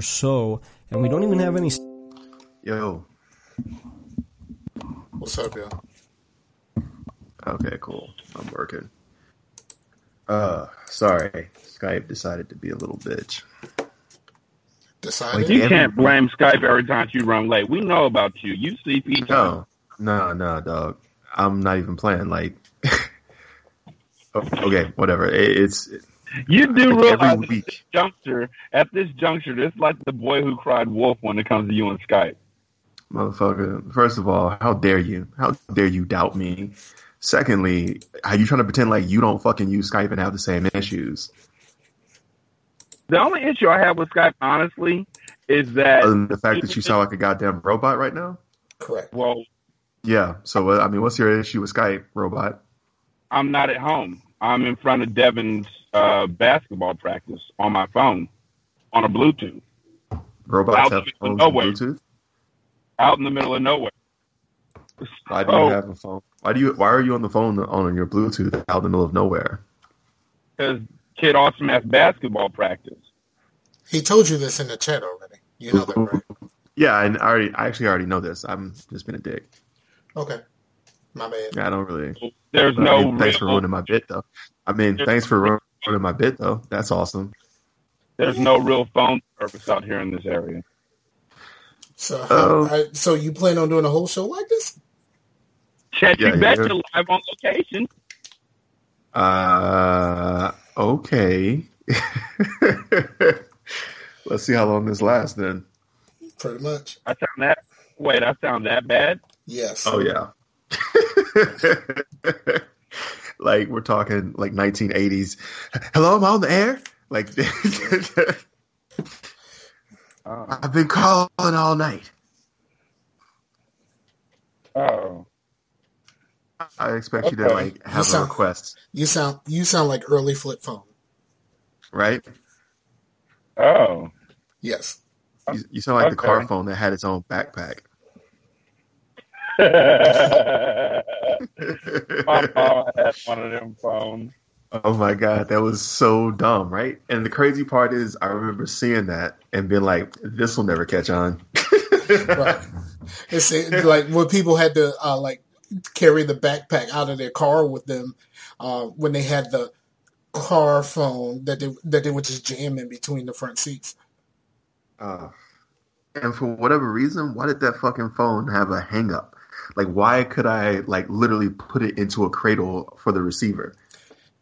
or so, and we don't even have any. Yo. What's up, yo? Okay, cool. I'm working. Uh, sorry. Skype decided to be a little bitch. Decided? You Every- can't blame Skype every time you run late. We know about you. You CP. No, no, no, dog. I'm not even playing. Like, okay, whatever. It, it's You do Every realize at this juncture, at this juncture, it's like the boy who cried wolf when it comes to you on Skype. motherfucker. First of all, how dare you? How dare you doubt me? Secondly, are you trying to pretend like you don't fucking use Skype and have the same issues? The only issue I have with Skype, honestly, is that Other than the fact that you sound like a goddamn robot right now? Correct. well, Yeah. So, uh, I mean, what's your issue with Skype, robot? I'm not at home. I'm in front of Devin's uh, basketball practice on my phone on a Bluetooth Robots Out have in phones nowhere. Bluetooth? out in the middle of nowhere. Why do you Oh. have a phone? Why do you? Why are you on the phone on your Bluetooth out in the middle of nowhere? Because Kid Awesome has basketball practice. He told you this in the chat already. You know that, right? Yeah, and I already, I actually already know this. I'm just being a dick. Okay. My bad. Yeah, I don't really. There's I no mean, thanks for ruining my bit, though. I mean, thanks for ru- ruining my bit, though. That's awesome. there's no real phone service out here in this area. So, Oh. I, so you plan on doing a whole show like this? Chat Yeah, you yeah. betcha live on location. Uh, okay. Let's see how long this lasts, then. Pretty much. I sound that wait, I sound that bad? Yes. Oh yeah. like we're talking like 1980s. Hello, I'm on the air. Like Oh. I've been calling all night. oh. I expect you to like have a sound- request, You sound you sound like early flip phone. right? Oh. Yes. You, you sound like the car phone that had its own backpack. My mom had one of them phones. Oh my god, that was so dumb, right? And the crazy part is, I remember seeing that and being like, "This will never catch on." Right. It's it, like when people had to uh, like carry the backpack out of their car with them uh, when they had the car phone that they that they would just jam in between the front seats. Uh, and for whatever reason, why did that fucking phone have a hang up? Like, why could I like literally put it into a cradle for the receiver?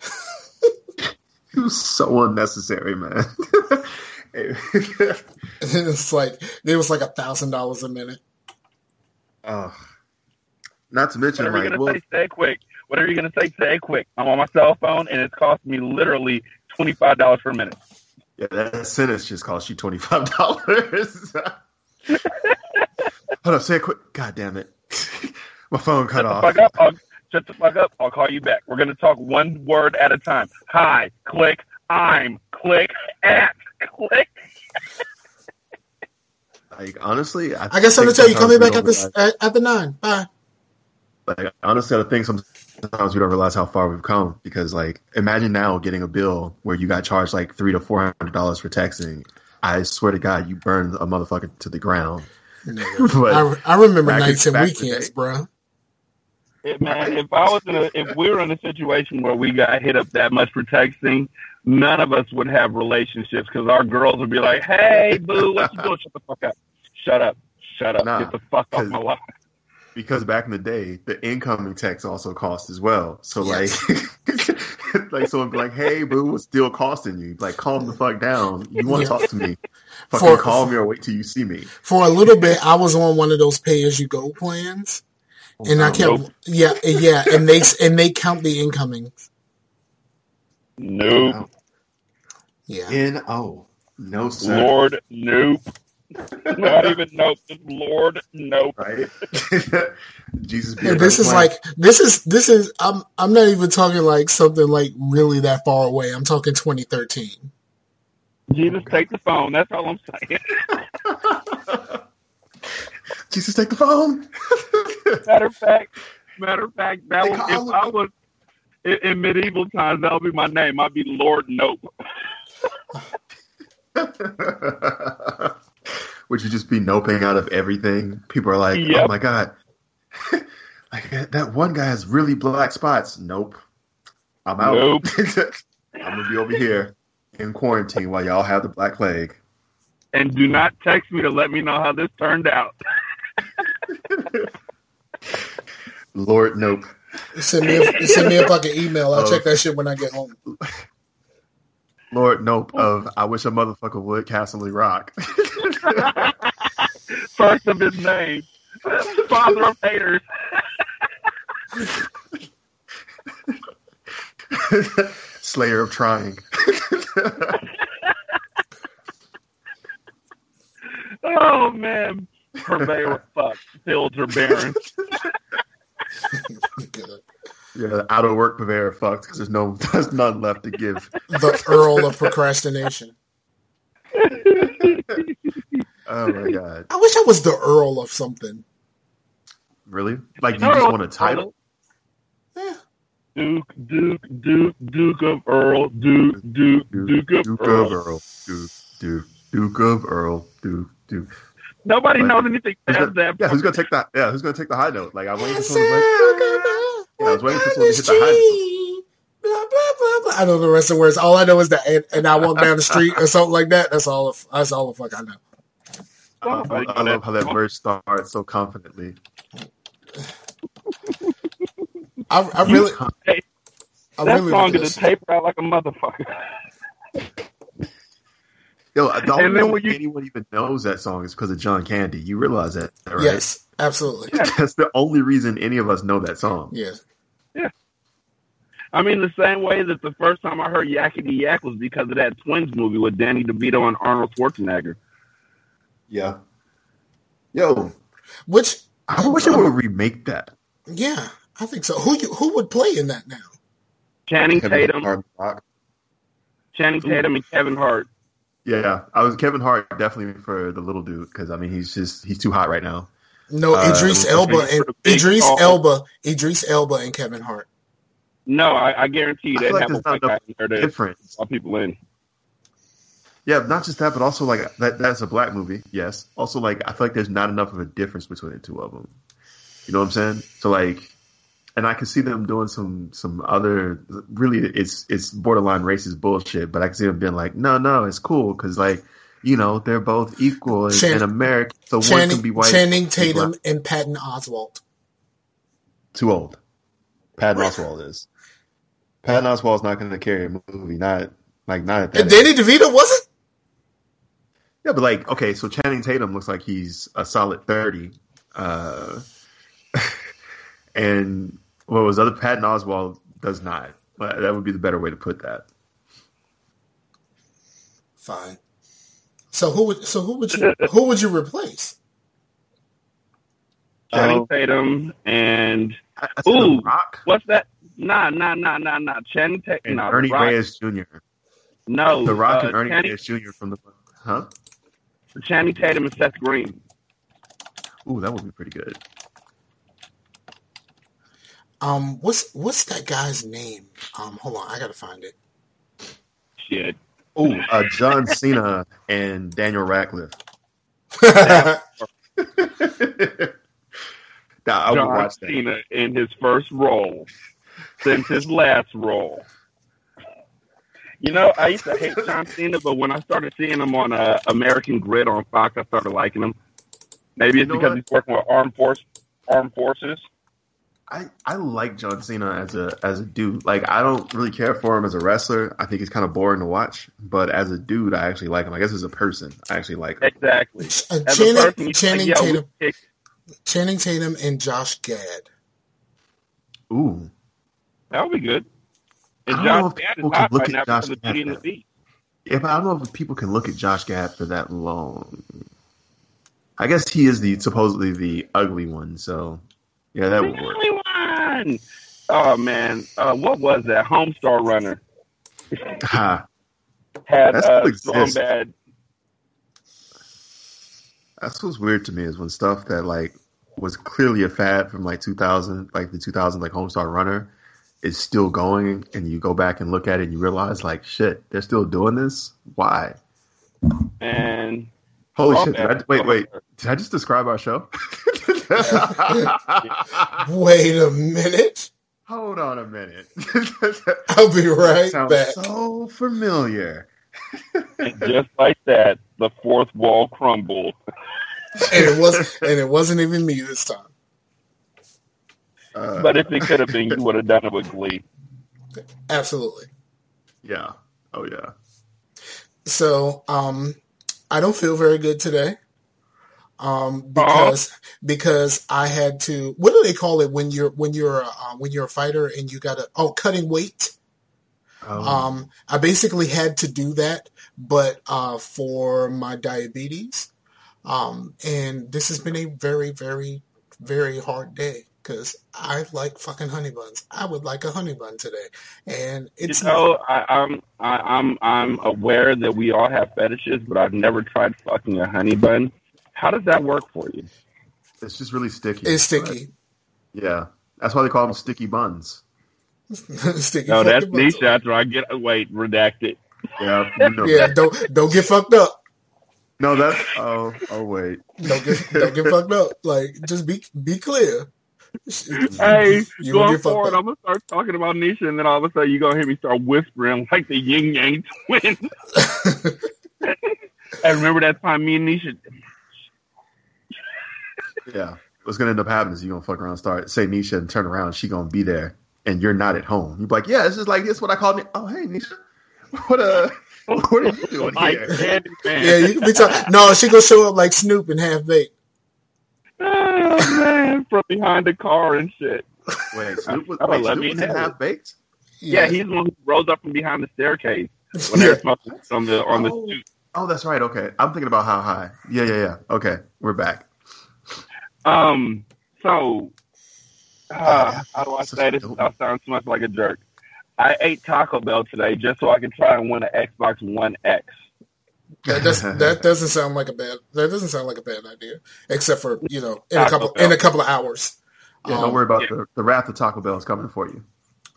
it was so unnecessary, man. it's like it was like a thousand dollars a minute. Oh, not to mention, Whatever you're like, gonna well, say, say quick. Whatever you're gonna say, say quick. I'm on my cell phone and it's costing me literally twenty five dollars per minute. yeah, that sentence just cost you twenty five dollars. Hold on, say it quick. God damn it, my phone cut Shut the off. fuck up. I'll, shut the fuck up. I'll call you back. We're gonna talk one word at a time. Hi, click, I'm, click, at, click. Like honestly, I, I guess I'm gonna tell you, sometimes come we back at this realize- at, at the nine. Bye. like honestly, I think sometimes we don't realize how far we've come because like imagine now getting a bill where you got charged like three to four hundred dollars for texting. I swear to God, you burned a motherfucker to the ground. Nigga. But I, I remember back in- nights and back in the weekends, bro. bruh. It, man, if I was in a, if we were in a situation where we got hit up that much for texting, none of us would have relationships because our girls would be like, "Hey, boo, what you doing? Shut the fuck up! Shut up! Shut up! Nah, Get the fuck off 'cause- my life!" because back in the day, the incoming text also cost as well. So Yes. like, like someone be like, "Hey, boo, what's still costing you. Like, calm the fuck down. You want to Yeah. talk to me? Fucking For- call me or wait till you see me." For a little bit, I was on one of those pay as you go plans, oh, and I kept Nope. yeah yeah, and they and they count the incoming. Nope, Yeah, N O, no sir. Lord, nope. Not even nope. Just Lord, nope. Right? Jesus. be And this is plan. like this is this is I'm I'm not even talking like something like really that far away. I'm talking 2013. Jesus, take the phone. That's all I'm saying. Jesus, take the phone. Matter of fact, matter of fact, that They was if I him- was in, in medieval times, that would be my name. I'd be Lord Nope. Would you just be noping out of everything? People are like, "Oh my god, like that one guy has really black spots." Nope, I'm out. Nope. I'm gonna be over here in quarantine while y'all have the black plague. And do not text me to let me know how this turned out. Lord, nope. Send me a, send me a fucking email. I'll Oh. check that shit when I get home. Lord, nope. Oh. Of I wish a motherfucker would Castle Rock. First of his name, father of haters. Slayer of trying. Oh man, purveyor of fuck, fields are barren. Good. Yeah, out of work purveyor fucked because there's no there's none left to give. The Earl of Procrastination. Oh my god. I wish I was the Earl of something. Really? Like you No, just want a title? Duke, Duke, Duke, Duke of Earl, Duke, Duke, Duke of Duke Earl. of Earl. Duke, Duke, Duke of Earl. Duke, Duke. Nobody Like, knows anything Who's past that. yeah, who's gonna take that? Yeah, who's gonna take the high note? Like I'm waiting for someone to like, yeah, I was waiting for someone to hit the high Blah, blah, blah, blah. I know the rest of the words. All I know is that, and, and I walk down the street or something like that. That's all. Of, that's all the fuck I know. note. I, I love how that verse starts so confidently. I, I really, Hey, I that really song do is a taper out like a motherfucker. Yo, the And only then reason when you- anyone even knows that song is because of John Candy. You realize that, right? Yes, absolutely. That's the only reason any of us know that song. Yes. I mean, the same way that the first time I heard Yakety Yak was because of that Twins movie with Danny DeVito and Arnold Schwarzenegger. Yeah. Yo, Which, I wish they would remake that. yeah, I think so. Who you, who would play in that now? Channing Kevin Tatum, Hart. Rock. Channing Tatum, and Kevin Hart. Yeah, I was Kevin Hart definitely for the little dude because I mean he's just he's too hot right now. No, Uh, Idris it Elba and Idris tall- Elba, Idris Elba and Kevin Hart. No, I, I guarantee you I they'd feel like have a there's not white guy enough in there to Difference. draw people in. Yeah, not just that, but also like that that's a black movie. Yes. Also, like I feel like there's not enough of a difference between the two of them. You know what I'm saying? So like, and I can see them doing some some other really it's it's borderline racist bullshit, but I can see them being like, no, no, it's cool because like you know they're both equal in, Chan- in America, so one can be white. Channing Tatum and Patton Oswalt. too old. Patton Oswalt is. Patton Oswalt's not going to carry a movie. Not like not at that. And age. Danny DeVito wasn't. Yeah, but like, okay, so Channing Tatum looks like he's a solid thirty, uh, and what was other Patton Oswalt does not. But That would be the better way to put that. Fine. So who would so who would you who would you replace? Channing Um, Tatum and I, I Ooh. Rock what's that? Nah, nah, nah, nah, nah. Channing Tatum. and Nah, Ernie Rock. Reyes Jr. No, The Rock uh, and Ernie Channing, Reyes Jr. from the huh? Channing Tatum and Seth Green. Ooh, that would be pretty good. Um, what's what's that guy's name? Um, hold on, I gotta find it. Shit. Ooh, uh, John Cena and Daniel Radcliffe. Nah, I would John watch that. Cena in his first role since his last role. You know, I used to hate John Cena, but when I started seeing him on uh, American Grit on Fox, I started liking him. Maybe it's You know because what? he's working with armed force, armed forces. I, I like John Cena as a as a dude. Like I don't really care for him as a wrestler. I think he's kind of boring to watch. But as a dude, I actually like him. I guess as a person, I actually like him. Exactly. Uh, As a Channing, person, Channing like, Tatum, kick- Channing Tatum, and Josh Gad. Ooh, that would be good. And I don't know if Gad people can look right at Josh because Gad Beauty the yeah, but I don't know if people can look at Josh Gad for that long. I guess he is the supposedly the ugly one. So yeah, that The would work. Oh man, uh, what was that? Homestar Runner Ha. had That still uh, strong bad. That's what's weird to me is when stuff that like was clearly a fad from like 2000, like the 2000 like Homestar Runner, is still going, and you go back and look at it, and you realize like shit, they're still doing this. Why? And Holy shit! I, wait, wait. Did I just describe our show? Wait a minute. Hold on a minute. I'll be right Sounds back. so familiar. and just like that, the fourth wall crumbled. And it was and it wasn't even me this time. Uh, But if it could have been, you would have done it with Glee. Absolutely. yeah. Oh yeah. So, um, I don't feel very good today. Um, because because I had to. What do they call it when you're when you're uh, when you're a fighter and you got to oh cutting weight. Oh, Um, I basically had to do that, but uh, for my diabetes. Um, and this has been a very very very hard day because I like fucking honey buns. I would like a honey bun today, and it's you know, I, I'm I, I'm I'm aware that we all have fetishes, but I've never tried fucking a honey bun. How does that work for you? it's just really sticky. it's sticky. Yeah, that's why they call them sticky buns. sticky. No, that's fucking buns. niche after I get wait redacted. Yeah. you know. Yeah, don't don't get fucked up. No, that's oh oh wait. Don't get don't get fucked up. Like just be be clear. Hey, You gonna get fucked forward, up. I'm gonna start talking about Nisha, and then all of a sudden you're gonna hear me start whispering like the Yin Yang twins. and remember that time me and Nisha Yeah. What's gonna end up happening is you're gonna fuck around, and start say Nisha, and turn around, she gonna be there, and you're not at home. You're like, yeah, this is like this. What I call me. Oh, hey, Nisha, what uh, what are you doing here? Candyman. yeah, you can be talking. No, she gonna show up like Snoop and half baked. Oh man, from behind the car and shit. Wait, Snoop was, Oh, wait, let Snoop me was half baked. Yeah, he's the one who rose up from behind the staircase when they Yeah. were smoking on the on the Oh. stoop. Oh, that's right. Okay, I'm thinking about how high. Yeah, yeah, yeah. Okay, we're back. Um, so uh, how do I say this dope- without sounding so much like a jerk? I ate Taco Bell today just so I could try and win an Xbox One X. That, that's, that doesn't sound like a bad. That doesn't sound like a bad idea, except for you know in a couple Bell. in a couple of hours. Yeah, Um, don't worry about yeah. the the wrath of Taco Bell is coming for you.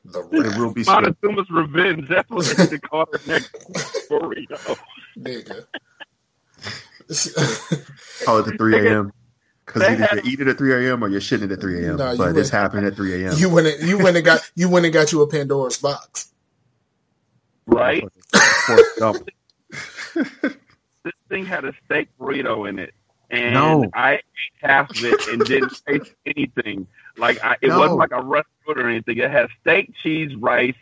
The It will be Montezuma's revenge. That's what they need to call their next burrito. nigga. Call it the 3 a.m. Because They either had- you eat it at 3 a.m. or you're shitting it at 3 a.m. No, but it's would- happening at 3 a.m. you went and, you went and got you went and got you a Pandora's box. Right? This thing had a steak burrito in it. And No. I ate half of it and didn't taste anything. Like I, it No. wasn't like a restaurant or anything. It had steak, cheese, rice,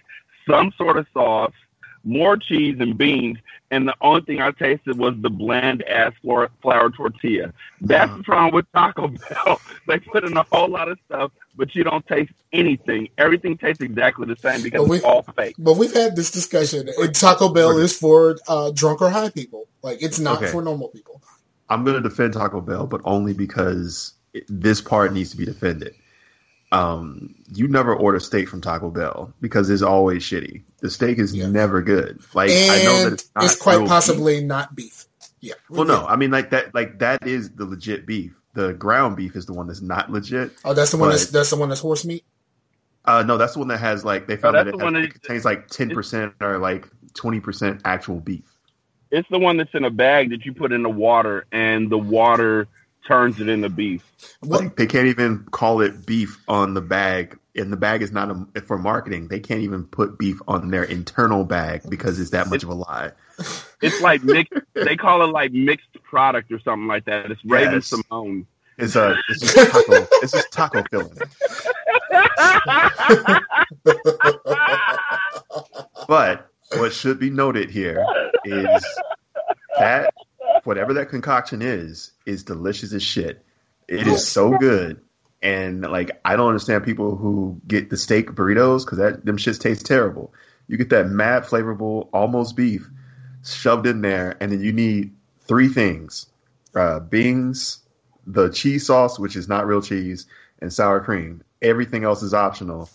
some sort of sauce, more cheese and beans, and the only thing I tasted was the bland ass flour, flour tortilla. That's the problem with Taco Bell. they put in a whole lot of stuff, but you don't taste anything. Everything tastes exactly the same because But we- it's all fake. But we've had this discussion. And Taco Bell is for uh, drunk or high people. Like it's not Okay. for normal people. I'm going to defend Taco Bell, but only because it, this part needs to be defended. Um, you never order steak from Taco Bell because it's always shitty. The steak is Yeah. never good. Like and I know that it's, not it's quite real possibly not beef. Yeah. beef. Well, no, I mean like that. Like that is the legit beef. The ground beef is the one that's not legit. Oh, that's the one. But- That's that's the one that's horse meat. Uh, no, that's the one that has like they found that's that it, the one has, that- it contains like ten percent or like twenty percent actual beef. It's the one that's in a bag that you put in the water, and the water turns it into beef. What? Like they can't even call it beef on the bag and the bag is not a, for marketing. They can't even put beef on their internal bag because it's that much of a lie. It's like mixed. they call it like mixed product or something like that. It's Raven Yes. Simone. It's a it's just taco. it's just taco filling. But what should be noted here is that whatever that concoction is, is delicious as shit. It is so good. And like I don't understand people who get the steak burritos because that them shits taste terrible. You get that mad flavorful, almost beef shoved in there, and then you need three things: uh, beans, the cheese sauce, which is not real cheese, and sour cream. Everything else is optional.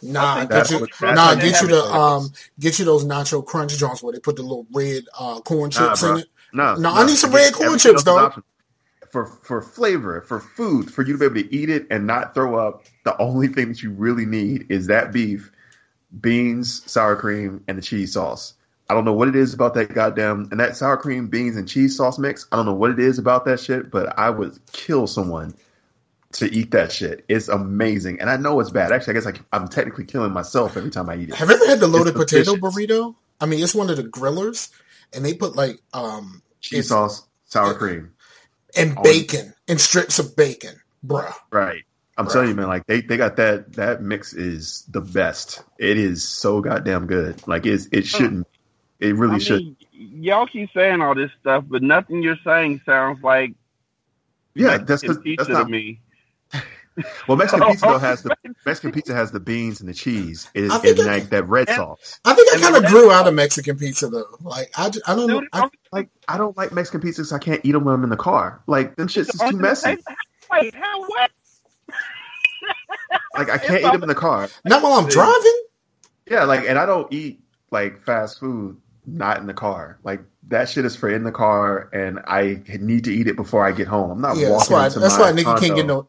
Nah, get you, what- nah, get you the um, get you those nacho crunch joints where they put the little red uh corn chips bro. in it. No, No, I need some red corn chips, else is dog. optional. For for flavor, for food, for you to be able to eat it and not throw up, the only thing that you really need is that beef, beans, sour cream, and the cheese sauce. I don't know what it is about that goddamn and that sour cream, beans, and cheese sauce mix. I don't know what it is about that shit, but I would kill someone to eat that shit. It's amazing, and I know it's bad. Actually, I guess I, I'm technically killing myself every time I eat it. Have you ever had the loaded potato burrito? I mean, it's one of the grillers, and they put like um Cheese It's- sauce, sour cream. and Oh. bacon and strips of bacon, bruh. Right. I'm Right. telling you, man, like they, they got that that mix is the best. It is so goddamn good. Like it's it shouldn't it really I should mean, y'all keep saying all this stuff, but nothing you're saying sounds like Yeah, that's Mexican 'cause- pizza that's not to me. Well Mexican pizza though has the Mexican pizza has the beans and the cheese is I and I- like that red sauce. I think I kind of grew out of Mexican pizza though. Like I, j- I don't know. Dude, I, Like I don't like Mexican pizza because I can't eat them when I'm in the car. Like them shits is too messy. Wait, how what? Like I can't eat them in the car. not while I'm driving. Yeah, like and I don't eat like fast food not in the car. Like that shit is for in the car, and I need to eat it before I get home. I'm not Yeah, that's walking why. into That's why a nigga can't get no.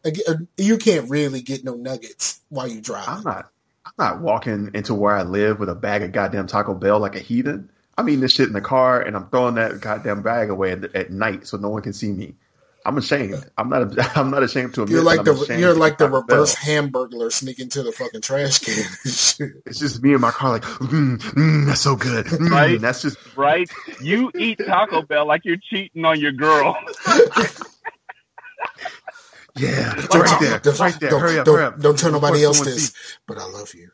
You can't really get no nuggets while you drive. I'm not. I'm not walking into where I live with a bag of goddamn Taco Bell like a heathen. I'm eating this shit in the car, and I'm throwing that goddamn bag away at, at night so no one can see me. I'm ashamed. I'm not. I'm not ashamed to admit. You're like I'm the you're like the reverse hamburglar sneaking to the fucking trash can. It's just me in my car, like, mm, mm, that's so good. Mm, Right. That's just Right? You eat Taco Bell like you're cheating on your girl. yeah, Don't- right there, don't- right there. Don't, hurry up, don't, hurry up. don't tell nobody else this, sees- but I love you.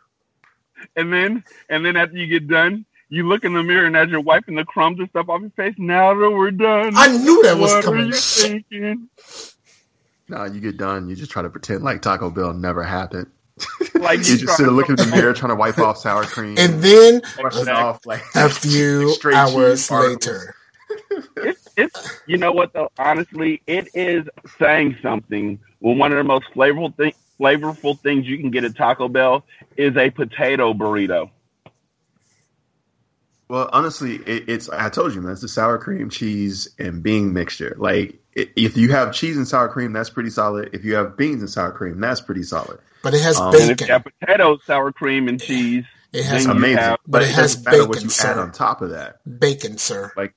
And then and then after you get done, you look in the mirror and as you're wiping the crumbs and stuff off your face, now that we're done. I knew that was what are coming. you thinking? Nah, you get done. You just try to pretend like Taco Bell never happened. Like You just sit and look in the mirror, trying to wipe off sour cream, And then brush it off like a few straight hours cheese later, it's, it's you know what though honestly it is saying something when one of the most flavorful thing flavorful things you can get at taco bell is a potato burrito Well, honestly, it, it's I told you, man, it's the sour cream, cheese, and bean mixture. Like, i if you have cheese and sour cream, that's pretty solid. If you have beans and sour cream, that's pretty solid. but it has Um, and if you bacon. have potatoes sour cream and cheese It has Amazing, have- but, but it, it has doesn't matter what you sir. add on top of that. bacon, sir. Like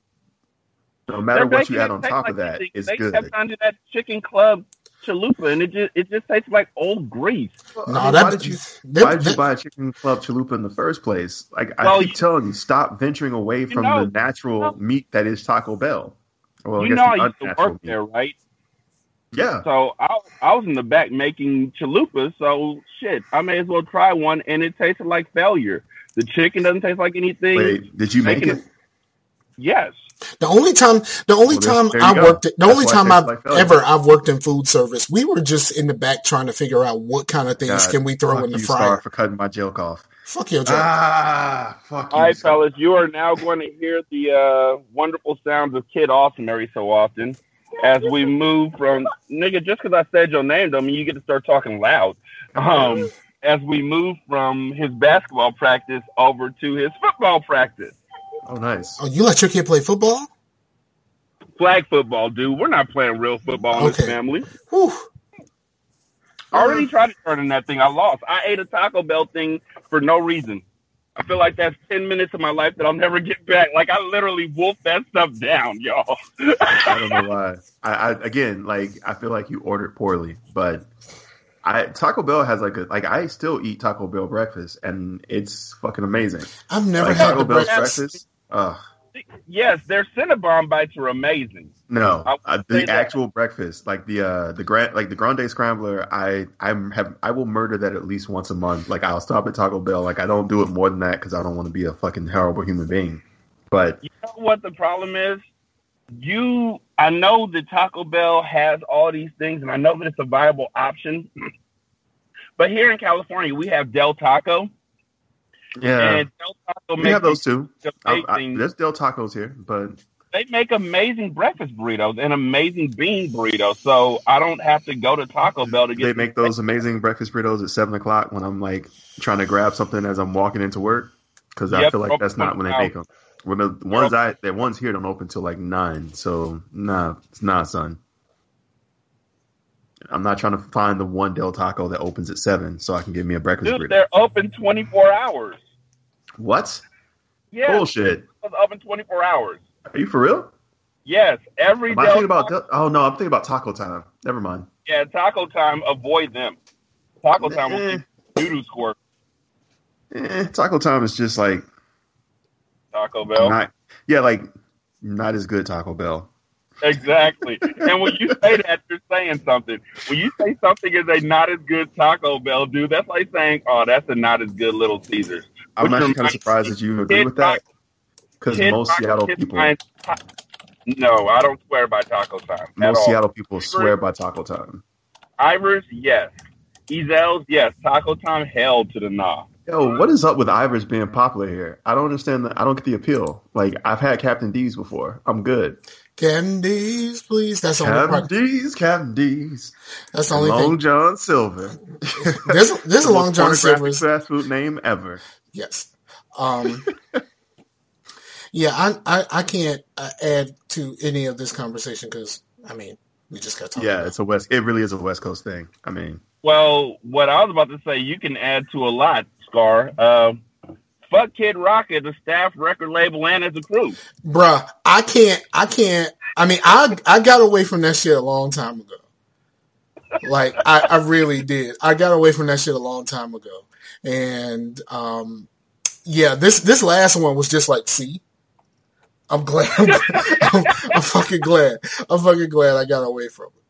no matter Their what you add on top like of that, anything. it's they good. kept under that chicken club chalupa and it just it just tastes like old grease Well, I mean, that why did you that- why did you buy a chicken club chalupa in the first place? Like I keep you- telling you, stop venturing away from know- the natural you know- meat that is Taco Bell. Well, I you guess know I used to unnatural work there right Yeah, So I, I was in the back making chalupas. So shit, I may as well try one, and it tasted like failure. The chicken doesn't taste like anything. wait, did you make Bacon it? Yes, The only time, the only Well, time I go. worked, the That's only time I've like ever I've worked in food service, we were just in the back trying to figure out what kind of things God, can we throw fuck in the you, fryer. For cutting my joke off. Fuck your joke. Ah, fuck you. all right, Star. fellas, you are now going to hear the uh, wonderful sounds of Kid Awesome every so often as we move from nigga. Just because I said your name, don't mean you get to start talking loud. Um, as we move from his basketball practice over to his football practice. Oh, nice. oh, you let your kid play football? Flag football, dude. We're not playing real football in this family. Whew. I already tried to turn in that thing. I lost. I ate a Taco Bell thing for no reason. I feel like that's ten minutes of my life that I'll never get back. Like I literally wolfed that stuff down, y'all. I don't know why. I, I again, like, I feel like you ordered poorly, but I Taco Bell has like a like I still eat Taco Bell breakfast and it's fucking amazing. I've never Like had Taco the Bell's breakfast. Uh, Yes, their Cinnabon bites are amazing. no, uh, the that. actual breakfast, like the uh the grand like the grande scrambler. I I have I will murder that at least once a month. Like I'll stop at Taco Bell. Like I don't do it more than that because I don't want to be a fucking horrible human being. But You know what the problem is? You, I know that Taco Bell has all these things, and I know that it's a viable option. But here in California, we have Del Taco, yeah, and Del Taco we have those too. I, I, there's Del Tacos here, but they make amazing breakfast burritos and amazing bean burritos. So I don't have to go to Taco Bell to get. they make those amazing breakfast burritos at seven o'clock when I'm like trying to grab something as I'm walking into work because I feel like that's not when they house. make them. When the ones I the ones here don't open till like nine, so nah, it's not, son. I'm not trying to find the one Del Taco that opens at seven so I can give me a breakfast Dude, burrito. they're open 24 hours. What Yeah, bullshit? open 24 hours. Are you for real? Yes, every Am I thinking about? Taco- Del- oh no, I'm thinking about Taco Time. Never mind. yeah, Taco Time. Avoid them. Taco Time will Eh. keep doodoo squirt. Eh, Taco Time is just like Taco Bell. not. Yeah, like not as good Taco Bell. Exactly. and when you say that, you're saying something. When you say something is a not as good Taco Bell, dude, that's like saying, "Oh, that's a not as good Little Caesars." I'm actually kind of surprised that you agree with that because most Rock- Seattle people, Ta- No, I don't swear by Taco Time most. Seattle people swear by Taco Time. Ivar's, yes. Ezell's, yes. Taco Time, hell to the nah. Yo, what is up with Ivar's being popular here? I don't understand. The, I don't get the appeal. Like I've had Captain D's before. I'm good. Candies, please. That's the only Captain part. Captain D's, That's the only Long thing. John Silver. There's there's a The Long John Silver's. fast food name ever. Yes. Um, yeah, I, I I can't uh, add to any of this conversation because I mean we just got to. Yeah, about it's a West. It really is a West Coast thing. I mean, Well, what I was about to say, you can add to a lot, Scar. Uh, fuck Kid Rock as a staff record label and as a crew. bruh. I can't. I can't. I mean, I I got away from that shit a long time ago. Like I, I really did. I got away from that shit a long time ago, and um, yeah, this this last one was just like, see, I'm glad. I'm, I'm fucking glad. I'm fucking glad I got away from it.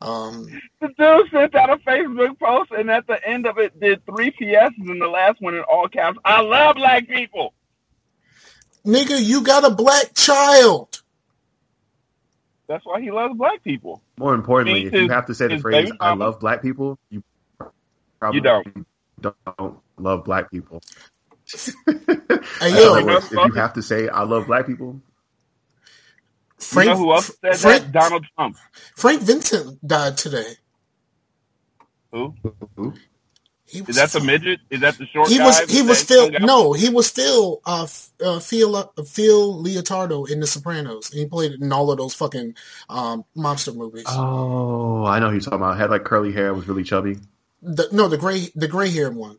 Um, The dude sent out a Facebook post, and at the end of it, did three PSs, and the last one in all caps. I love black people. nigga, you got a black child. That's why he loves black people. more importantly, Me if you have to say the phrase "I love black people," you probably You don't. don't love black people. Hey, yo, words, if you have to say "I love black people," Frank, you know who else said Frank, that? Donald Trump. Frank Vincent died today. Who who? He was is that? The midget? Is that the short he guy? was he was still no he was still uh, uh Phil uh, Phil Leotardo in The Sopranos. He played in all of those fucking um monster movies. Oh, I know who you're talking about. Had like curly hair, was really chubby. the, no, the gray the gray haired one.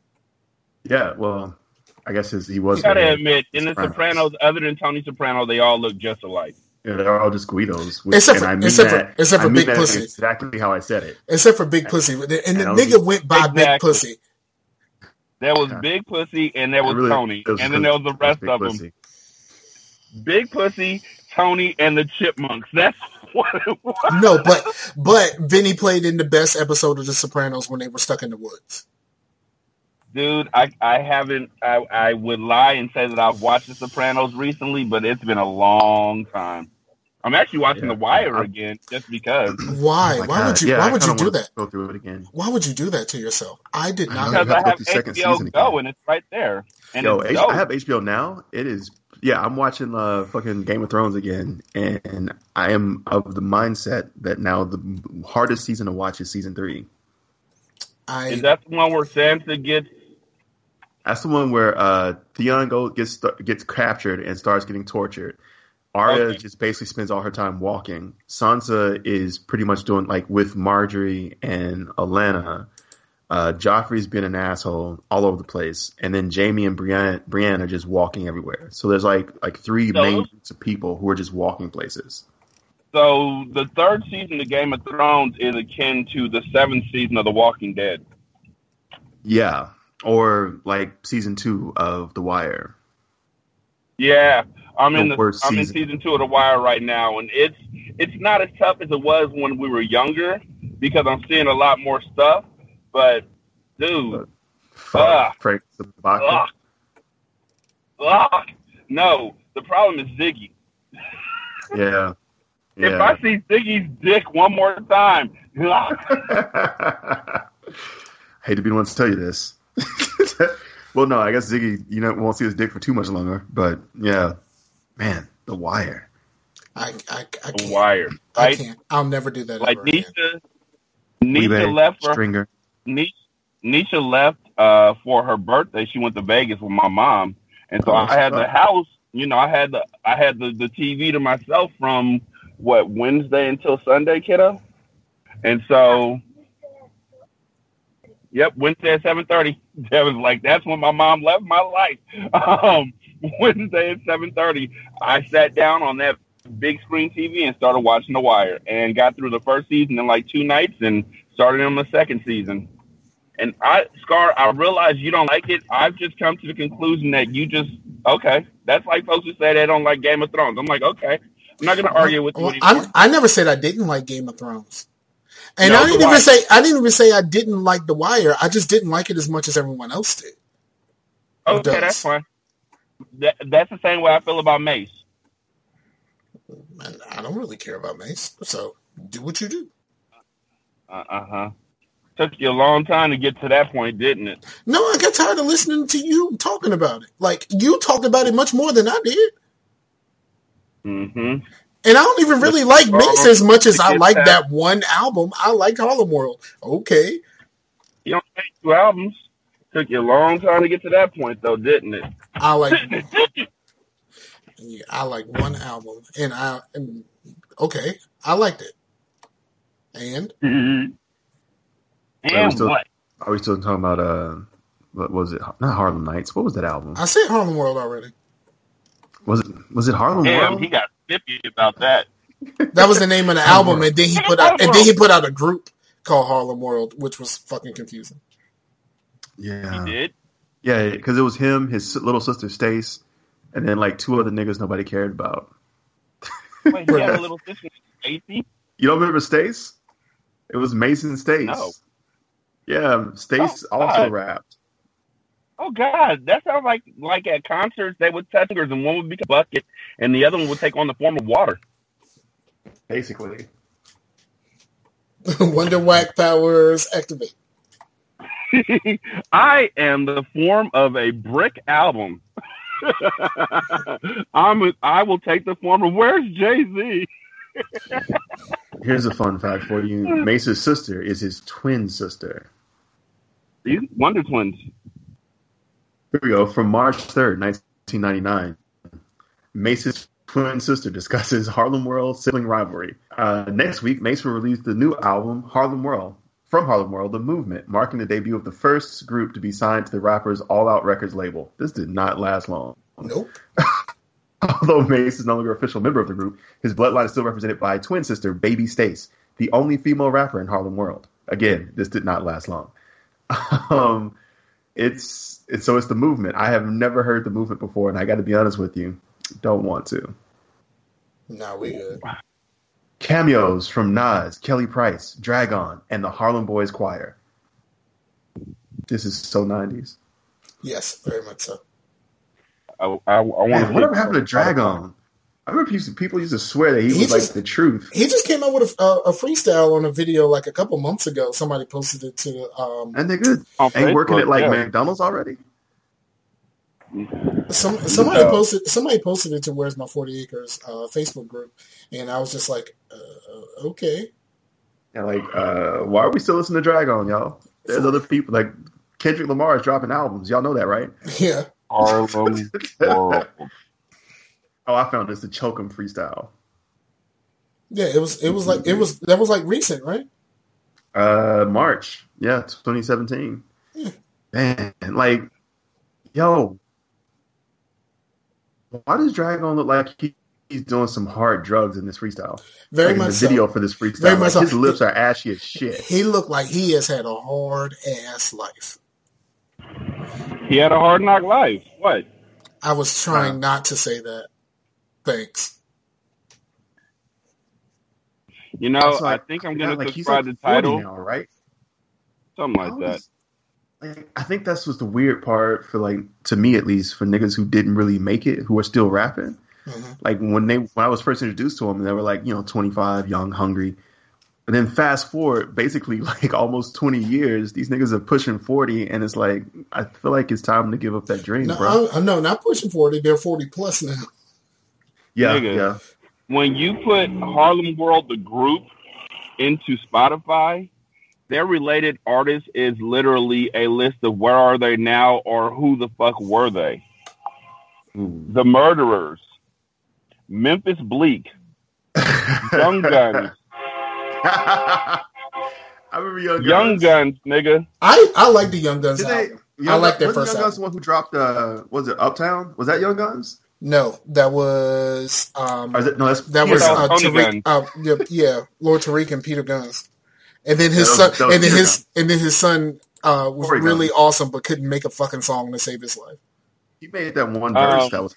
Yeah, well, I guess his, he was. You gotta gray. admit, in the Sopranos, other than Tony Soprano, they all look just alike. Yeah, they're all just Guidos. Which, Except and for- I mean except for- except for I mean Big that Pussy. Exactly how I said it. Except for Big Pussy, and the And I was- nigga went by Big Pussy. There was Big Pussy, and there was really- Tony, was and then there was the rest Big of them. Pussy. Big Pussy, Tony, and the Chipmunks. That's what it was. No, but but Vinny played in the best episode of The Sopranos when they were stuck in the woods. Dude, I, I haven't. I, I would lie and say that I've watched The Sopranos recently, but it's been a long time. I'm actually watching Yeah. The Wire I- again just because. Why? My why would you? Yeah, why would you do that? Go through it again. Why would you do that to yourself? I did not. Because you have I have second HBO Go again. and it's right there. And Yo, it's H- I have HBO now. It is. Yeah, I'm watching uh, fucking Game of Thrones again, and I am of the mindset that now the hardest season to watch is season three. I Is that the one where Sansa gets? That's the one where uh, Theon go, gets gets captured and starts getting tortured. Arya Okay. just basically spends all her time walking. Sansa is pretty much doing like with Margaery and Olenna. Uh, Joffrey's been an asshole all over the place, and then Jaime and Brienne, Brienne are just walking everywhere. So there's like like three So- main groups of people who are just walking places. So the third season of Game of Thrones is akin to the seventh season of The Walking Dead. Yeah, or like season two of The Wire. Yeah, I'm in The the worst I'm in season. season two of The Wire right now, and it's it's not as tough as it was when we were younger because I'm seeing a lot more stuff. But dude, Fuck. Frank Sobotka. ugh, no. The problem is Ziggy. Yeah. If I see Ziggy's dick one more time, ugh, Hate to be the one to tell you this. well, no, I guess Ziggy, you know, won't see his dick for too much longer. But yeah, man, The Wire. I, I, I The can't. Wire, I can't. I'll never do that Like ever again. Nisha, Nisha Weebay, left for Stringer. Nisha, Nisha left uh, for her birthday. She went to Vegas with my mom, and so Oh, I had the house. You know, I had the I had the, the TV to myself from what Wednesday until Sunday, kiddo. And so, yep, Wednesday at seven thirty. That was like that's when my mom left my life. Um, Wednesday at seven thirty, I sat down on that big screen TV and started watching The Wire, and got through the first season in like two nights, and started on the second season. And I, Scar, I realize you don't like it. I've just come to the conclusion that you just okay. That's like folks who say they don't like Game of Thrones. I'm like, okay, I'm not going to argue with you Well, anymore. I, I never said I didn't like Game of Thrones. And No, I didn't even Wire. say I didn't even say I didn't like The Wire. I just didn't like it as much as everyone else did. Okay, that's fine. That, that's the same way I feel about Mase. And I don't really care about Mase. So do what you do. Uh huh. Took you a long time to get to that point, didn't it? No, I got tired of listening to you talking about it. Like you talked about it much more than I did. Mm-hmm. And I don't even really like Mase as much as I like that one album. I like Harlem World. Okay. You don't take two albums. Took you a long time to get to that point, though, didn't it? I like I like one album and I and okay, I liked it. And and we still- what? Are we still talking about, uh, what was it? Not Harlem Nights. What was that album? I said Harlem World already. Was it, was it Harlem Damn, World? he got snippy about that. That was the name of the album, and then he put out and then he put out a group called Harlem World, which was fucking confusing. Yeah. He did. Yeah, because it was him, his little sister Stace, and then like two other niggas nobody cared about. Wait, he had a little sister, Stacy. You don't remember Stace? It was Mason Stace. No. Yeah, Stace Oh, also God. rapped. Oh God, that sounds like like at concerts they would touch fingers and one would become a bucket and the other one would take on the form of water. Basically. Wonder Whack powers activate. I am the form of a brick album. I'm a, I will take the form of where's Jay Z? Here's a fun fact for you. Mase's sister is his twin sister. These Wonder Twins. Here we go. From March 3rd, 1999, Mase's twin sister discusses Harlem World sibling rivalry. Uh, next week, Mase will release the new album, Harlem World, from Harlem World, The Movement, marking the debut of the first group to be signed to the rapper's All Out Records label. This did not last long. Nope. Although Mase is no longer an official member of the group, his bloodline is still represented by twin sister Baby Stace, the only female rapper in Harlem World. Again, this did not last long. Um, it's it's so it's the movement. I have never heard the movement before, and I got to be honest with you, don't want to. Nah, we good. Cameos from Nas, Kelly Price, Drag-On, and the Harlem Boys Choir. This is so nineties. Yes, very much so. I, I, I want Man, whatever happened to Drag-On? I remember people, people used to swear that he, He was just- like the truth. He just came out with a, a, a freestyle on a video like a couple months ago. Somebody posted it to um, And they're good. On Ain't working Facebook, at like yeah. McDonald's already. Some somebody No. posted somebody posted it to Where's My Forty Acres uh, Facebook group, and I was just like, uh, okay, And like, uh, why are we still listening to Drag-On, y'all? There's other people like Kendrick Lamar is dropping albums. Y'all know that, right? yeah. Harlem World. Oh, I found this the choke 'em freestyle. Yeah, it was it was like it was that was like recent, right? Uh, March, yeah, 2017. Yeah. Man, like, yo, why does Drag-On look like he he's doing some hard drugs in this freestyle. Very Like, in much the so. video for this freestyle. Very like, much so. His lips are ashy as shit. He looked like he has had a hard ass life. He had a hard knock life. What? I was trying Wow. not to say that. Thanks. You know, Also, I think I'm gonna like, subscribe like the title, now, right? something like How that. Is- like, I think that's was the weird part for like to me at least for niggas who didn't really make it who are still rapping. Mhm. Like when they when I was first introduced to them, they were like you know 25, young, hungry. And then fast forward, basically like almost 20 years, these niggas are pushing 40, and it's like I feel like it's time to give up that dream, No, bro. I, no, not pushing forty. They're forty plus now. yeah, Nigga. yeah. When you put Harlem World the group into Spotify, their related artists is literally a list of where are they now or who the fuck were they. Ooh. The Murderers, Memphis Bleek, Young Guns, I remember Young Gunz. Young Gunz, nigga. I I like the Young Gunz they? album. Young I like their first Young Gunz the one who dropped uh was it Uptown? Was that Young Gunz? No, that was um is it no that's that Peter was Guns. uh, Tony Tariq, uh, yeah, yeah, Lord Tariq and Peter Gunz, and then his Yeah, son, was- and then Peter his and then his son uh, was Corey really Guns. awesome, but couldn't make a fucking song to save his life. he made that one verse Um, that was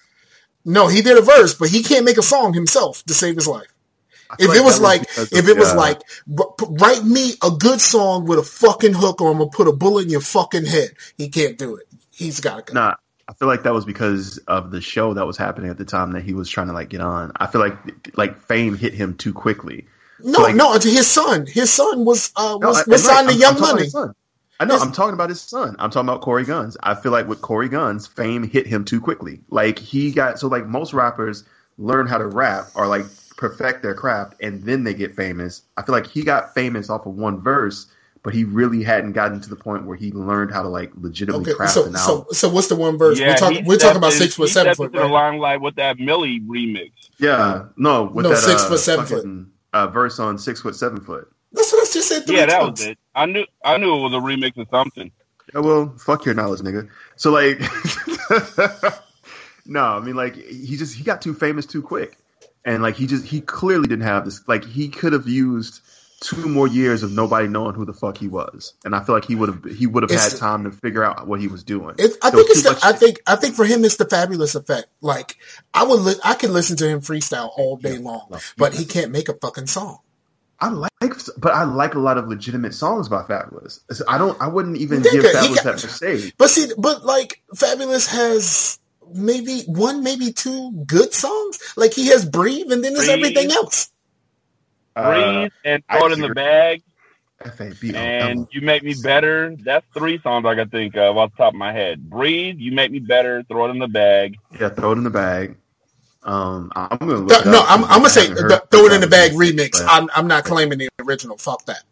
No, he did a verse, but he can't make a song himself to save his life. I feel If it was that like, because if it was the, uh, like, "R- p- write me a good song with a fucking hook, or I'm gonna put a bullet in your fucking head. He can't do it. He's got to go. Nah, I feel like that was because of the show that was happening at the time that he was trying to like get on. I feel like like fame hit him too quickly. No, like- no, his son. His son was uh, No, was, I- was right, signed to I'm- Young I'm Money. I know. His- I'm talking about his son. I'm talking about Cory Gunz. I feel like with Cory Gunz, fame hit him too quickly. Like he got so like most rappers learn how to rap or like perfect their craft and then they get famous. I feel like he got famous off of one verse, but he really hadn't gotten to the point where he learned how to like legitimately Okay, craft so an album. so so what's the one verse? Yeah, we're talking we're talking about six foot seven foot, into the right? limelight with that Millie remix. Yeah, no, with No, that six uh, foot, seven fucking, Uh, verse on six foot seven foot. That's what I just said. Three Yeah, that times. was it. I knew I knew it was a remix of something. Yeah, well, fuck your knowledge, nigga. So like, no, I mean like he just he got too famous too quick, and like he just he clearly didn't have this. Like he could have used two more years of nobody knowing who the fuck he was, and I feel like he would have he would have had time to figure out what he was doing. It, I There think it's the, much- I think I think for him it's the Fabolous effect. Like I would li- I can listen to him freestyle all day long, no. but he can't make a fucking song. I like, but I like a lot of legitimate songs by Fabolous. So I don't. I wouldn't even Nigga, give he Fabolous got- that mistake. But see, but like Fabolous has maybe one, maybe two good songs. Like he has Breathe, and then there's Breathe. everything else. Uh, Breathe and I throw it in the bag F-A-B-O, and you make me better. That's three songs I can think of off the top of my head. Breathe, you make me better. Throw it in the bag. yeah, throw it in the bag. Um, I'm gonna look Th- no, I'm, I'm gonna say the, throw it in the bag remix. but- I'm I'm not claiming the original. Fuck that.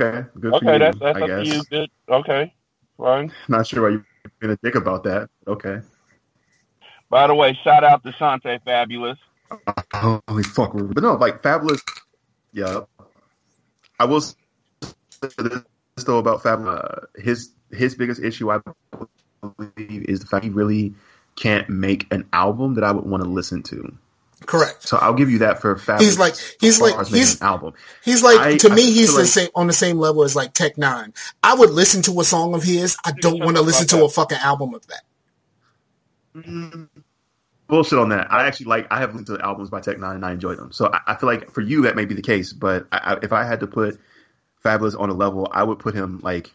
Okay, good for Okay, you, that's that's I up guess. to you. Good. Okay, fine. Not sure why you're being a dick about that. Okay. By the way, shout out to Shante Fabulous. Holy fuck, but no, like Fabolous. Yeah, I will say this though about Fabolous. Uh, his his biggest issue, I believe, is the fact he really can't make an album that I would want to listen to. Correct. So I'll give you that for Fabolous. He's like he's like he's an album. he's like I- to I me he's the like- same on the same level as like Tech N9ne. I would listen to a song of his. I don't want to listen to a fucking album of that. Mm, bullshit on that. I actually like. I have listened to the albums by Tech N9ne and I enjoy them. So I, I feel like for you that may be the case. But I, I, if I had to put Fabolous on a level, I would put him like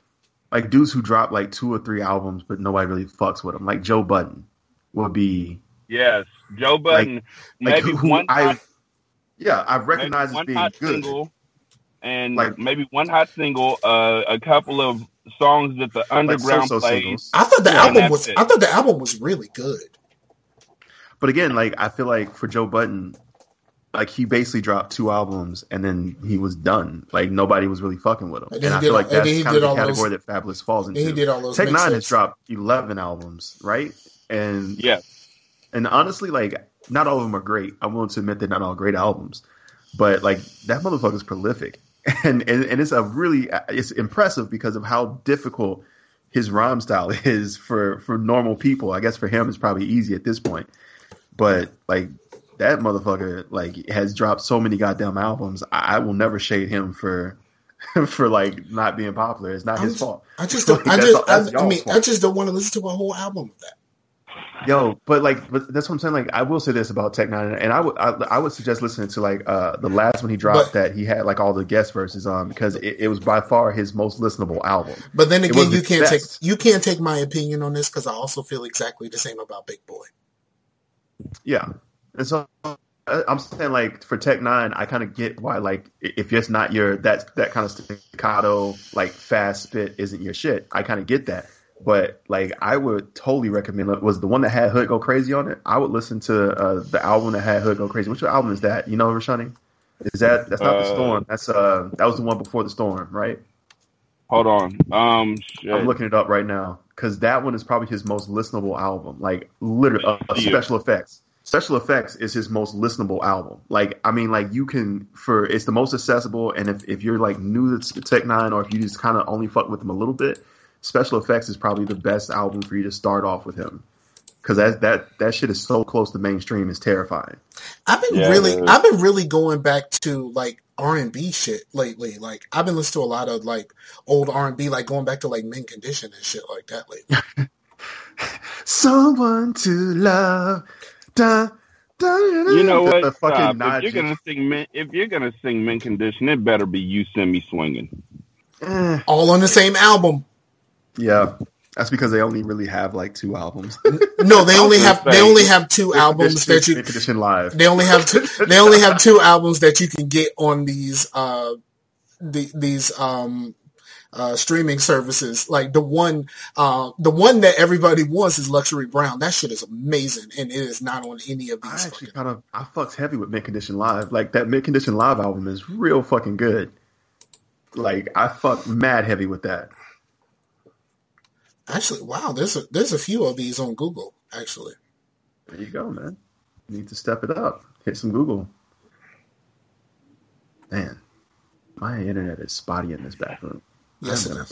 like dudes who drop like two or three albums, but nobody really fucks with them. Like Joe Budden would be Yes, Joe Budden. like maybe who, who one I hot, yeah I recognize as being good. single, and Like- maybe one hot single. Uh, a couple of songs that the underground so-so plays. I thought the album was it. I thought the album was really good. But again, like I feel like for Joe Budden, like he basically dropped two albums and then he was done. Like nobody was really fucking with him. And And, I feel all- like and that's kind of the category those- that Fabolous falls into. Then he did all those Tech N9ne has dropped eleven albums, right? And Yes, and honestly, like not all of them are great. I'm willing to admit they're not all great albums, but like that motherfucker's prolific, and and, and it's a really it's impressive because of how difficult his rhyme style is for for normal people. I guess for him it's probably easy at this point, but like that motherfucker like has dropped so many goddamn albums. I, I will never shade him for for like not being popular. It's not I'm his just- fault. I just don't. Like, I just. I, I y'all's mean, I just don't want to listen to a whole album of that. Yo, but like, but that's what I'm saying. Like, I will say this about Tech N9ne, and I would, I, I would suggest listening to like uh the last one he dropped But- that he had like all the guest verses on because it, it was by far his most listenable album. But then again, you can't take you can't take my opinion on this because I also feel exactly the same about Big Boy. Yeah, and so I- I'm saying like for Tech N9ne, I kind of get why like if it's not your that that kind of staccato like fast spit isn't your shit. I kind of get that, but like I would totally recommend was the one that had Hood Go Crazy on it. I would listen to uh, the album that had Hood Go Crazy. Which album is that? You know, Rashani? Is that that's not the Uh, storm? That's uh that was the one before the storm, right? Hold on. Um, shit. I'm looking it up right now because that one is probably his most listenable album. Like literally, uh, Yeah. special effects. Special effects is his most listenable album. Like I mean, like you can for it's the most accessible, and if if you're like new to Tech N9ne or if you just kind of only fuck with him a little bit, Special Effects is probably the best album for you to start off with him. Because that that that shit is so close to mainstream, is terrifying. I've been Yeah, really, it is. I've been really going back to like R and B shit lately. Like I've been listening to a lot of like old R and B, like going back to like Mint Condition and shit like that lately. Someone to love. Da, da, You know what? The fucking Stop. If you're gonna sing, men, if you're gonna sing "Mint Condition," it better be "You Send Me Swinging." Eh. All on the same album. Yeah, that's because they only really have like two albums. No, they only have they only have two albums that you condition live. they only have two they only have two albums that you can get on these uh the, these um uh streaming services like the one uh the one that everybody wants is luxury brown that shit is amazing and it is not on any of these. I actually kind of I fucks heavy with Mint Condition Live. Like that Mint Condition Live album is real fucking good. Like I fuck mad heavy with that. Actually wow there's a there's a few of these on google actually There you go, man. You need to step it up. Hit some Google. Man, my internet is spotty in this bathroom. yes I'm gonna-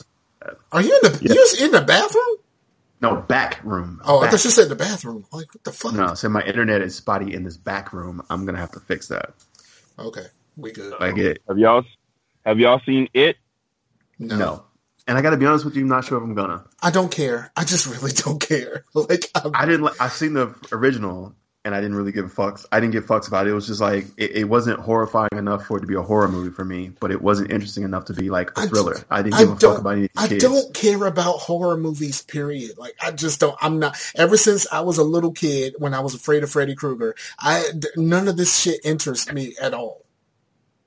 are you in the Yeah. you was in the bathroom No back room. oh i Back. thought you said the bathroom like what the fuck No, so my internet is spotty in this back room. I'm gonna have to fix that. okay we good Like it, Have y'all have y'all seen it? no. no. And I got to be honest with you, I'm not sure if I'm gonna. i don't care i just really don't care like I'm, I didn't. li- I seen the original, and I didn't really give fucks. I didn't give fucks about it. It was just like it, it wasn't horrifying enough for it to be a horror movie for me, but it wasn't interesting enough to be like a thriller. I, didn't I give a fuck about any I kids. don't care about horror movies, period. Like, I just don't, I'm not, ever since I was a little kid when I was afraid of Freddy Krueger, I none of this shit interests me at all.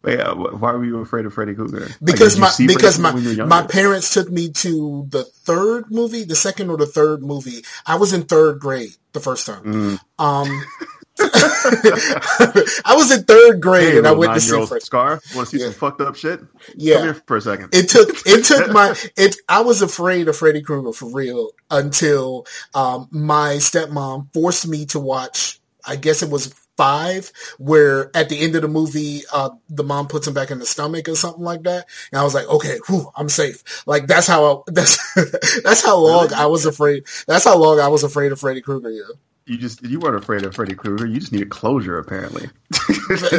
Wait, uh, why were you afraid of Freddy Krueger? Because you my, Freddy because my, when you were my parents took me to the third movie, the second or the third movie. I was in third grade the first time. Mm. Um, I was in third grade Hey, and I went to see Freddy. Scar. Want to see Yeah. some fucked up shit? Yeah. Come here for a second. it took it took my it I was afraid of Freddy Krueger for real until um my stepmom forced me to watch I guess it was five where at the end of the movie uh the mom puts him back in the stomach or something like that and I was like okay whew, I'm safe like that's how I, that's that's how long Really? I was afraid that's how long I was afraid of Freddy Krueger yeah you just you weren't afraid of Freddy Krueger. You just needed closure, apparently.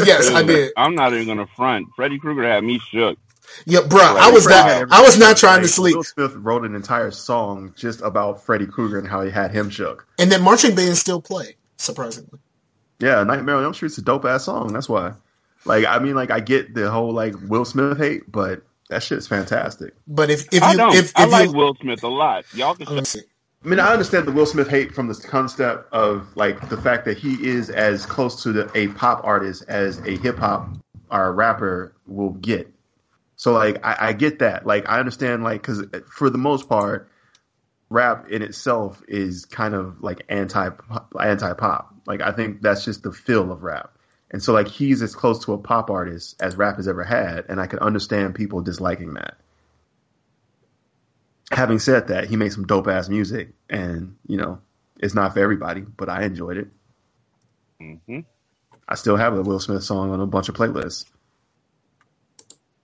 yes I did I'm not even gonna front. Freddy Krueger had me shook. yeah bruh I was Freddy not had I was not trying to sleep Will Smith wrote an entire song just about Freddy Krueger and how he had him shook. and then marching bands still play surprisingly Yeah, Nightmare on Elm Street's a dope ass song. That's why. Like, I mean, like, I get the whole like Will Smith hate, but that shit's fantastic. but if if I you don't. if, I like you Will Smith a lot. Y'all can. let. I mean, I understand the Will Smith hate from the concept of like the fact that he is as close to the, a pop artist as a hip hop or a rapper will get. So, like, I, I get that. Like, I understand, like, because for the most part, rap in itself is kind of like anti anti pop. Like, I think that's just the feel of rap. And so, like, he's as close to a pop artist as rap has ever had, and I can understand people disliking that having said that, he made some dope ass music, and you know, it's not for everybody, but I enjoyed it. hmm I still have a Will Smith song on a bunch of playlists.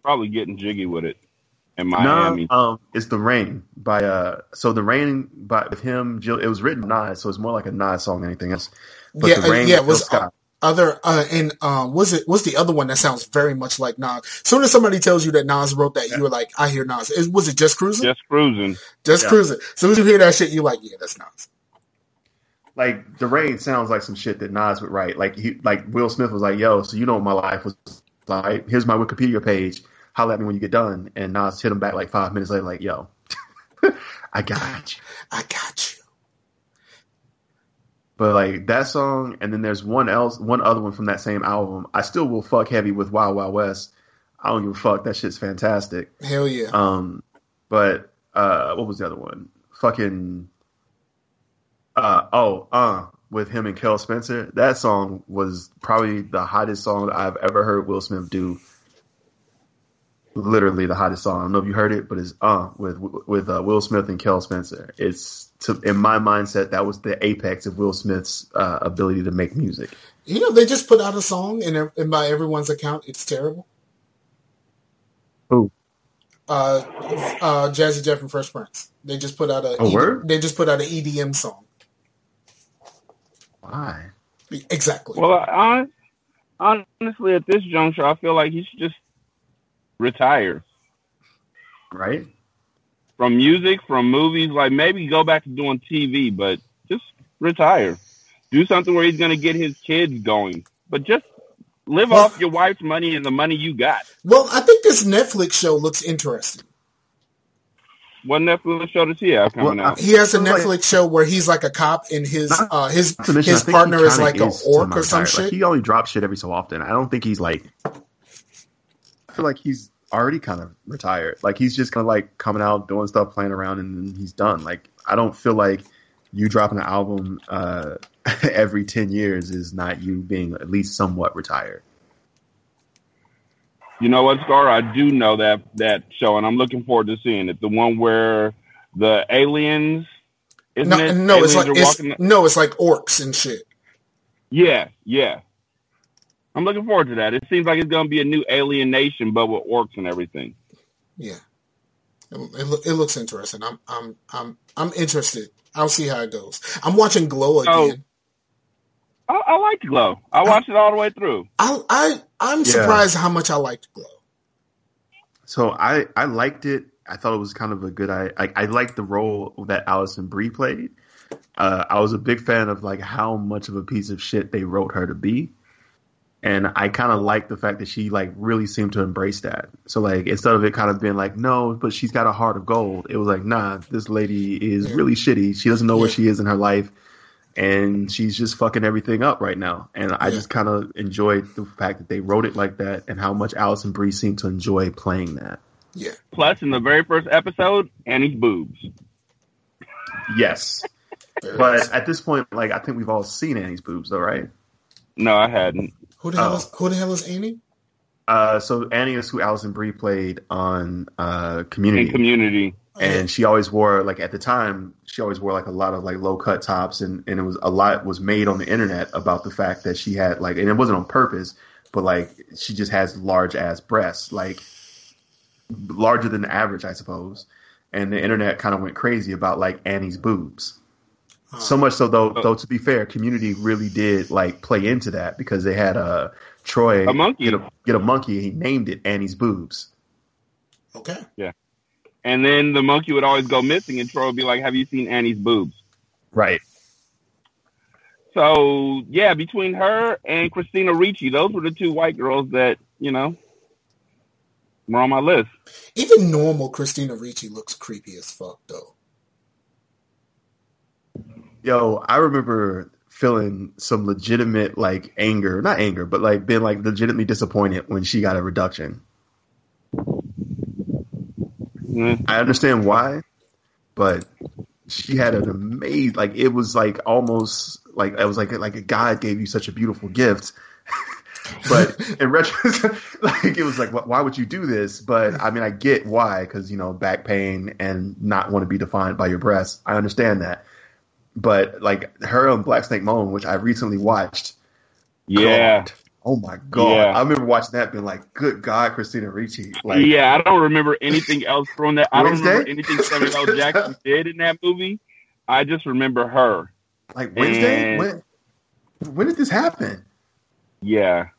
Probably getting jiggy with it in Miami. No, um, it's the Rain by uh, so the Rain by with him, Jill. It was written Nas, so it's more like a Nas song than anything else. But Yeah, the uh, rain yeah, was Phil Scott. other uh and um was it was the other one that sounds very much like Nas. soon as somebody tells you that Nas wrote that, you were like, I hear Nas. Is, was it just cruising? Just cruising. just Yeah. cruising. As soon as you hear that shit, you're like, yeah, that's Nas. like the rain sounds like some shit that Nas would write. Like he, like Will Smith was like, "Yo, so you know what my life was like? Here's my Wikipedia page. Holler at me when you get done." And Nas hit him back like five minutes later, like, "Yo, I got you." I got you. But like that song, and then there's one else, one other one from that same album. I still will fuck heavy with Wild Wild West. I don't give a fuck. That shit's fantastic. Hell yeah. Um, but uh, what was the other one? Fucking uh oh uh with him and Kel Spencer. That song was probably the hottest song I've ever heard Will Smith do. Literally the hottest song. I don't know if you heard it, but it's uh with with uh, Will Smith and Kel Spencer. It's to, in my mindset that was the apex of Will Smith's uh, ability to make music. You know, they just put out a song, and, and by everyone's account, it's terrible. Who? Uh, uh, Jazzy Jeff and Fresh Prince. They just put out a. A word? They just put out an EDM song. Why? Exactly. Well, I, honestly, at this juncture, I feel like he should just retire Right? from music, from movies. Like maybe go back to doing TV, but just retire. Do something where he's going to get his kids going, but just live Well- off your wife's money and the money you got. well, I think this Netflix show looks interesting. What Netflix show does he have coming Well, out? He has a Netflix show where he's like a cop, and his Not- uh, his mention, his I think he partner is like a is orc or some semi-retired. shit. Like, he only drops shit every so often. I don't think he's like. I feel like he's already kind of retired. Like he's just kind of like coming out, doing stuff, playing around, and then he's done. Like I don't feel like you dropping an album uh, every ten years is not you being at least somewhat retired. You know what, Scar? I do know that that show, and I'm looking forward to seeing it. The one where the aliens, isn't no, it? no, it's like it's, walking. no, it's like orcs and shit. Yeah, yeah. I'm looking forward to that. It seems like it's going to be a new alien nation, but with orcs and everything. Yeah, it, it, it looks interesting. I'm I'm I'm I'm interested. I'll see how it goes. I'm watching Glow Oh. again. I, I liked Glow. I watched it all the way through. I I I'm Yeah. surprised how much I liked Glow. So I I liked it. I thought it was kind of a good. I I, I liked the role that Alison Brie played. Uh, I was a big fan of like how much of a piece of shit they wrote her to be, and I kind of liked the fact that she like really seemed to embrace that. So like instead of it kind of being like no, but she's got a heart of gold, it was like nah, this lady is Yeah. really shitty. She doesn't know where she is in her life, and she's just fucking everything up right now. And I just kind of enjoyed the fact that they wrote it like that, and how much Alison Brie seemed to enjoy playing that. Yeah, Plus, in the very first episode, Annie's boobs. Yes. But at this point, like I think we've all seen Annie's boobs, though, right? No, I hadn't. Who the hell oh. is who the hell is Annie? Uh, so Annie is who Alison Brie played on uh, In Community, Community. and she always wore like at the time she always wore like a lot of like low cut tops, and and it was a lot was made on the internet about the fact that she had like, and it wasn't on purpose, but like she just has large ass breasts, like larger than the average, I suppose. And the internet kind of went crazy about like Annie's boobs. So much so though, though to be fair, Community really did like play into that because they had uh, Troy A monkey. get a get a monkey. He named it Annie's boobs. Okay, Yeah. And then the monkey would always go missing, and Troy would be like, Have you seen Annie's boobs? Right. So, yeah, between her and Christina Ricci, those were the two white girls that, you know, were on my list. even normal Christina Ricci looks creepy as fuck though. Yo, I remember feeling some legitimate like anger, not anger, but like being like legitimately disappointed when she got a reduction. Mm. I understand why, but she had an amazing like it was like almost like it was like like a God gave you such a beautiful gift. but in retrospect, like it was like, why would you do this? But I mean, I get why, because you know, back pain and not want to be defined by your breasts. I understand that. But like her on Black Snake Moan, which I recently watched, Yeah. God, oh my god, Yeah. I remember watching that, being like, good God, Christina Ricci, like, yeah, I don't remember anything else from that. I don't remember anything Samuel L. Jackson did in that movie. I just remember her. like Wednesday, And- when, when did this happen? Yeah.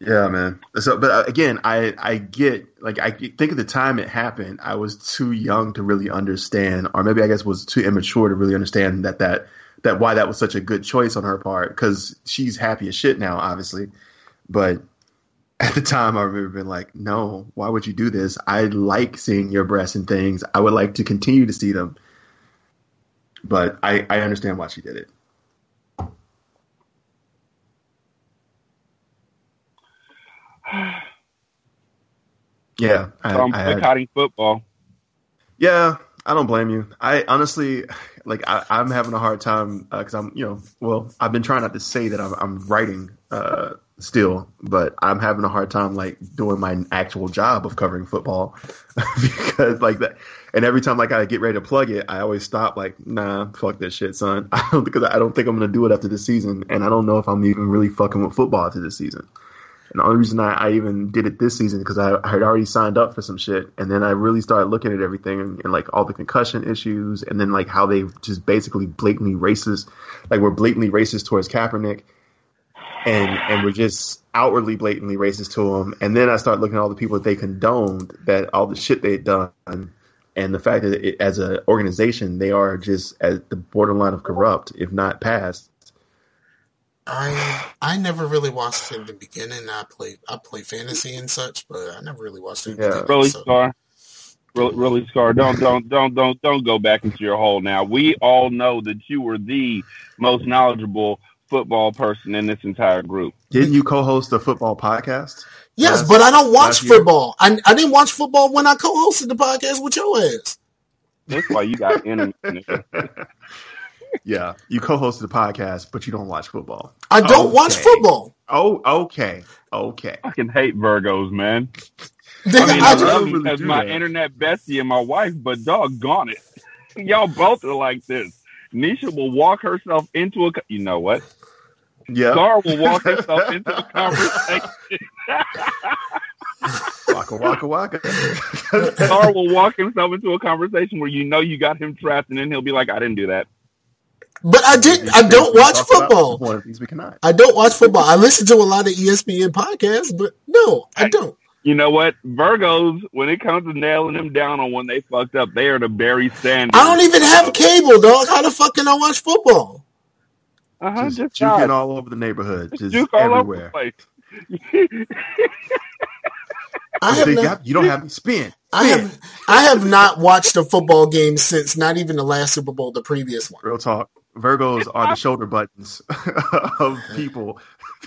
Yeah, man. So, but uh, again, I I get like I think at the time it happened, I was too young to really understand, or maybe I guess was too immature to really understand that that that why that was such a good choice on her part because she's happy as shit now, obviously. But at the time, I remember being like, "No, why would you do this? I like seeing your breasts and things. I would like to continue to see them." But I I understand why she did it. Yeah, I, So I'm I had- boycotting football. Yeah, I don't blame you. I honestly, like, I, I'm having a hard time because I'm, you know, well, I've been trying not to say that I'm, I'm writing uh, still, but I'm having a hard time like doing my actual job of covering football because like that. And every time like I get ready to plug it, I always stop like, nah, fuck this shit, son. I don't because I don't think I'm gonna do it after this season, and I don't know if I'm even really fucking with football after this season. And the only reason I, I even did it this season because I, I had already signed up for some shit, and then I really started looking at everything and, and like all the concussion issues, and then like how they just basically blatantly racist, like we're blatantly racist towards Kaepernick, and and we're just outwardly blatantly racist to him. And then I start looking at all the people that they condoned, that all the shit they'd done, and the fact that it, as an organization they are just at the borderline of corrupt, if not past. I I never really watched it in the beginning. I play I play fantasy and such, but I never really watched it. Yeah. beginning, Really, so- Scar. Really, really, Scar. Don't, don't, don't, don't, don't go back into your hole now. We all know that you were the most knowledgeable football person in this entire group. Didn't you co-host a football podcast? Yes, last- but I don't watch football. I I didn't watch football when I co-hosted the podcast with your ass. That's why you got internet. nigga. Yeah, you co-hosted a podcast, but you don't watch football. I don't watch football. Oh, okay, okay. I can hate Virgos, man. I mean, I I just- love really you as my that. internet bestie and my wife, but doggone it, y'all both are like this. Nisha will walk herself into a. co- You know what? Yeah, Scar will walk herself into a conversation. waka waka waka. Scar will walk himself into a conversation where you know you got him trapped, and then he'll be like, "I didn't do that." But I did. I don't watch football. One of these we cannot. I don't watch football. I listen to a lot of ESPN podcasts, but no, I don't. You know what? Virgos, when it comes to nailing them down on when they fucked up, they are the Barry Sanders. I don't even have cable, dog. How the fuck can I watch football? Uh-huh, Just, just juking not. all over the neighborhood, just Juke all over the everywhere. place. I have not, got- you don't have me spin. I have I have not watched a football game since not even the last Super Bowl, the previous one. Real talk. Virgos are the shoulder buttons of people.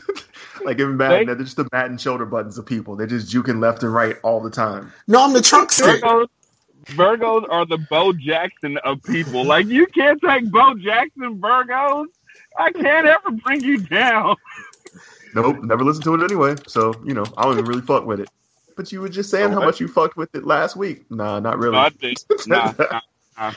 like in Madden, They- they're just the Madden shoulder buttons of people. They're just juking left and right all the time. No, I'm the trunk stick. Virgos, Virgos are the Bo Jackson of people. Like you can't take Bo Jackson, Virgos. I can't ever bring you down. Nope, never listened to it anyway. So you know, I don't even really fuck with it. But you were just saying oh, how much you fucked with it last week. Nah, not really. No, I think nah, nah, nah.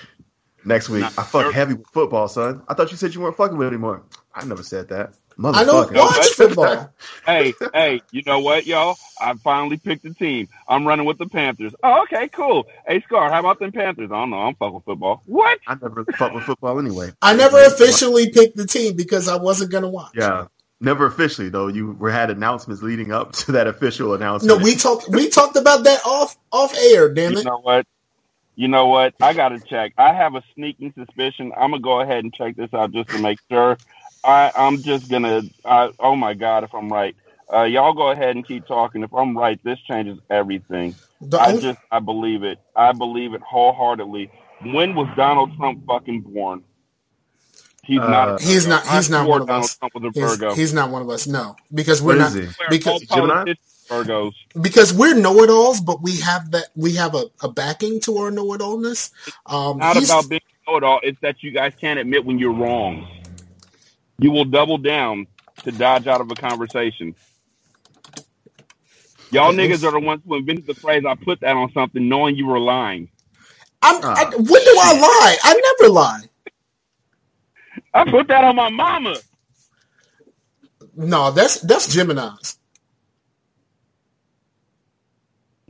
Next week, Nah, I fuck er- heavy with football, son. I thought you said you weren't fucking with it anymore. I never said that. Motherfucker. I don't Motherfucker. watch football. hey, hey, you know what, y'all? I finally picked a team. I'm running with the Panthers. Oh, okay, cool. Hey, Scar, how about them Panthers? I don't know. I'm fucking football. What? I never really fuck with football anyway. I never officially picked the team because I wasn't gonna watch. Yeah, never officially though. You were had announcements leading up to that official announcement. No, we talked we talked about that off off air, damn You it. know what? You know what? I gotta check. I have a sneaking suspicion. I'm gonna go ahead and check this out just to make sure. I, I'm just gonna. I, oh my god, if I'm right, uh, y'all go ahead and keep talking. If I'm right, this changes everything. The I just, I believe it. I believe it wholeheartedly. When was Donald Trump fucking born? He's Uh, not. He's not- he's not one of Donald us. Trump was a he's, Virgo. he's not one of us. No, because we're What not is he? Swear, because- all Gemini? politicians are Virgos. because we're know-it-alls, but we have that we have a, a backing to our know-it-allness. Um, not about being know it all. It's that you guys can't admit when you're wrong. You will double down to dodge out of a conversation. Y'all Okay. niggas are the ones who invented the phrase "I put that on something," knowing you were lying. I'm, Ah, I, when do I lie? I never lie. I put that on my mama. No, that's that's Gemini's.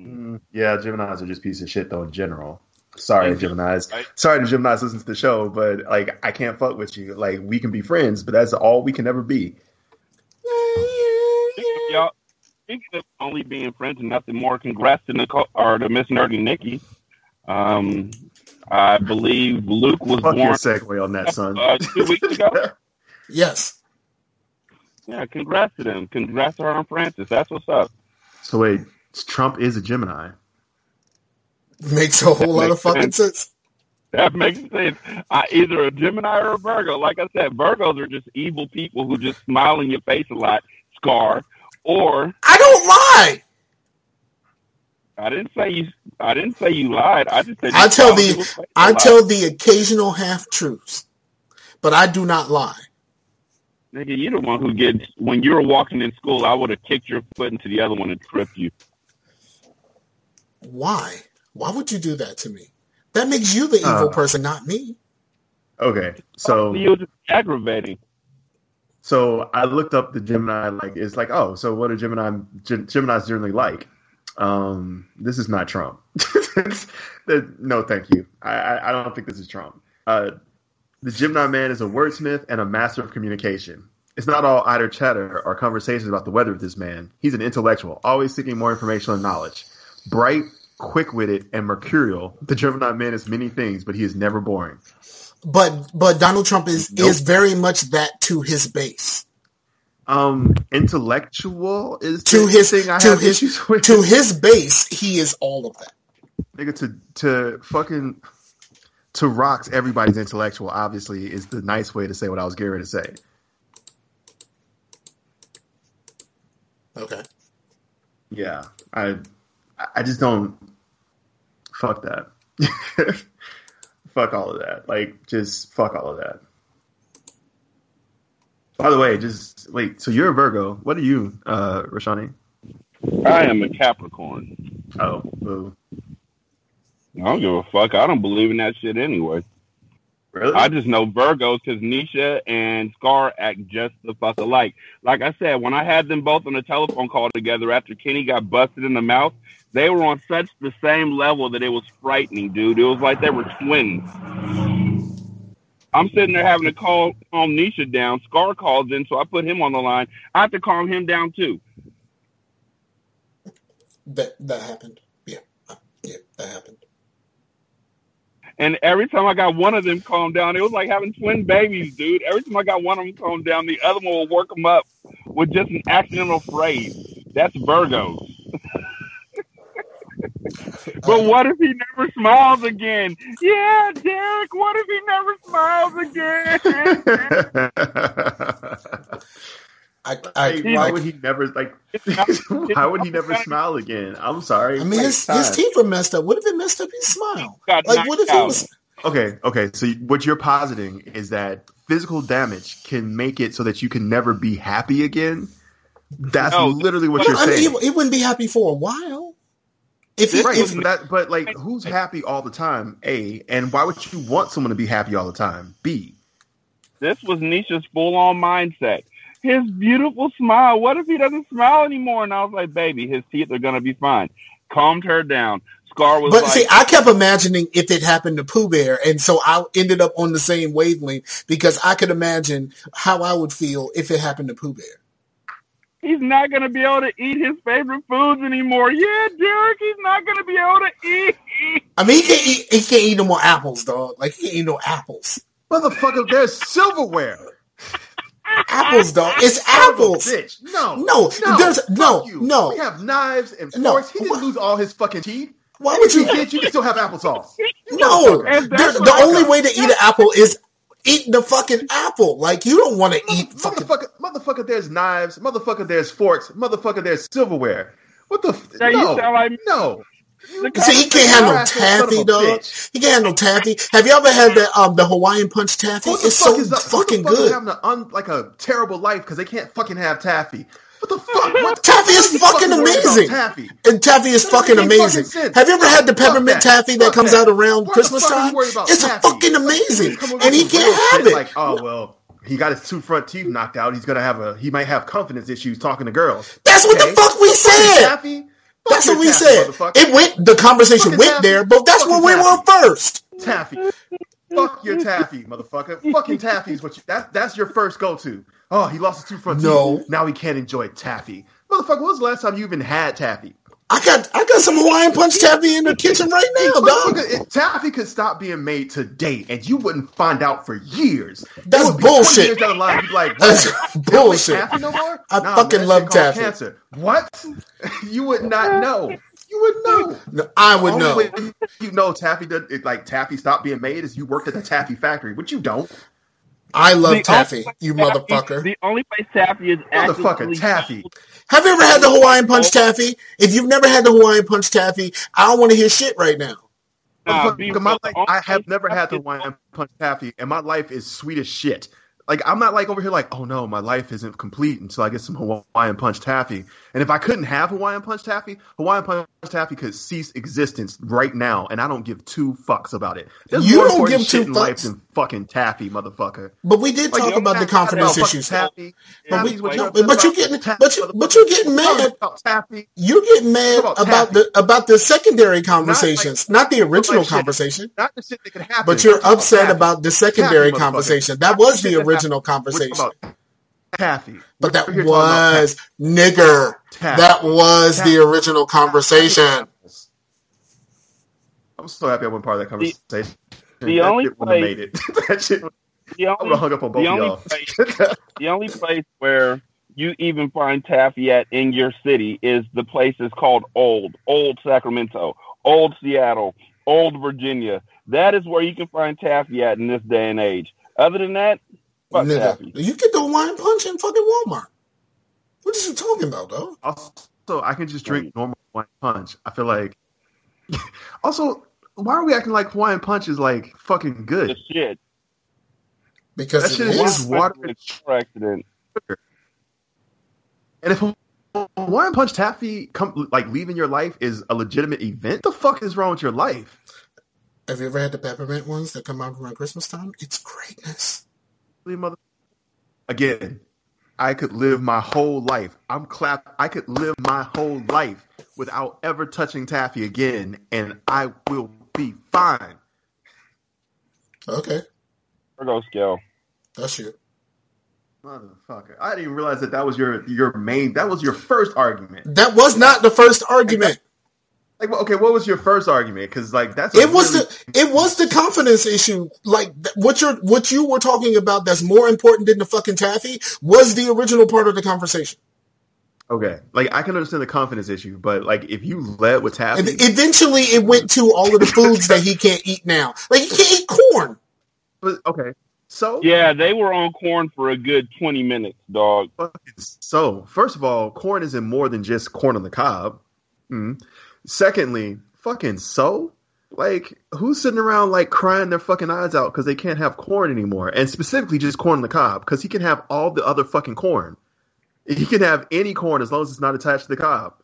Mm, yeah, Gemini's are just piece of shit though in general. Sorry, Thank. Gemini's. Right. Sorry to Gemini's listen to the show, but like I can't fuck with you. Like we can be friends, but that's all we can ever be. Speaking of y'all, speaking of only being friends and nothing more, congrats to Nicole or to Miss Nerdy Nikki. Um, I believe Luke was Fuck your born segue on that, son. uh, two weeks ago. Yes. Yeah, congrats to them. Congrats to her and Francis. That's what's up. so wait, Trump is a Gemini. Makes a whole lot of fucking sense. sense. That makes sense. Uh, either a Gemini or a Virgo. Like I said, Virgos are just evil people who just smile in your face a lot, scar. Or I don't lie. I didn't say you. I didn't say you lied. I just said I tell the people's face a I tell the occasional half truths, but I do not lie. Nigga, you're the one who gets when you were walking in school. I would have kicked your foot into the other one and tripped you. Why? Why would you do that to me? That makes you the evil Uh, person, not me. Okay, so you were just aggravating. so I looked up the Gemini. Like it's like oh, so what are Gemini Gem- Gemini's generally like? Um, this is not Trump. No, thank you. I, I I don't think this is Trump. Uh, the Gemini man is a wordsmith and a master of communication. It's not all idle chatter or conversations about the weather with this man. He's an intellectual, always seeking more information and knowledge. Bright, quick-witted, and mercurial, the Gemini man is many things, but he is never boring. But but Donald Trump is Nope. is very much that to his base. Um, intellectual is To the his thing I to have his to his base, he is all of that. Nigga, to to fucking to rocks everybody's intellectual. Obviously, is the nice way to say what I was getting ready to say. Okay. Yeah, I I just don't fuck that. fuck all of that. Like, just fuck all of that. By the way, just wait. So you're a Virgo. What are you, uh, Rashani? I am a Capricorn. Oh, boo. I don't give a fuck. I don't believe in that shit anyway. Really? I just know Virgos because Nisha and Scar act just the fuck alike. Like I said, when I had them both on a telephone call together after Kenny got busted in the mouth, they were on such the same level that it was frightening, dude. It was like they were twins. I'm sitting there having to call calm Nisha down. Scar calls in, so I put him on the line. I have to calm him down too. That that happened. Yeah. Yeah, that happened. And every time I got one of them calmed down, it was like having twin babies, dude. Every time I got one of them calmed down, the other one will work them up with just an accidental phrase. That's Virgos. but what if he never smiles again? Yeah, Derek, what if he never smiles again? I I, Like, why I, would he never like? why would he never smile again? I'm sorry. I mean his his teeth were messed up. What if it messed up his smile? Like what if knocked he out. was Okay, okay. So what you're positing is that physical damage can make it so that you can never be happy again. That's No. literally what Well, you're I mean, saying. he, he wouldn't be happy for a while. If he, Right, if, but, that, but like, who's happy all the time? A, and why would you want someone to be happy all the time? B, This was Nisha's full on mindset. His beautiful smile. What if he doesn't smile anymore? And I was like, baby, his teeth are going to be fine. Calmed her down. Scar was but like, see, I kept imagining if it happened to Pooh Bear, and so I ended up on the same wavelength because I could imagine how I would feel if it happened to Pooh Bear. he's not going to be able to eat his favorite foods anymore. Yeah, Derek, he's not going to be able to eat. I mean, he can't eat. He can't eat no more apples, dog. Like he can't eat no apples. motherfucker, there's silverware. Apples, dog. It's Son of a apples. bitch. No, No, there's- fuck no, you. no. We have knives and No. forks. He didn't lose all his fucking teeth. Why would he you? did, you can still have applesauce. No, the, that's the what I only got. way to eat an apple is eat the fucking apple. Like you don't want to eat fucking. Motherfucker, motherfucker, there's knives. Motherfucker, there's forks. Motherfucker, there's silverware. What the? F- Now, you no, sound like- no. See, he can't have no Rascal son of a taffy, dog. bitch. He can't have no taffy. Have you ever had the um the Hawaiian punch taffy? It's fuck so is the, fucking fuck good. Having un, like a terrible life because they can't fucking have taffy. What the fuck? What, Taffy is fucking amazing. Taffy. And taffy is That fucking amazing. fucking. Have you ever had the peppermint that. taffy that Fuck comes that. out around Why the Christmas fuck are you time? It's taffy? fucking amazing, and he can't have it. Like, oh well, he got his two front teeth knocked out. He's gonna have a. He might have confidence issues talking to girls. That's what the fuck we said. Taffy. That's what we taffy, said. It went. The conversation Fucking went taffy. there, but that's Fucking where we were first. Taffy. Fuck your taffy, motherfucker. Fucking taffy is what you that that's your first go to. Oh, he lost his two front No. teeth. Now he can't enjoy taffy. Motherfucker, when was the last time you even had taffy? I got I got some Hawaiian punch taffy in the kitchen right now, dog. It- taffy could stop being made today, and you wouldn't find out for years. That's would be 20 bullshit. Years down the line, you'd be like, That's what? They don't make bullshit. Taffy no more? I Nah, fucking man, love taffy. Cancer. What? you would not know. You would know. No, I would know. you know taffy did it, like taffy stopped being made is you worked at the taffy factory, which you don't. I love The taffy, you place motherfucker. The only place taffy is Motherfucker, actually taffy. Have you ever had the Hawaiian punch oh. taffy? If you've never had the Hawaiian punch taffy, I don't want to hear shit right now. Nah, Motherfucker, my life, I have never had the Hawaiian punch taffy, and my life is sweet as shit. Like I'm not like over here like, oh no, my life isn't complete until I get some Hawaiian punch taffy. And if I couldn't have Hawaiian punch taffy, Hawaiian punch taffy could cease existence right now, and I don't give two fucks about it. There's You don't give two fucks? than fucking taffy, motherfucker. But we did Like, talk about the confidence issues. Taffy. But we- Taffy's no, you're but you getting- Taffy, but you, but you're getting mad. about Taffy. You're getting mad about, about the about the secondary conversations, not the original shit. conversation. Not the shit that could happen. But you're upset Taffy. about the secondary conversation. That was the shit original happened. We're talking conversation. Taffy. But that We're here talking about was nigger. Taffy. That was Taffy. the original conversation. I'm so happy I wasn't part of that conversation. the that only shit place- made it. that shit. would- The I would only, have hung up on both the of only y'all. place, the only place where you even find taffy at in your city is the place is called Old, Old Sacramento, Old Seattle, Old Virginia. That is where you can find taffy at in this day and age. Other than that, fuck Nigga, taffy. you get the wine punch in fucking Walmart. What is you talking about, though? Also, I can just drink normal Hawaiian punch. I feel like. Also, why are we acting like Hawaiian punch is like fucking The good? shit. Because That shit is is. just water It's a car accident. And if Hawaiian punch taffy come like leaving your life is a legitimate event, the fuck is wrong with your life? Have you ever had the peppermint ones that come out around Christmas time? It's greatness. Mother- Again, I could live my whole life. I'm clap. I could live my whole life without ever touching taffy again, and I will be fine. Okay, Virgo scale. that's you. Motherfucker! I didn't even realize that that was your your main. That was your first argument. That was not the first argument. Like, okay, what was your first argument? Because like that's It was really- the it was the confidence issue. Like what you're what you were talking about. That's more important than the fucking taffy. Was the original part of the conversation. okay. Like I can understand the confidence issue, but like if you led with taffy, And eventually, it went to all of the foods that he can't eat now. Like he can't eat corn. but, okay, so Yeah, they were on corn for a good 20 minutes, dog. So, first of all, corn isn't more than just corn on the cob. Mm. Secondly, fucking so, like, who's sitting around like crying their fucking eyes out because they can't have corn anymore, and specifically just corn on the cob because he can have all the other fucking corn. He can have any corn as long as it's not attached to the cob.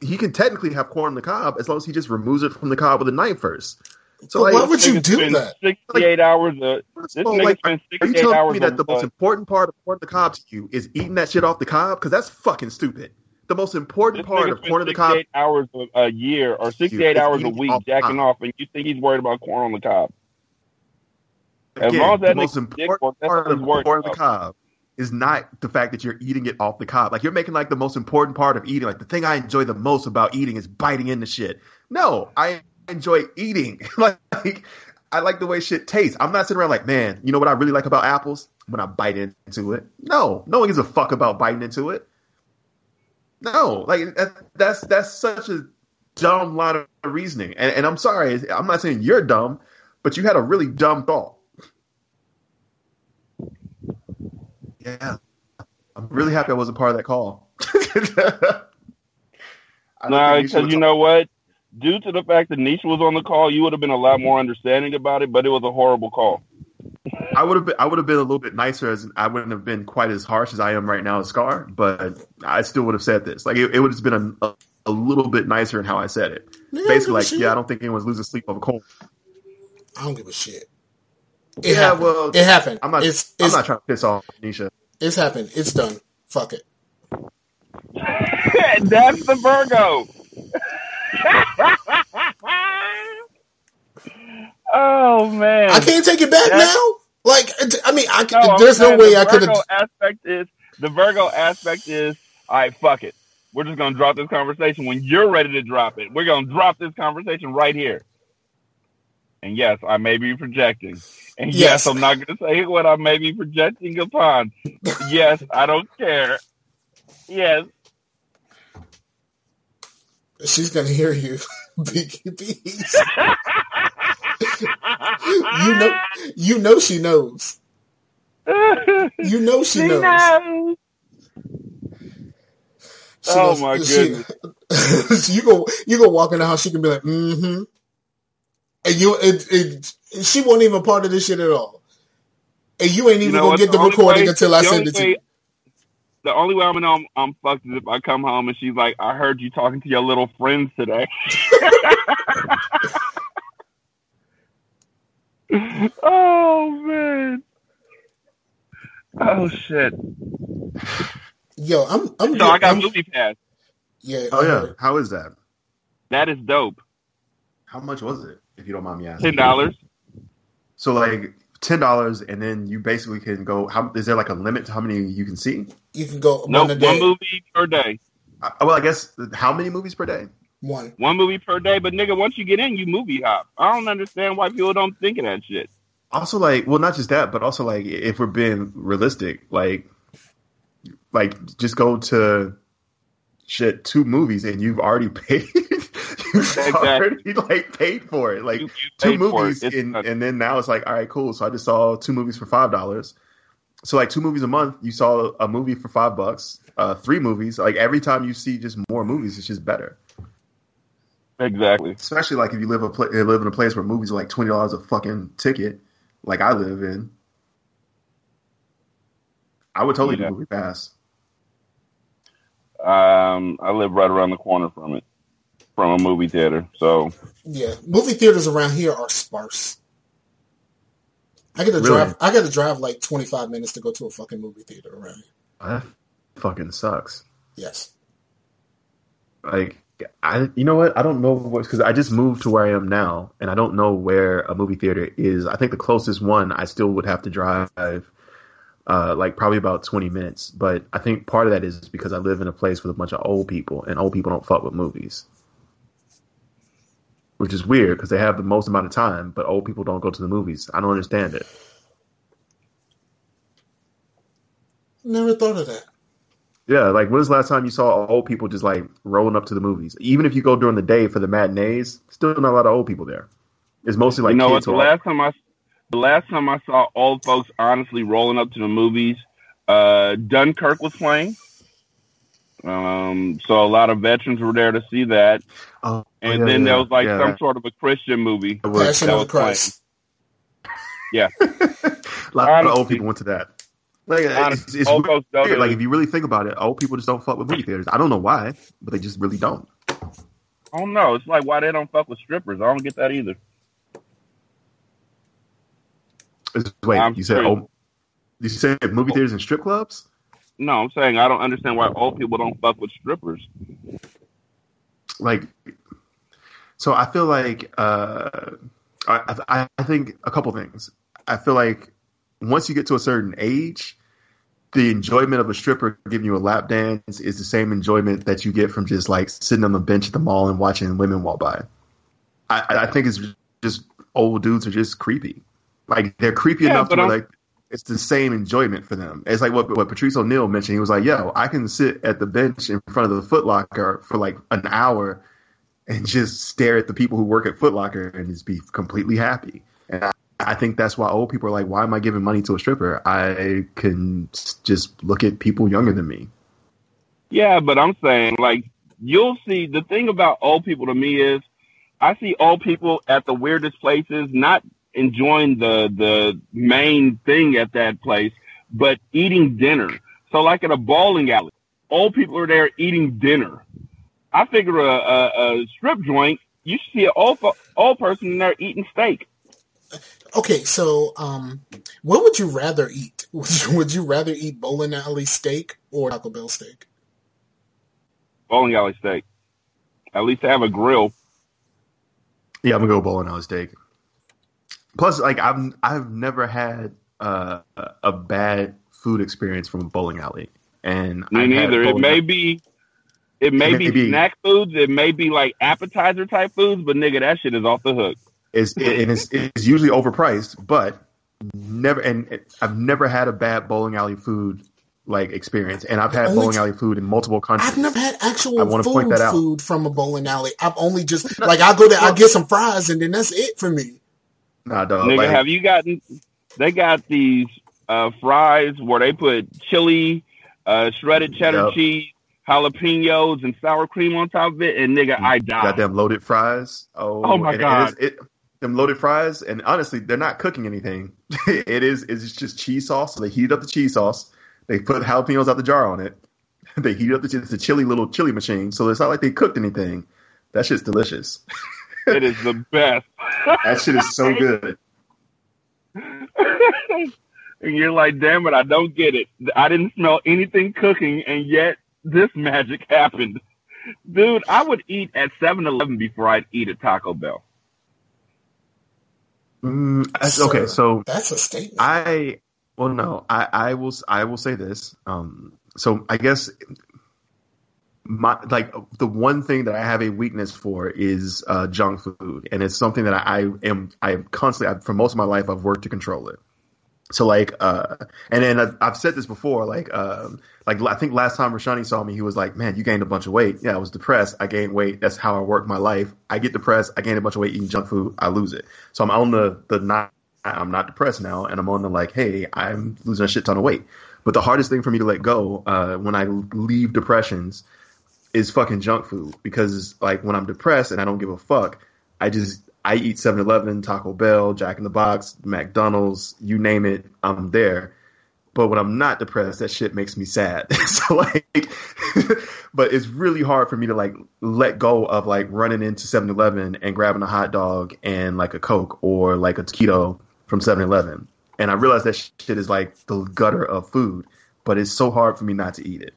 He can technically have corn on the cob as long as he just removes it from the cob with a knife first. So, But like, why would you do spent that? 68 hours. Of, first this of all, like, are you 68 telling hours. me that the most uh, important part of corn on the cob to you is eating that shit off the cob? Because that's fucking stupid. The most important part of corn on the cob 68 hours a, year or 68 hours a week off jacking off, and you think he's worried about corn on the cob. As Again, long as that the most important work, part of corn on the cob is not the fact that you're eating it off the cob. Like you're making like the most important part of eating. Like the thing I enjoy the most about eating is biting into shit. No, I enjoy eating. like I like the way shit tastes. I'm not sitting around like, man, you know what I really like about apples? When I bite into it. No, no one gives a fuck about biting into it. No, like that, that's that's such a dumb line of reasoning. And, and I'm sorry, I'm not saying you're dumb, but you had a really dumb thought. Yeah, I'm really happy I wasn't part of that call. I don't Nah, think because you know what? Due to the fact that Nisha was on the call, you would have been a lot more understanding about it. But it was a horrible call. I would have been I would have been a little bit nicer as I wouldn't have been quite as harsh as I am right now as Scar, but I still would have said this. Like it, it would have been a, a little bit nicer in how I said it. Yeah, Basically, like, yeah, I don't think anyone's losing sleep over cold. I don't give a shit. It Yeah, happened. well, it happened. I'm not. It's I'm it's not trying to piss off Nisha. it's happened. It's done. Fuck it. That's the Virgo. oh man. I can't take it back That's- now. Like, I mean, I No, there's no way the I could Virgo have. aspect is the Virgo aspect is all right. Fuck it. We're just gonna drop this conversation when you're ready to drop it. We're gonna drop this conversation right here. And yes, I may be projecting. And yes, Yes. I'm not gonna say what I may be projecting upon. yes, I don't care. Yes. She's gonna hear you, BKBs. you know, you know she knows. You know she, She knows. knows. She Oh, knows- my she- you go, you go walk in the house. She can be like, mm-hmm, and you, it, it, she wasn't even part of this shit at all. And you ain't You even know gonna get the, only recording way- until I the send it to you. The only way I'm gonna know I'm, I'm fucked is if I come home and she's like, "I heard you talking to your little friends today." oh man. Oh shit. Yo, I'm, I'm, So I got I'm- MoviePass. yeah. Oh I yeah, how is that? That is dope. How much was it? If you don't mind me asking. Ten dollars. So like ten dollars, and then you basically can go. How is there like a limit to how many you can see? You can go No, one a day. one movie per day. Uh, well, I guess how many movies per day? One. One movie per day. But nigga, once you get in, you movie hop. I don't understand why people don't think of that shit. Also, like, well, not just that, but also like, if we're being realistic, like, like just go to shit two movies and you've already paid. you've Exactly. already like paid for it. Like You- you two paid it. movies, and, not- and then now it's like, all right, cool. So I just saw two movies for five dollars. So like two movies a month, you saw a movie for five bucks. Uh, three movies. Like every time you see just more movies, it's just better. Exactly. Especially like if you live a pla- live in a place where movies are like twenty dollars a fucking ticket, like I live in. I would totally Yeah. do MoviePass. Um, I live right around the corner from it, from a movie theater. So Yeah, movie theaters around here are sparse. I get to Really? drive. I got to drive like twenty five minutes to go to a fucking movie theater around here. That fucking sucks. Yes. Like I, you know what? I don't know what because I just moved to where I am now, and I don't know where a movie theater is. I think the closest one I still would have to drive, uh, like probably about twenty minutes. But I think part of that is because I live in a place with a bunch of old people, and old people don't fuck with movies, which is weird because they have the most amount of time, but old people don't go to the movies. I don't understand it. Never thought of that. Yeah, like when was the last time you saw old people just like rolling up to the movies? Even if you go during the day for the matinees, still not a lot of old people there. It's mostly like you know what? kids The who are- last time I, the last time I saw old folks honestly rolling up to the movies, uh, Dunkirk was playing. Um, so a lot of veterans were there to see that, Oh, and yeah, then yeah, there was like yeah, some sort of a Christian movie. Passion of was the Christ. Yeah, a lot of old people went to that. Like Honestly, it's old folks don't weird. Like if you really think about it, old people just don't fuck with movie theaters. I don't know why, but they just really don't. I don't know. It's like why they don't fuck with strippers. I don't get that either. It's- wait, I'm you said oh, you said movie theaters and strip clubs? No, I'm saying I don't understand why old people don't fuck with strippers. like so i feel like uh I, I i think a couple things i feel like once you get to a certain age the enjoyment of a stripper giving you a lap dance is the same enjoyment that you get from just like sitting on the bench at the mall and watching women walk by i i think it's just old dudes are just creepy like they're creepy Yeah, enough to like it's the same enjoyment for them. It's like what what Patrice O'Neal mentioned. He was like, "Yo, I can sit at the bench in front of the Foot Locker for like an hour and just stare at the people who work at Foot Locker and just be completely happy." I think that's why old people are like, "Why am I giving money to a stripper? I can just look at people younger than me." Yeah, but I'm saying like you'll see the thing about old people to me is I see old people at the weirdest places, not enjoying the the main thing at that place, but eating dinner. So like at a bowling alley, old people are there eating dinner. I figure a, a, a strip joint, you should see an old old person in there eating steak. Okay, so um, what would you rather eat? Would you, would you rather eat bowling alley steak or Taco Bell steak? Bowling alley steak. At least I have a grill. Yeah, I'm gonna go bowling alley steak. Plus, like I've I've never had uh, a bad food experience from a bowling alley, and Me I've neither. It may alley- be, it may It be may be- snack foods. It may be like appetizer type foods, but nigga, that shit is off the hook. Is and it's, it's usually overpriced, but never and I've never had a bad bowling alley food like experience, and I've had Only bowling t- alley food in multiple countries. I've never had actual I wanna food point that out. food from a bowling alley. I've only just like I go there, I get some fries, and then that's it for me. Nah, dog. Nigga, like, have you gotten? They got these uh, fries where they put chili, uh, shredded cheddar Yup. cheese, jalapenos, and sour cream on top of it, and nigga, I died. goddamn loaded fries. Oh, Oh my and- and God. it's- it, them loaded fries, and honestly, they're not cooking anything. it is it's just cheese sauce. So they heat up the cheese sauce. They put jalapenos out the jar on it. They heat up the it's a chili little chili machine, so it's not like they cooked anything. That shit's delicious. It is the best. That shit is so good. and you're like, damn it, I don't get it. I didn't smell anything cooking, and yet this magic happened. Dude, I would eat at 7 Eleven before I'd eat at Taco Bell. Mm, that's- okay, so That's a statement. I well no, I I will I will say this. Um so I guess my like the one thing that I have a weakness for is uh junk food and it's something that I, I am I am constantly I, for most of my life I've worked to control it. So like uh and then I've, I've said this before like um like I think last time Rashani saw me he was like man you gained a bunch of weight. Yeah, I was depressed. I gained weight. That's how I work my life. I get depressed, I gain a bunch of weight eating junk food, I lose it. So I'm on the the not I'm not depressed now, and I'm on the like, hey, I'm losing a shit ton of weight. But the hardest thing for me to let go uh, when I leave depressions is fucking junk food because like when I'm depressed and I don't give a fuck, I just I eat 7-Eleven, Taco Bell, Jack in the Box, McDonald's, you name it, I'm there. But when I'm not depressed, that shit makes me sad. so like, but it's really hard for me to like let go of like running into 7-Eleven and grabbing a hot dog and like a Coke or like a taquito from 7-Eleven. And I realize that shit is like the gutter of food, but it's so hard for me not to eat it.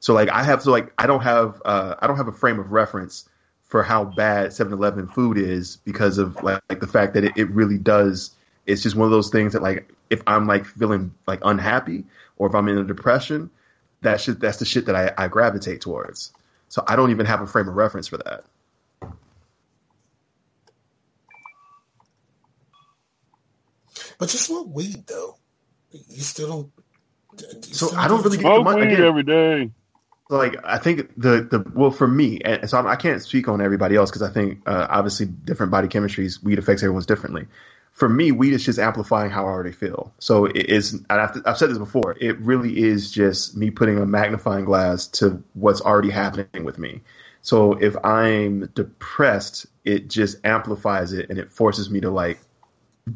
So like I have so like I don't have uh I don't have a frame of reference for how bad 7-Eleven food is because of like, like the fact that it, it really does it's just one of those things that like if I'm like feeling like unhappy or if I'm in a depression, that shit that's the shit that I, I gravitate towards. So I don't even have a frame of reference for that. but you smoke weed though. You still don't. you So still I don't really what get Smoke the mon- weed again, every day. Like I think the the well for me, and so I'm, I can't speak on everybody else because I think uh, obviously different body chemistries, weed affects everyone's differently. For me, weed is just amplifying how I already feel. So it is, I've, I've said this before. It really is just me putting a magnifying glass to what's already happening with me. So if I'm depressed, it just amplifies it and it forces me to like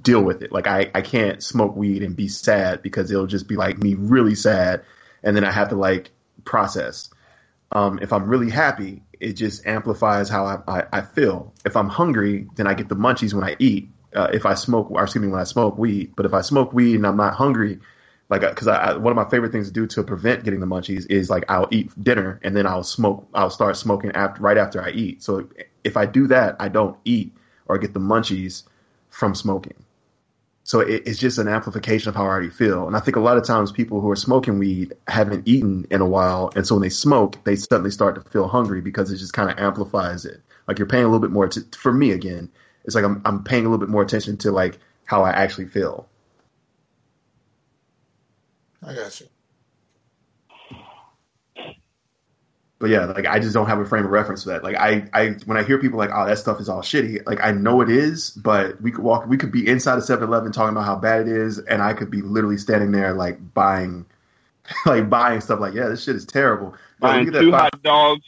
deal with it. Like I, I can't smoke weed and be sad because it'll just be like me really sad and then I have to like process. Um, if I'm really happy, it just amplifies how I, I, I feel. If I'm hungry, then I get the munchies when I eat. Uh, if I smoke, or excuse me, when I smoke weed. But if I smoke weed and I'm not hungry, like because I, I, one of my favorite things to do to prevent getting the munchies is like I'll eat dinner and then I'll smoke. I'll start smoking after right after I eat. So if I do that, I don't eat or get the munchies from smoking. So it, it's just an amplification of how I already feel. And I think a lot of times people who are smoking weed haven't eaten in a while. And so when they smoke, they suddenly start to feel hungry because it just kind of amplifies it. Like you're paying a little bit more to, for me again, it's like I'm, I'm paying a little bit more attention to like how I actually feel. I got you. But yeah, like I just don't have a frame of reference for that. Like I, I when I hear people like, oh, that stuff is all shitty, like I know it is, but we could walk we could be inside of 7-Eleven talking about how bad it is, and I could be literally standing there like buying like buying stuff like, yeah, this shit is terrible. Buying at two that five- hot dogs.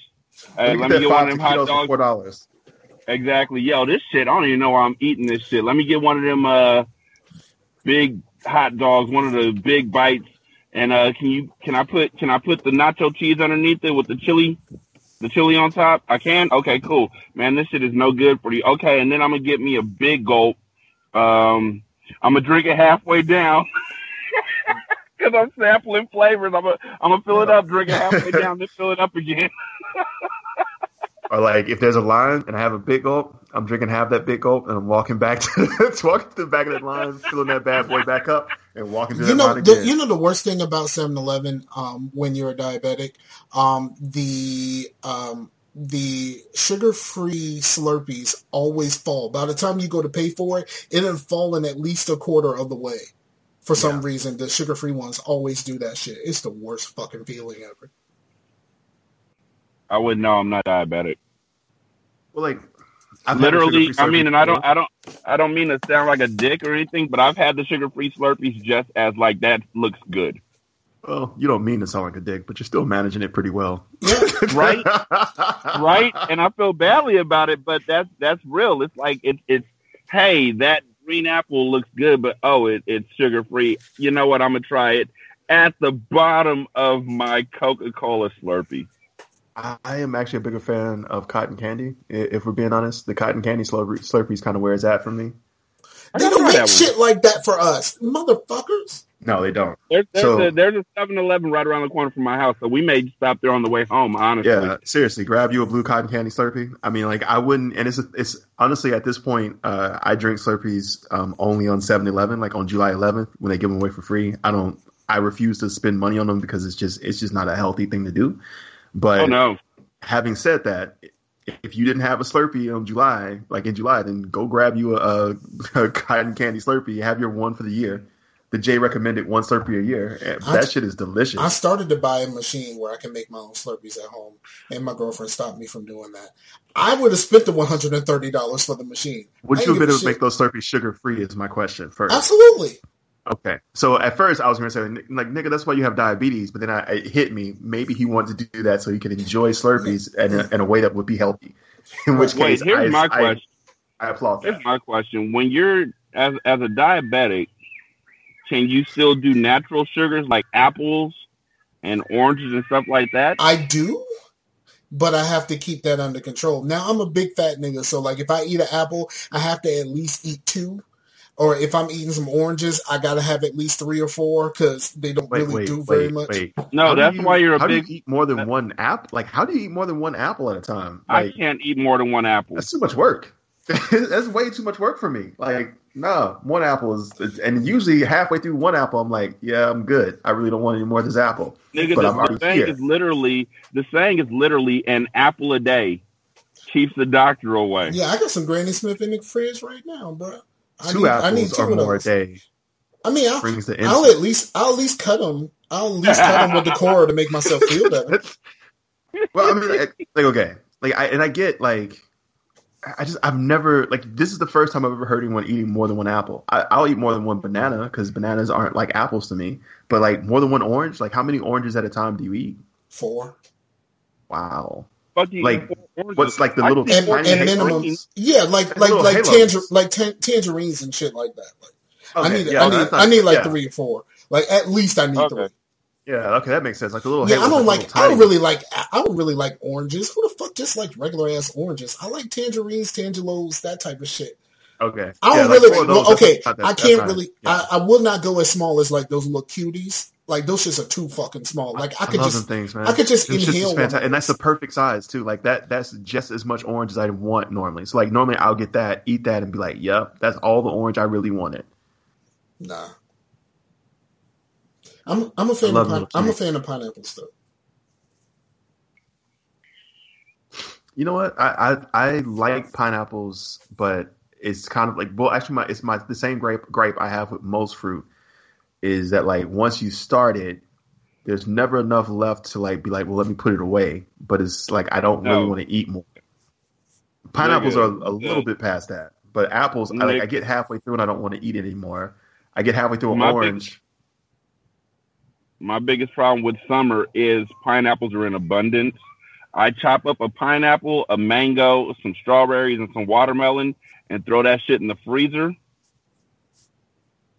Hey, let me get one of them hot dogs. four dollars. Exactly. Yo, this shit, I don't even know why I'm eating this shit. Let me get one of them uh big hot dogs, one of the big bites. And uh can you can I put can I put the nacho cheese underneath it with the chili the chili on top? I can? Okay, cool. Man, this shit is no good for you. Okay, and then I'm gonna get me a big gulp. Um I'm gonna drink it halfway down. Cause I'm sampling flavors. I'm gonna I'm gonna fill it up, drink it halfway down, then fill it up again. Or like if there's a line and I have a big gulp, I'm drinking half that big gulp and I'm walking back to walking to the back of that line, filling that bad boy back up, and walking to You that know, line the, again. you know the worst thing about 7-Eleven um, when you're a diabetic, um, the um, the sugar-free Slurpees always fall. By the time you go to pay for it, it'll fall in at least a quarter of the way. For some Yeah. reason, the sugar-free ones always do that shit. It's the worst fucking feeling ever. I wouldn't know. I'm not diabetic. Well, like I've Literally, I mean, and I don't. I don't, I don't mean to sound like a dick or anything, but I've had the sugar-free Slurpees just as like that looks good, Well, you don't mean to sound like a dick, but you're still managing it pretty well. Right? right? And I feel badly about it, but that's that's real. It's like it's it's hey, that green apple looks good, but oh, it, it's sugar-free. You know what? I'm gonna try it at the bottom of my Coca-Cola Slurpee. I I am actually a bigger fan of cotton candy. If we're being honest, the cotton candy Slurpee, Slurpees kind of where it's at for me. They don't make shit like that for us, motherfuckers. No, they don't. There's there's So- a there's a 7-Eleven right around the corner from my house, so we may stop there on the way home. Honestly, Yeah, seriously, grab you a blue cotton candy Slurpee. I mean, like I wouldn't, and it's it's honestly at this point, uh, I drink Slurpees um, only on 7-Eleven, like on July 11th when they give them away for free. I don't, I refuse to spend money on them because it's just it's just not a healthy thing to do. But Oh no, having said that, if you didn't have a Slurpee on July, like in July, then go grab you a, a cotton candy Slurpee. Have your one for the year. The J recommended one Slurpee a year. and I- That shit is delicious. I started to buy a machine where I can make my own Slurpees at home, and my girlfriend stopped me from doing that. I would have spent the one hundred and thirty dollars for the machine. Would you ain't have been able to make those Slurpees sugar free? Is my question first. Absolutely. Okay. So at first I was going to say, like, nigga, that's why you have diabetes. But then I, it hit me. Maybe he wanted to do that so he could enjoy Slurpees in a, in a way that would be healthy. In which wait. case, Here's I, my I- question. I, applaud that. Here's my question: When you're as as a diabetic, can you still do natural sugars like apples and oranges and stuff like that? I do, but I have to keep that under control. Now I'm a big fat nigga, so like if I eat an apple, I have to at least eat two. Or if I'm eating some oranges, I gotta have at least three or four because they don't Wait, really wait, do very wait, much. wait. No, How that's you- why you're a how big. do you eat more than one apple? Like, how do you eat more than one apple at a time? I can't eat more than one apple. that's too much work. that's way too much work for me. Like, no, one apple is, and usually halfway through one apple, I'm like, yeah, I'm good. I really don't want any more of this apple. Nigga, But the, I'm the saying here. is literally the saying is literally an apple a day keeps the doctor away. Yeah, I got some Granny Smith in the fridge right now, bro. I Two need, apples I need two or more a day I mean, I'll, the I'll at least I'll at least cut them. I'll at least cut them with the core to make myself feel better. well, I mean, like, like, okay, like, I and I get like, I just I've never like this is the first time I've ever heard anyone eating more than one apple. I, I'll eat more than one banana because bananas aren't like apples to me. But like more than one orange, like how many oranges at a time do you eat? Four Wow, Like, eat four oranges. what's like the little and, tiny and oranges. minimum, halos? yeah, like like like tanger, like tan- tangerines and shit like that. Like I need yeah, I need that's not- I need like yeah. three or four. Like at least I need Okay. three. Yeah, okay, that makes sense. Like a little Yeah, I don't like, like. I don't really like. I don't really like oranges. Who the fuck just like regular ass oranges? I like tangerines, tangelos, that type of shit. Okay, I don't like really. four of those, well, okay, that- I can't not- really. yeah. I, I will not go as small as like those little cuties. Like those shits are too fucking small. Like I could just. things, man. I could just is inhale one and that's the perfect size too. Like that, that's just as much orange as I want normally. So like normally I'll get that, eat that, and be like, "Yep, that's all the orange I really wanted." Nah. I'm I'm a fan of pine, I'm a fan of pineapples though. You know what? I I, I like pineapples, but it's kind of like well, actually, my it's my the same grape gripe I have with most fruit is that like once you start it, there's never enough left to like be like, well, let me put it away. But it's like I don't really want to eat more. Pineapples are a little nigga. bit past that, but apples, I like I get halfway through and I don't want to eat anymore. I get halfway through an My big- orange. My biggest problem with summer is pineapples are in abundance. I chop up a pineapple, a mango, some strawberries, and some watermelon, and throw that shit in the freezer.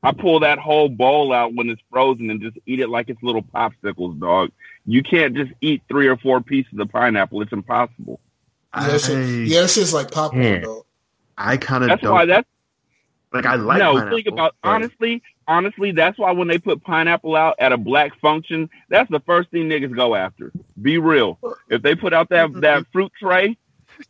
I pull that whole bowl out when it's frozen and just eat it like it's little popsicles, dog. You can't just eat three or four pieces of pineapple. It's impossible. Yeah, that shit, I, yeah, that shit's like popcorn Yeah. though. I kind of That's don't why that's like. I like no. pineapple, Think about but- honestly, honestly. That's why when they put pineapple out at a black function, that's the first thing niggas go after. Be real. If they put out that Mm-hmm. that fruit tray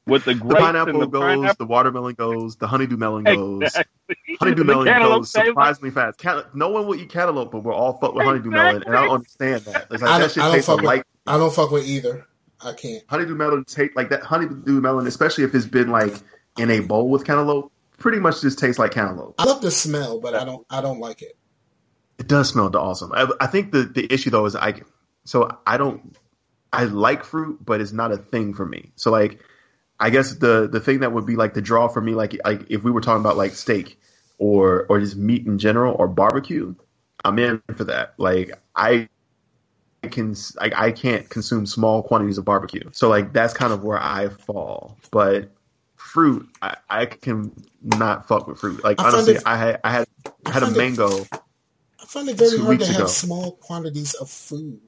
with the The grapes and pineapple the goes, pineapple. the watermelon goes, the honeydew melon goes. Exactly. Honeydew The melon goes tastes like- surprisingly fast. Can- no one will eat cantaloupe, but we're all fuck with honeydew melon, and I don't understand that. Like I that don't, shit I don't fuck like with. I don't fuck with either. I can't. honeydew melon. Taste like that honeydew melon, especially if it's been like in a bowl with cantaloupe. Pretty much just tastes like cantaloupe. I love the smell, but I don't. I don't like it. It does smell awesome. I, I think the the issue though is I so I don't I like fruit, but it's not a thing for me. So like I guess the the thing that would be like the draw for me, like like if we were talking about like steak or or just meat in general or barbecue, I'm in for that. Like I can I, I can't consume small quantities of barbecue. So like that's kind of where I fall. But fruit, I, I can not fuck with fruit. Like I honestly, I had I had I had a find it- mango. I find it very hard to weeks have small quantities of food.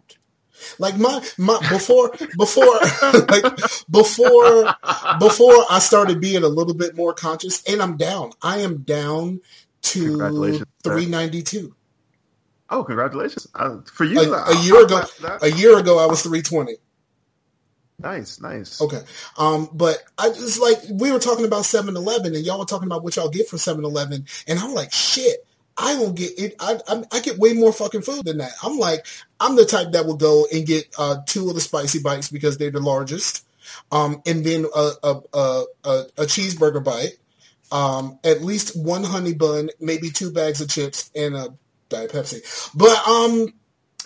Like my my before before like before before I started being a little bit more conscious, and I'm down. I am down to three ninety two. Oh, congratulations uh, for you! A, I- a year ago, a year ago, I was three twenty. nice, nice. Okay. Um, but I just like we were talking about 7-Eleven and y'all were talking about what y'all get from 7-Eleven and I'm like, shit, I don't get it. I, I I get way more fucking food than that. I'm like, I'm the type that will go and get uh, two of the spicy bites because they're the largest, um, and then a a a, a, a cheeseburger bite, um, at least one honey bun, maybe two bags of chips and a diet Pepsi. But um,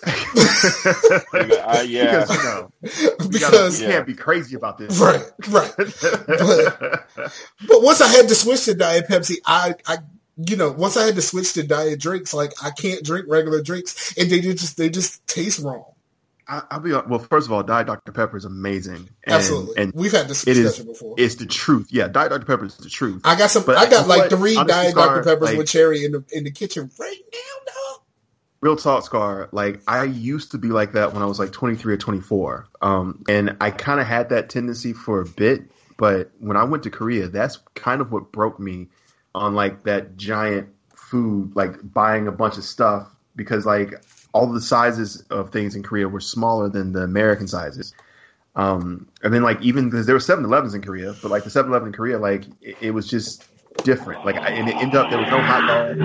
Uh, yeah. because you know, we because gotta, we can't be crazy about this. right, right. But once I had to switch to Diet Pepsi, I, I, you know, once I had to switch to diet drinks, like I can't drink regular drinks, and they just they just taste wrong. I, I'll be well. First of all, Diet Dr Pepper is amazing, and, Absolutely, and we've had this it is discussion before. it's the truth. Yeah, Diet Dr Pepper is the truth. I got some. but I got like three Honestly, Diet Scar, Dr Peppers like- with cherry in the in the kitchen right now, dog. Real talk, Scar. Like I used to be like that when I was like 23 or 24, um, and I kind of had that tendency for a bit. But when I went to Korea, that's kind of what broke me on like that giant food, like buying a bunch of stuff because like all the sizes of things in Korea were smaller than the American sizes. Um, and then like even because there were 7-Elevens in Korea, but like the 7-Eleven in Korea, like it, it was just different. Like I, and it ended up there was no hot dog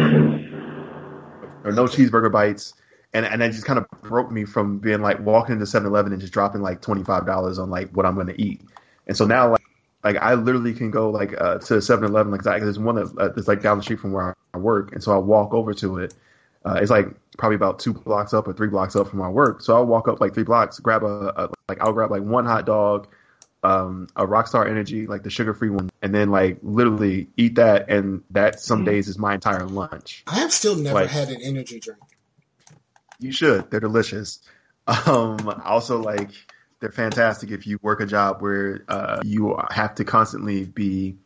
or no cheeseburger bites. And and that just kind of broke me from being like walking into 7-Eleven and just dropping like twenty five dollars on like what I'm going to eat. And so now like like I literally can go like uh, to 7-Eleven like there's one that, uh, that's like down the street from where I work, and so I walk over to it. Uh, it's like probably about two blocks up or three blocks up from my work. So I'll walk up like three blocks, grab a, a like I'll grab like one hot dog, um, a Rockstar Energy, like the sugar free one, and then like literally eat that, and that some days is my entire lunch. I have still never Like- had an energy drink. You should. They're delicious. Um, also, like they're fantastic if you work a job where uh, you have to constantly be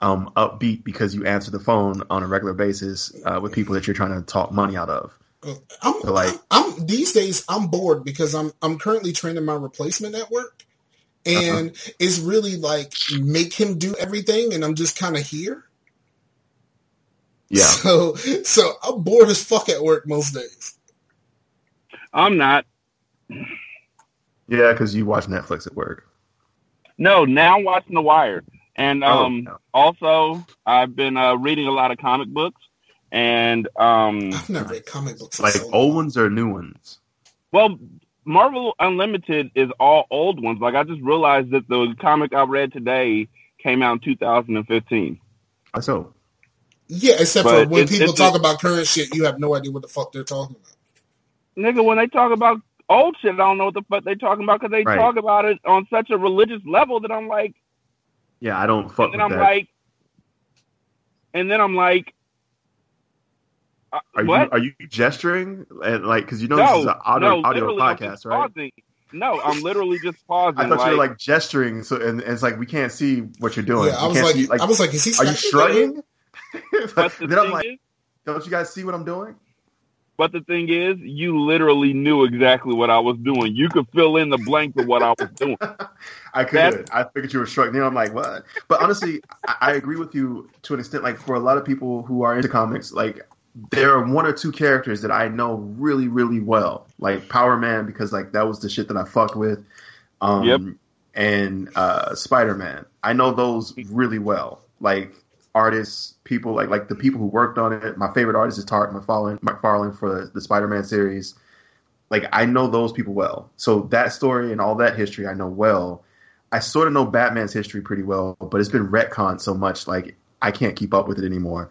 um, upbeat because you answer the phone on a regular basis uh, with people that you're trying to talk money out of. I'm So, like- I'm these days I'm bored because I'm I'm currently training my replacement at work, and Uh-huh. it's really like make him do everything, and I'm just kind of here. Yeah. So so I'm bored as fuck at work most days. I'm not. Yeah, because you watch Netflix at work. No, now I'm watching The Wire, and Oh, um, no. also I've been uh, reading a lot of comic books, and um, I've never read comic books. Like so old ones or new ones? well, Marvel Unlimited is all old ones. Like I just realized that the comic I read today came out in 2015. I so. Yeah, except for when it's- people it's talk a- about current shit, you have no idea what the fuck they're talking about. Nigga, when they talk about old shit, I don't know what the fuck they talking about because they Right. talk about it on such a religious level that I'm like, Yeah, I don't fuck and then with I'm that. like, and then I'm like, uh, are you what? are you gesturing and like because you know no, this is an audio, no, audio podcast, right? pausing. No, I'm literally just pausing. I thought like, you were like gesturing, so and, and it's like we can't see what you're doing. Yeah, I was like, see, like, I was like, is he? are you Skyping? shrugging? but the then I'm like, is, don't you guys see what I'm doing? But the thing is, you literally knew exactly what I was doing. You could fill in the blank of what I was doing. I could. That's- I figured you were shrugging. Then I'm like, what? But honestly, I, I agree with you to an extent. Like for a lot of people who are into comics, like there are one or two characters that I know really, really well. Like Power Man, because like that was the shit that I fucked with. Um, Yep. and uh, Spider Man. I know those really well. Like artists, people like like the people who worked on it. My favorite artist is Todd McFarlane, McFarlane for the Spider Man series. Like I know those people well. So that story and all that history I know well. I sort of know Batman's history pretty well, but it's been retconned so much like I can't keep up with it anymore.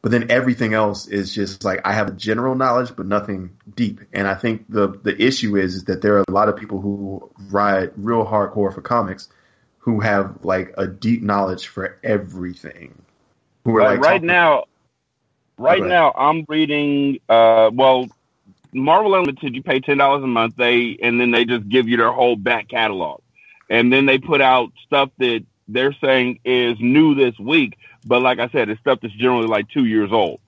But then everything else is just like I have a general knowledge, but nothing deep. And I think the the issue is, is that there are a lot of people who ride real hardcore for comics who have like a deep knowledge for everything. Who are Right, like right now, right now, I'm reading. Uh, well, Marvel Unlimited, you pay ten dollars a month. They and then they just give you their whole back catalog, and then they put out stuff that they're saying is new this week. But like I said, it's stuff that's generally like two years old.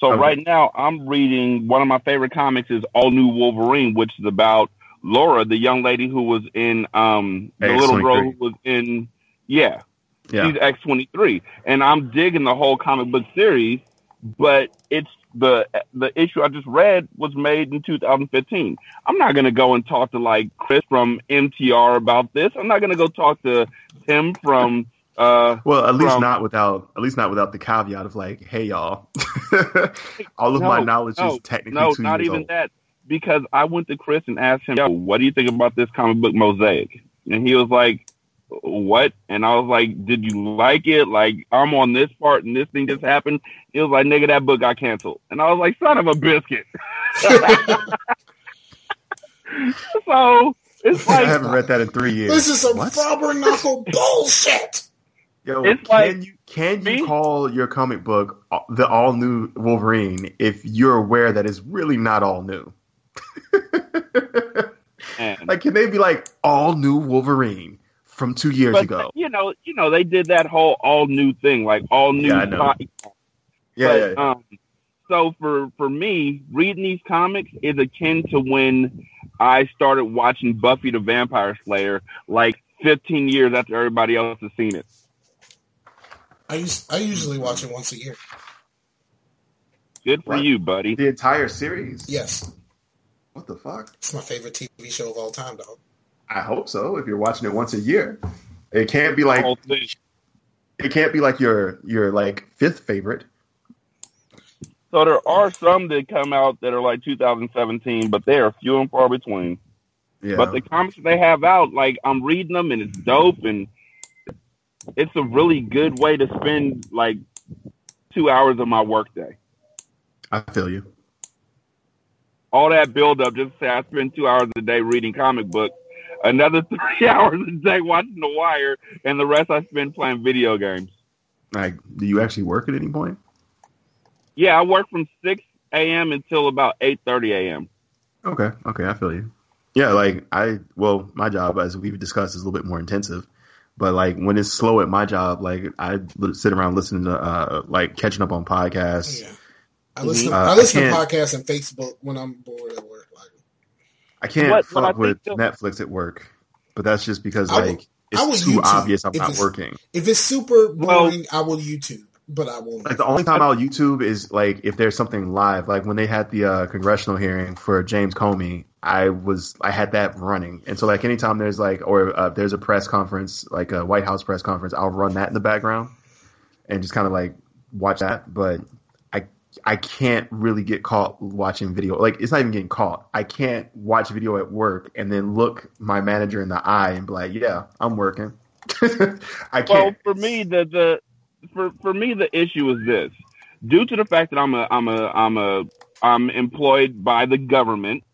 So Okay. right now, I'm reading one of my favorite comics is All New Wolverine, which is about Laura, the young lady who was in um the little girl who was in yeah Yeah. She's X twenty three, and I'm digging the whole comic book series. But it's the the issue I just read was made in 2015. I'm not gonna go and talk to like Chris from MTR about this. I'm not gonna go talk to Tim from uh Well, at least from- not without at least not without the caveat of like, hey y'all, all of my knowledge no, is technically no, two not years even old. that. Because I went to Chris and asked him, "Yo, what do you think about this comic book mosaic?" And he was like, "What?" And I was like, "Did you like it? Like I'm on this part and this thing just happened." He was like, "Nigga, that book got canceled." And I was like, "Son of a biscuit." so it's I haven't read that in three years. This is some What? Faber-Knuckle bullshit. Yo, It's can like- you can you Me? call your comic book uh, the all new Wolverine if you're aware that it's really not all new? like, can they be like all new Wolverine from two years but ago? you know, you know, they did that whole all new thing, like all new. Yeah, I know. body- Yeah, but, yeah, yeah. Um, so for for me, reading these comics is akin to when I started watching Buffy the Vampire Slayer, like 15 years after everybody else has seen it. I us- I usually watch it once a year. Good for What? you, buddy. the entire series. Yes, What the fuck? it's my favorite TV show of all time, dog. I hope so. If you're watching it once a year, it can't be like it can't be like your your like fifth favorite. So there are some that come out that are like 2017, but they are few and far between. Yeah, But the comics they have out, like I'm reading them and it's dope and it's a really good way to spend like two hours of my workday. I feel you. All that build up, just say I spend two hours a day reading comic books, another three hours a day watching The Wire, and the rest I spend playing video games. Like, do you actually work at any point? Yeah, I work from six a.m. until about eight thirty a.m. Okay, okay, I feel you. Yeah, like I well, my job as we've discussed is a little bit more intensive. But like when it's slow at my job, like I sit around listening to uh like catching up on podcasts. Yeah, I listen. Uh, I listen I to podcasts and Facebook when I'm bored at work. Like, I can't What- fuck what I with think Netflix at work, but that's just because I like I will it's too YouTube obvious I'm if not working. if it's super Well- boring, I will YouTube, but I won't. Like the only time I'll YouTube is like if there's something live, like when they had the uh, congressional hearing for James Comey. I was I had that running, and so like anytime there's like or uh, there's a press conference, like a White House press conference, I'll run that in the background and just kind of like watch that. But I can't really get caught watching video. Like it's not even getting caught. I can't watch video at work and then look my manager in the eye and be like, "Yeah, I'm working." I can't. Well, for me, the the for for me the issue is this: due to the fact that I'm a I'm a I'm a I'm employed by the government,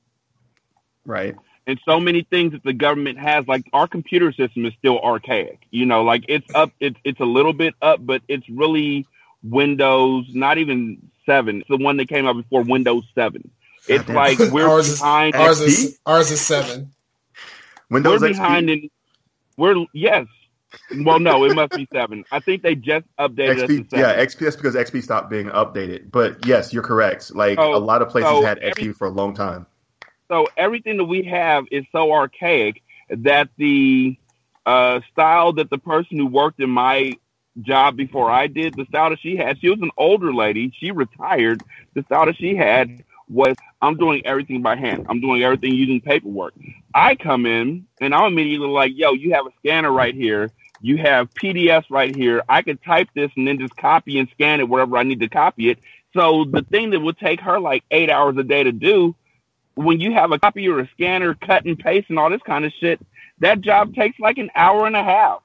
right. and so many things that the government has, like our computer system is still archaic. You know, like it's up, it's it's a little bit up, but it's really Windows, not even seven. It's the one that came out before Windows seven. It's like we're Ours is- behind. ours is ours is seven. Windows we're XP. behind in. We're yes. Well, no, it must be seven. I think they just updated XP, seven. yeah, XP. That's because XP stopped being updated. But yes, you're correct. Like So- a lot of places so had XP every- for a long time. So everything that we have is so archaic that the uh, style that the person who worked in my job before I did, the style that she had, she was an older lady. She retired. The style that she had was I'm doing everything by hand. I'm doing everything using paperwork. I come in and I'm immediately like, yo, you have a scanner right here. You have PDFs right here. I could type this and then just copy and scan it wherever I need to copy it. So the thing that would take her like eight hours a day to do, when you have a copier, or a scanner, cut and paste, and all this kind of shit, that job takes like an hour and a half.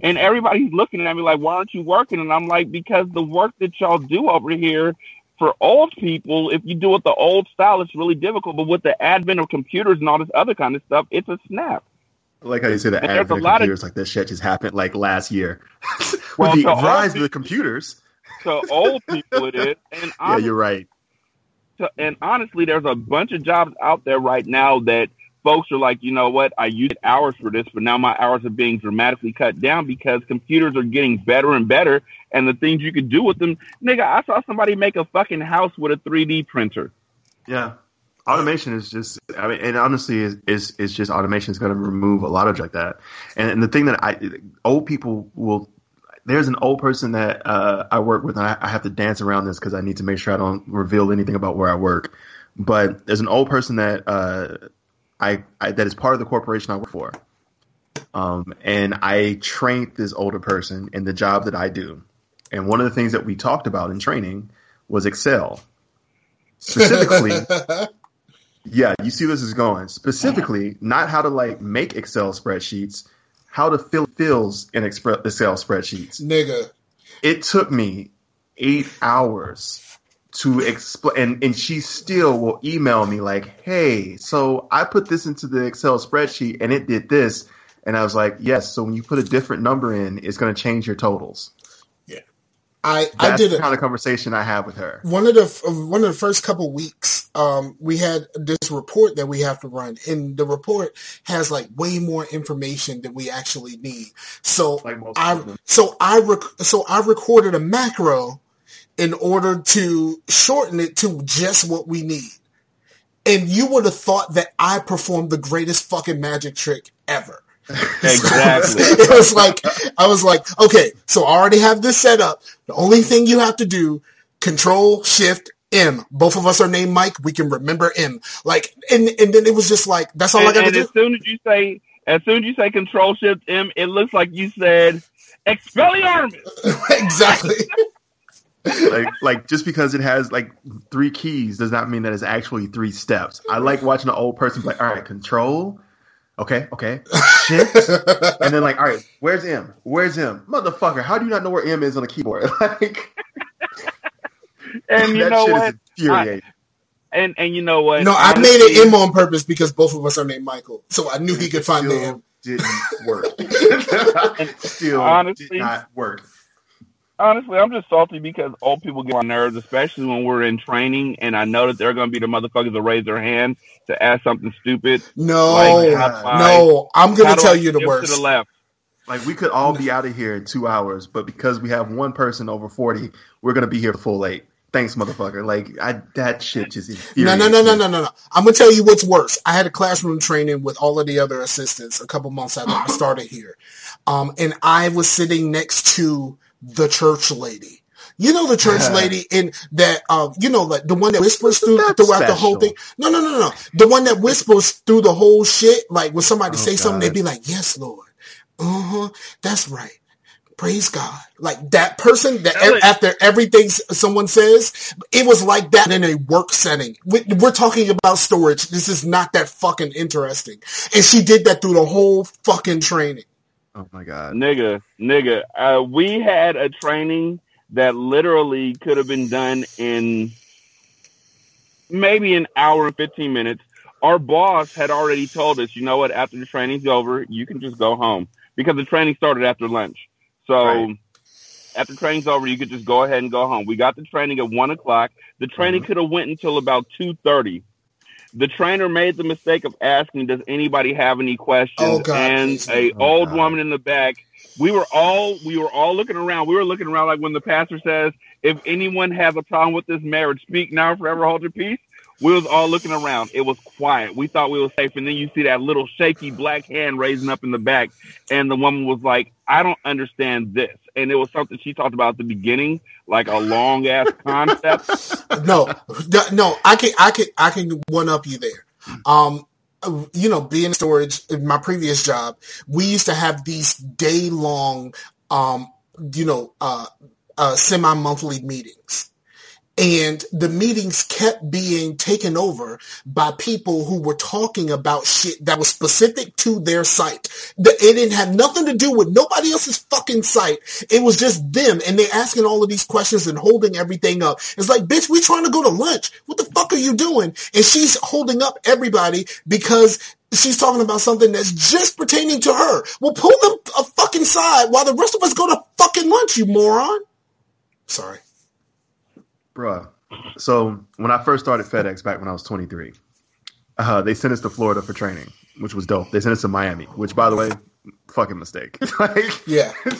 And everybody's looking at me like, why aren't you working? And I'm like, because the work that y'all do over here for old people, if you do it the old style, it's really difficult. But with the advent of computers and all this other kind of stuff, it's a snap. I like how you say that And advent of lot of- computers like this shit just happened like last year. With Well, the so rise of the- the computers. To old people, it is. And Yeah, you're right. to, and honestly, there's a bunch of jobs out there right now that folks are like, you know what, I used hours for this, but now my hours are being dramatically cut down because computers are getting better and better, and the things you can do with them. Nigga, I saw somebody make a fucking house with a 3D printer. Yeah. Automation is just, I mean, and honestly, is is, is just automation is going to remove a lot of like that. And, and the thing that I, old people will, there's an old person that uh, I work with, and I, I have to dance around this because I need to make sure I don't reveal anything about where I work. But there's an old person that uh, I, I that is part of the corporation I work for, um, and I trained this older person in the job that I do. And one of the things that we talked about in training was Excel. Specifically, yeah, you see this is going. Specifically, not how to like make Excel spreadsheets, how to fill fills in Excel spreadsheets. Nigga. It took me eight hours to explain, and, and she still will email me like, "Hey, so I put this into the Excel spreadsheet and it did this," and I was like, "Yes." So when you put a different number in, it's going to change your totals. Yeah, I, I did the a, kind of conversation I have with her. one of the one of the first couple weeks, um, we had this report that we have to run, and the report has like way more information than we actually need. So Like I so I rec- so I recorded a macro in order to shorten it to just what we need. And you would have thought that I performed the greatest fucking magic trick ever. Exactly. it was like I was like, okay, so I already have this set up. The only thing you have to do, control shift M. Both of us are named Mike. We can remember M. Like, and and then it was just like, that's all I got to do. as soon as you say, as soon as you say Control Shift M, it looks like you said Expelliarmus. exactly. Like like just because it has like three keys does not mean that it's actually three steps. I like watching an old person be like, all right, control, okay, okay, shift, and then like, all right, where's M? Where's M? Motherfucker, how do you not know where M is on the keyboard? like And you that know shit what? is infuriating. And and you know what? No, I made Honestly, it M on purpose because both of us are named Michael. So I knew he could find the M. didn't work. Still Honestly- did not work. Honestly, I'm just salty because old people get on nerves, especially when we're in training, and I know that they're going to be the motherfuckers that raise their hand to ask something stupid. No, Like, how I- no, I'm gonna tell you the worst. To the left. Like we could all be out of here in two hours, but because we have one person over forty, we're gonna be here full eight. Thanks, motherfucker. Like I, that shit just No, no, no, no, no, no, no. I'm gonna tell you what's worse. I had a classroom training with all of the other assistants a couple months after I started here, um, and I was sitting next to the church lady. You know the church lady in that, uh, you know, like the one that whispers through That's throughout the whole thing. No, no, no, no. The one that whispers through the whole shit. Like when somebody Oh, say something, they'd be like, "Yes, Lord, uh huh, that's right." Praise God. Like that person that e- after everything someone says, it was like that in a work setting. We- We're talking about storage. This is not that fucking interesting. And she did that through the whole fucking training. Oh my god. Nigga, nigga, uh, we had a training that literally could have been done in maybe an hour and 15 minutes. Our boss had already told us, you know what, after the training's over, you can just go home because the training started after lunch. So Right. after training's over, you could just go ahead and go home. We got the training at one o'clock. The training could have went until about 2.30. The trainer made the mistake of asking, does anybody have any questions? Oh, God, and a Oh, old God. woman in the back we were all we were all looking around. We were looking around like when the pastor says, "If anyone has a problem with this marriage, speak now, forever hold your peace." We was all looking around. It was quiet. We thought we were safe, and then you see that little shaky black hand raising up in the back, and the woman was like, "I don't understand this," and it was something she talked about at the beginning, like a long ass concept. no, no, I can, I can, I can one up you there. Um, you know, being in storage in my previous job, we used to have these day long, um, you know, uh, uh, semi monthly meetings. And the meetings kept being taken over by people who were talking about shit that was specific to their site. It didn't have nothing to do with nobody else's fucking site. It was just them and they asking all of these questions and holding everything up. It's like, bitch, we trying to go to lunch. What the fuck are you doing? And she's holding up everybody because she's talking about something that's just pertaining to her. Well, pull them a fucking side while the rest of us go to fucking lunch, you moron. Sorry. Bruh. So when I first started FedEx back when I was 23, uh, they sent us to Florida for training, which was dope. They sent us to Miami, which by the way, fucking mistake. like, Yeah.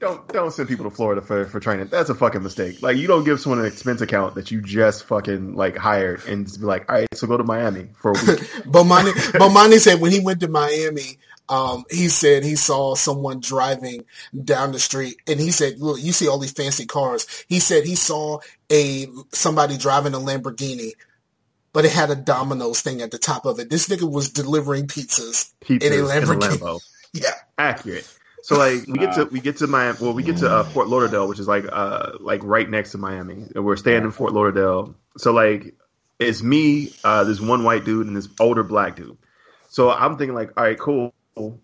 don't don't send people to Florida for, for training. That's a fucking mistake. Like you don't give someone an expense account that you just fucking like hired and just be like, all right, so go to Miami for a week. Bomani, Bomani said when he went to Miami, um, he said he saw someone driving down the street, and he said, "Look, you see all these fancy cars." He said he saw a somebody driving a Lamborghini, but it had a Domino's thing at the top of it. This nigga was delivering pizzas. Pizzas In a in a Lamborghini. Yeah, accurate. So like we get to we get to Miami. Well, we get to uh, Fort Lauderdale, which is like uh like right next to Miami. We're staying in Fort Lauderdale. So like it's me, uh, this one white dude, and this older black dude. So I'm thinking like, all right, cool.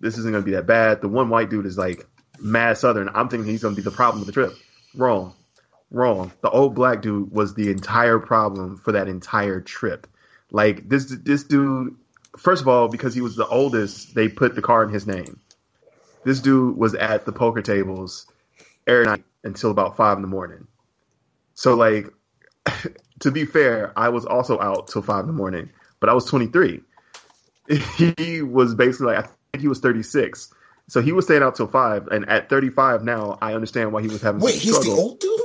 This isn't gonna be that bad. The one white dude is like mad southern. I'm thinking he's gonna be the problem of the trip. Wrong, wrong. The old black dude was the entire problem for that entire trip. Like this this dude. First of all, because he was the oldest, they put the car in his name this dude was at the poker tables every night until about five in the morning. So like, to be fair, I was also out till five in the morning, but I was 23. He was basically like, he was 36. So he was staying out till five, and at 35 now, I understand why he was having wait, he's the struggle. old dude.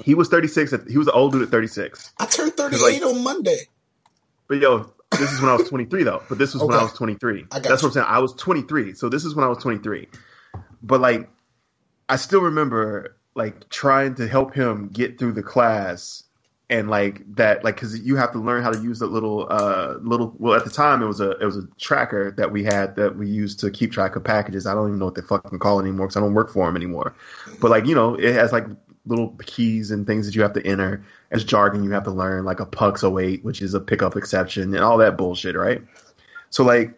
He was 36. At, he was an old dude at 36. I turned 38 like- on Monday. But yo, this is when I was 23 though. But this was when I was 23. I got That's you. what I'm saying. I was 23. So this is when I was 23. But like, I still remember like trying to help him get through the class and like that, like, cause you have to learn how to use that little, uh, little, well, at the time it was a, it was a tracker that we had that we used to keep track of packages. I don't even know what they fucking call it anymore because I don't work for them anymore. But like, you know, it has like little keys and things that you have to enter as jargon you have to learn, like a PUX 08, which is a pickup exception and all that bullshit, right? So like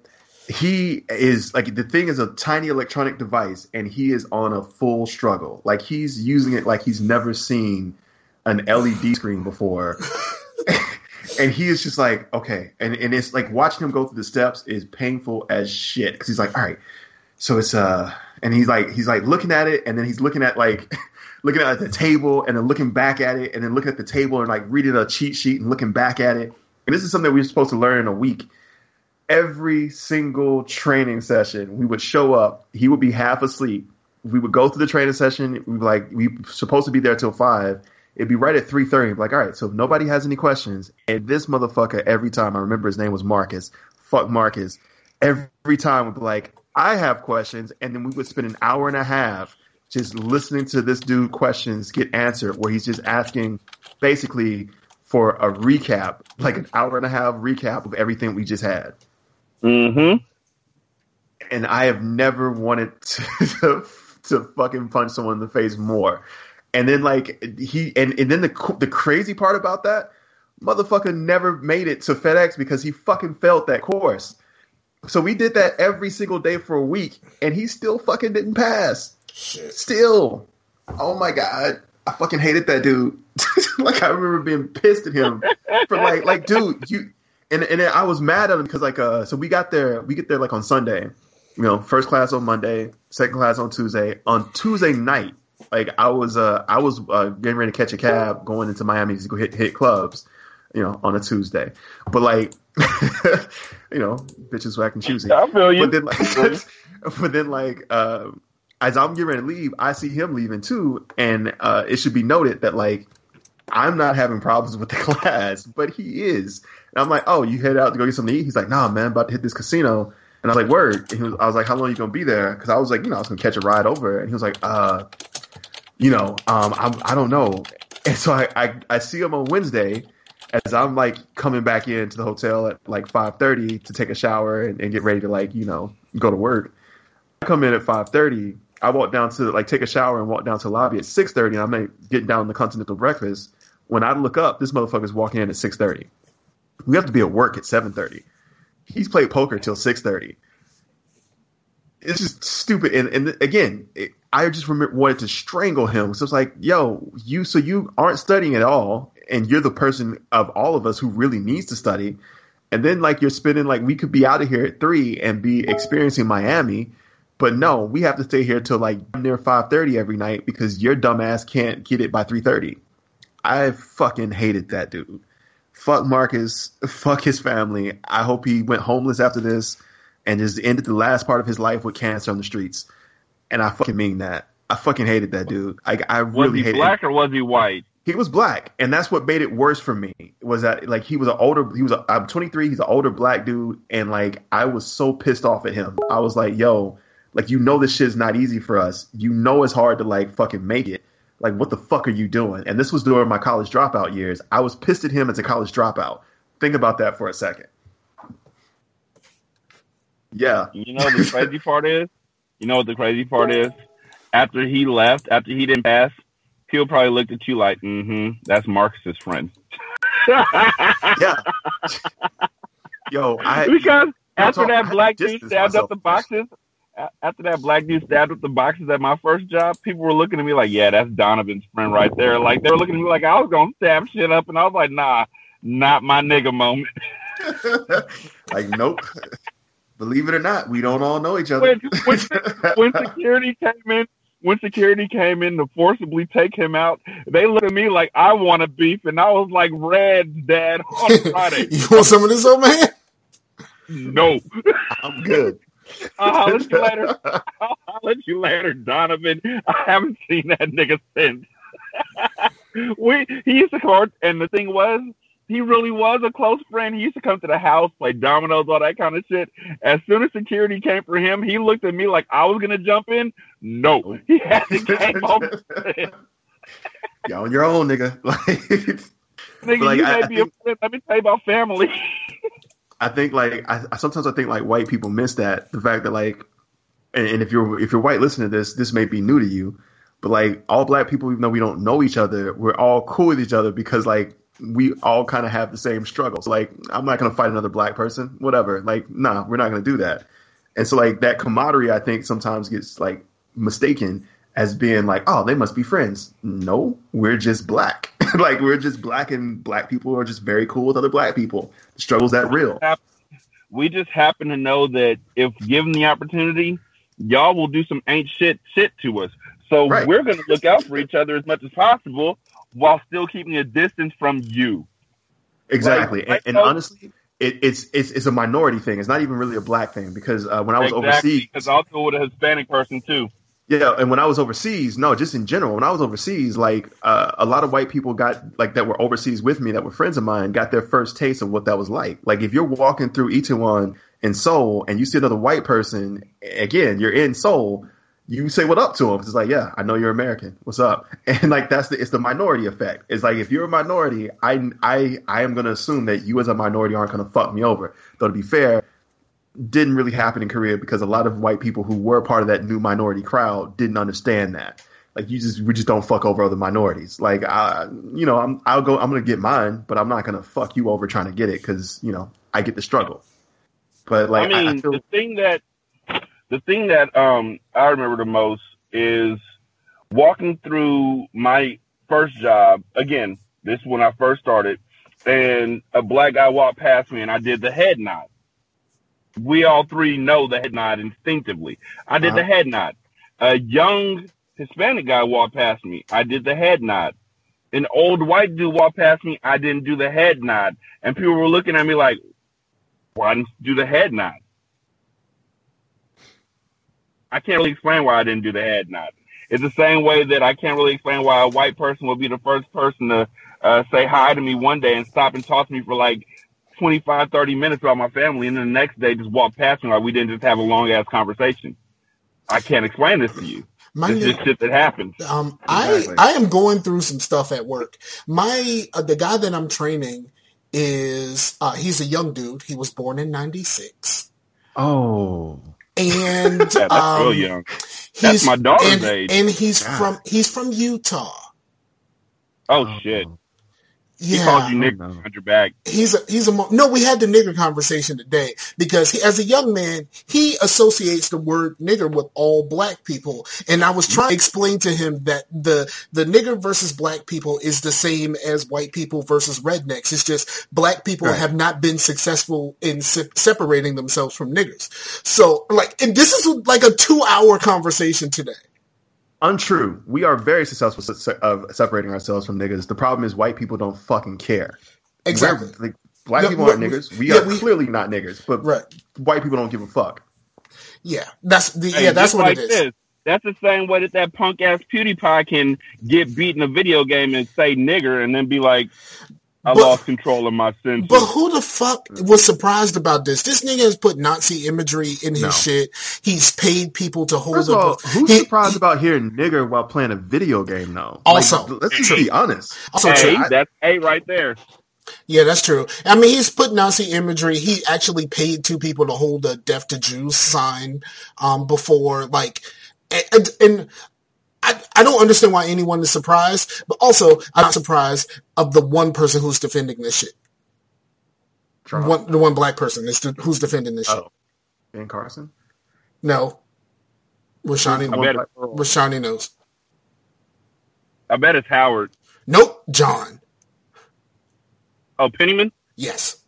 he is like the thing is a tiny electronic device and he is on a full struggle. Like he's using it like he's never seen an LED screen before. and he is just like, okay. And and it's like watching him go through the steps is painful as shit. Cause he's like, all right, so it's uh and he's like he's like looking at it and then he's looking at like looking at the table and then looking back at it and then looking at the table and like reading a cheat sheet and looking back at it. And this is something we were supposed to learn in a week. Every single training session, we would show up. He would be half asleep. We would go through the training session. We would like we were supposed to be there till five. It'd be right at three thirty. Like, all right, so if nobody has any questions, and this motherfucker every time I remember his name was Marcus. Fuck Marcus. Every time would be like, I have questions, and then we would spend an hour and a half just listening to this dude questions get answered, where he's just asking basically for a recap, like an hour and a half recap of everything we just had. Mm-hmm. And I have never wanted to, to, to fucking punch someone in the face more. And then like he and, and then the the crazy part about that, motherfucker never made it to FedEx because he fucking failed that course. So we did that every single day for a week, and he still fucking didn't pass. Shit. Still, oh my god, I fucking hated that dude. like I remember being pissed at him for like, like dude, you. And and I was mad at him because like uh, so we got there, we get there like on Sunday, you know, first class on Monday, second class on Tuesday. On Tuesday night, like I was uh I was uh, getting ready to catch a cab going into Miami to go hit hit clubs, you know, on a Tuesday. But like, you know, bitches who acting choosy. I feel you. But then, like, but then, like, uh, as I'm getting ready to leave, I see him leaving too, and uh, it should be noted that like I'm not having problems with the class, but he is. And I'm like, oh, you head out to go get something to eat? He's like, nah, man, about to hit this casino. And I was like, word. And he was, I was like, how long are you gonna be there? Because I was like, you know, I was gonna catch a ride over. And he was like, uh, you know, um, I'm, I don't know. And so I, I, I see him on Wednesday as I'm like coming back into the hotel at like 5:30 to take a shower and, and get ready to like you know go to work. I come in at 5:30. I walk down to like take a shower and walk down to the lobby at 6:30. And I'm like, getting down the continental breakfast. When I look up, this motherfucker's walking in at 6:30. We have to be at work at 7:30. He's played poker till 6:30. It's just stupid. And, and again, it, I just remember, wanted to strangle him. So it's like, yo, you so you aren't studying at all, and you're the person of all of us who really needs to study. And then like you're spending like we could be out of here at three and be experiencing Miami, but no, we have to stay here till like near five thirty every night because your dumbass can't get it by three thirty. I fucking hated that dude. Fuck Marcus. Fuck his family. I hope he went homeless after this and just ended the last part of his life with cancer on the streets. And I fucking mean that. I fucking hated that dude. I, I Was really he hated black or was he white? he was black, and that's what made it worse for me. Was that like he was an older? He was. A, I'm 23. He's an older black dude, and like I was so pissed off at him. I was like, yo, like you know this shit's not easy for us. You know it's hard to like fucking make it. Like what the fuck are you doing? And this was during my college dropout years. I was pissed at him as a college dropout. Think about that for a second. Yeah, You know what the crazy part is? You know what the crazy part is? After he left, after he didn't pass, people probably looked at you like, mm-hmm, that's Marcus's friend. yeah. Yo, I because after talk- that black dude stabbed up the boxes, after that black dude stabbed up the boxes at my first job, people were looking at me like, yeah, that's Donovan's friend right there. Like they were looking at me like I was gonna stab shit up, and I was like, nah, not my nigga moment. like nope. Believe it or not, we don't all know each other. When, when, when security came in, when security came in to forcibly take him out, they looked at me like I want a beef, and I was like, "Red, Dad, on Friday." you want some of this, old man? no, I'm good. I'll holler at you later. I'll holler at you later, Donovan. I haven't seen that nigga since. we he used to come, and the thing was, he really was a close friend. He used to come to the house, play dominoes, all that kind of shit. As soon as security came for him, he looked at me like I was gonna jump in. No, he had to came over. You're on your own, nigga. Like, Nigga, Like, you I- may I be think- a friend. Let me tell you about family. I think like I, I sometimes I think like white people miss that the fact that like, and, and if you're if you're white listening to this, this may be new to you, but like all black people, even though we don't know each other, we're all cool with each other because like we all kind of have the same struggles. Like I'm not gonna fight another black person, whatever. Like nah, we're not gonna do that. And so like that camaraderie, I think sometimes gets like mistaken as being like, oh, they must be friends. No, we're just black. like we're just black, and black people are just very cool with other black people. The struggle's that real. we just happen to know that if given the opportunity, y'all will do some ain't shit shit to us. So Right. we're gonna look out for each other as much as possible while still keeping a distance from you. Exactly, Right. and, and honestly, it, it's it's it's a minority thing. It's not even really a black thing because uh, when I was exactly, overseas, because also with a Hispanic person too. yeah, and when I was overseas, no, just in general, when I was overseas, like uh, a lot of white people got like that were overseas with me, that were friends of mine, got their first taste of what that was like. Like if you're walking through Itaewon in Seoul and you see another white person, again, you're in Seoul. You say what up to them. It's like, yeah, I know you're American. What's up? And like that's the it's the minority effect. It's like if you're a minority, I I I am gonna assume that you as a minority aren't gonna fuck me over. Though to be fair, didn't really happen in Korea because a lot of white people who were part of that new minority crowd didn't understand that. Like you just we just don't fuck over other minorities. Like I, you know, I'm I'll go I'm gonna get mine, but I'm not gonna fuck you over trying to get it because you know I get the struggle. But like I I, mean, I feel the thing that the thing that um I remember the most is walking through my first job. Again, this is when I first started, and a black guy walked past me, and I did the head nod. We all three know the head nod instinctively. I did the Uh-huh. head nod. A young Hispanic guy walked past me. I did the head nod. An old white dude walked past me. I didn't do the head nod, and people were looking at me like, "Why didn't you do the head nod?" I can't really explain why I didn't do the head nod. It's the same way that I can't really explain why a white person will be the first person to uh, say hi to me one day and stop and talk to me for like 25, 30 minutes about my family, and then the next day just walk past me like we didn't just have a long ass conversation. I can't explain this to you. My It's just shit that happens. Um, Exactly. I I am going through some stuff at work. My uh, the guy that I'm training is uh, he's a young dude. He was born in '96, Oh, and Yeah, that's um, real young. He's my daughter's and, age. and he's God. from he's from Utah. Oh shit. He Yeah, called you I Nick don't on your back. he's a he's a no. We had the nigger conversation today because he, as a young man, he associates the word nigger with all black people, and I was trying to explain to him that the the nigger versus black people is the same as white people versus rednecks. It's just black people Right. have not been successful in se- separating themselves from niggers. So, like, and this is like a two hour conversation today. Untrue. We are very successful se- of separating ourselves from niggas. The problem is white people don't fucking care. Exactly. We're- like, black No, people aren't we- niggers. We yeah, are we- clearly not niggers, but Right. white people don't give a fuck. Yeah. That's the Hey, yeah. That's just what like it is. This. That's the same way that that punk ass PewDiePie can get beat in a video game and say nigger and then be like, I But- lost control of my senses. But who the fuck was surprised about this? This nigga has put Nazi imagery in his No. shit. He's paid people to hold First of up. all, who's he- surprised about hearing nigger while playing a video game though? Also, like, let's just be honest. Also hey, true. that's eight right there. Yeah, that's true. I mean, he's put Nazi imagery. He actually paid two people to hold a "Death to Jews" sign um, before, like, and, and I, I don't understand why anyone is surprised. But also, I'm not surprised of the one person who's defending this shit. Trump. One, the one black person is de- who's defending this shit. Oh, Ben Carson. No, Rashani, I One bet, Rashani knows. I bet it's Howard. Nope, John. Oh, Pennyman? Yes.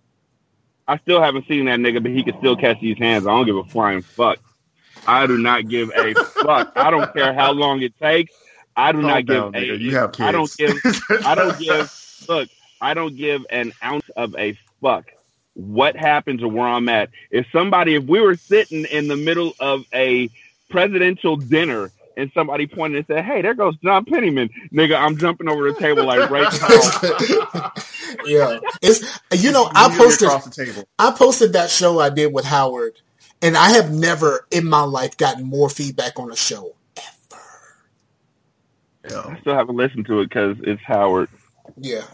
I still haven't seen that nigga, but he can still catch these hands. I don't give a flying fuck. I do not give a fuck. I don't care how long it takes. I do Calm not give down, a. nigga. You have kids. I don't give. I don't give. Look, I don't give an ounce of a fuck what happens or where I'm at. If somebody, if we were sitting in the middle of a presidential dinner and somebody pointed and said, "Hey, there goes John Pennyman," nigga, I'm jumping over the table like right now. yeah. It's you know, I posted the table. I posted that show I did with Howard, and I have never in my life gotten more feedback on a show. Ever. Yeah. I still haven't listened to it because it's Howard. Yeah.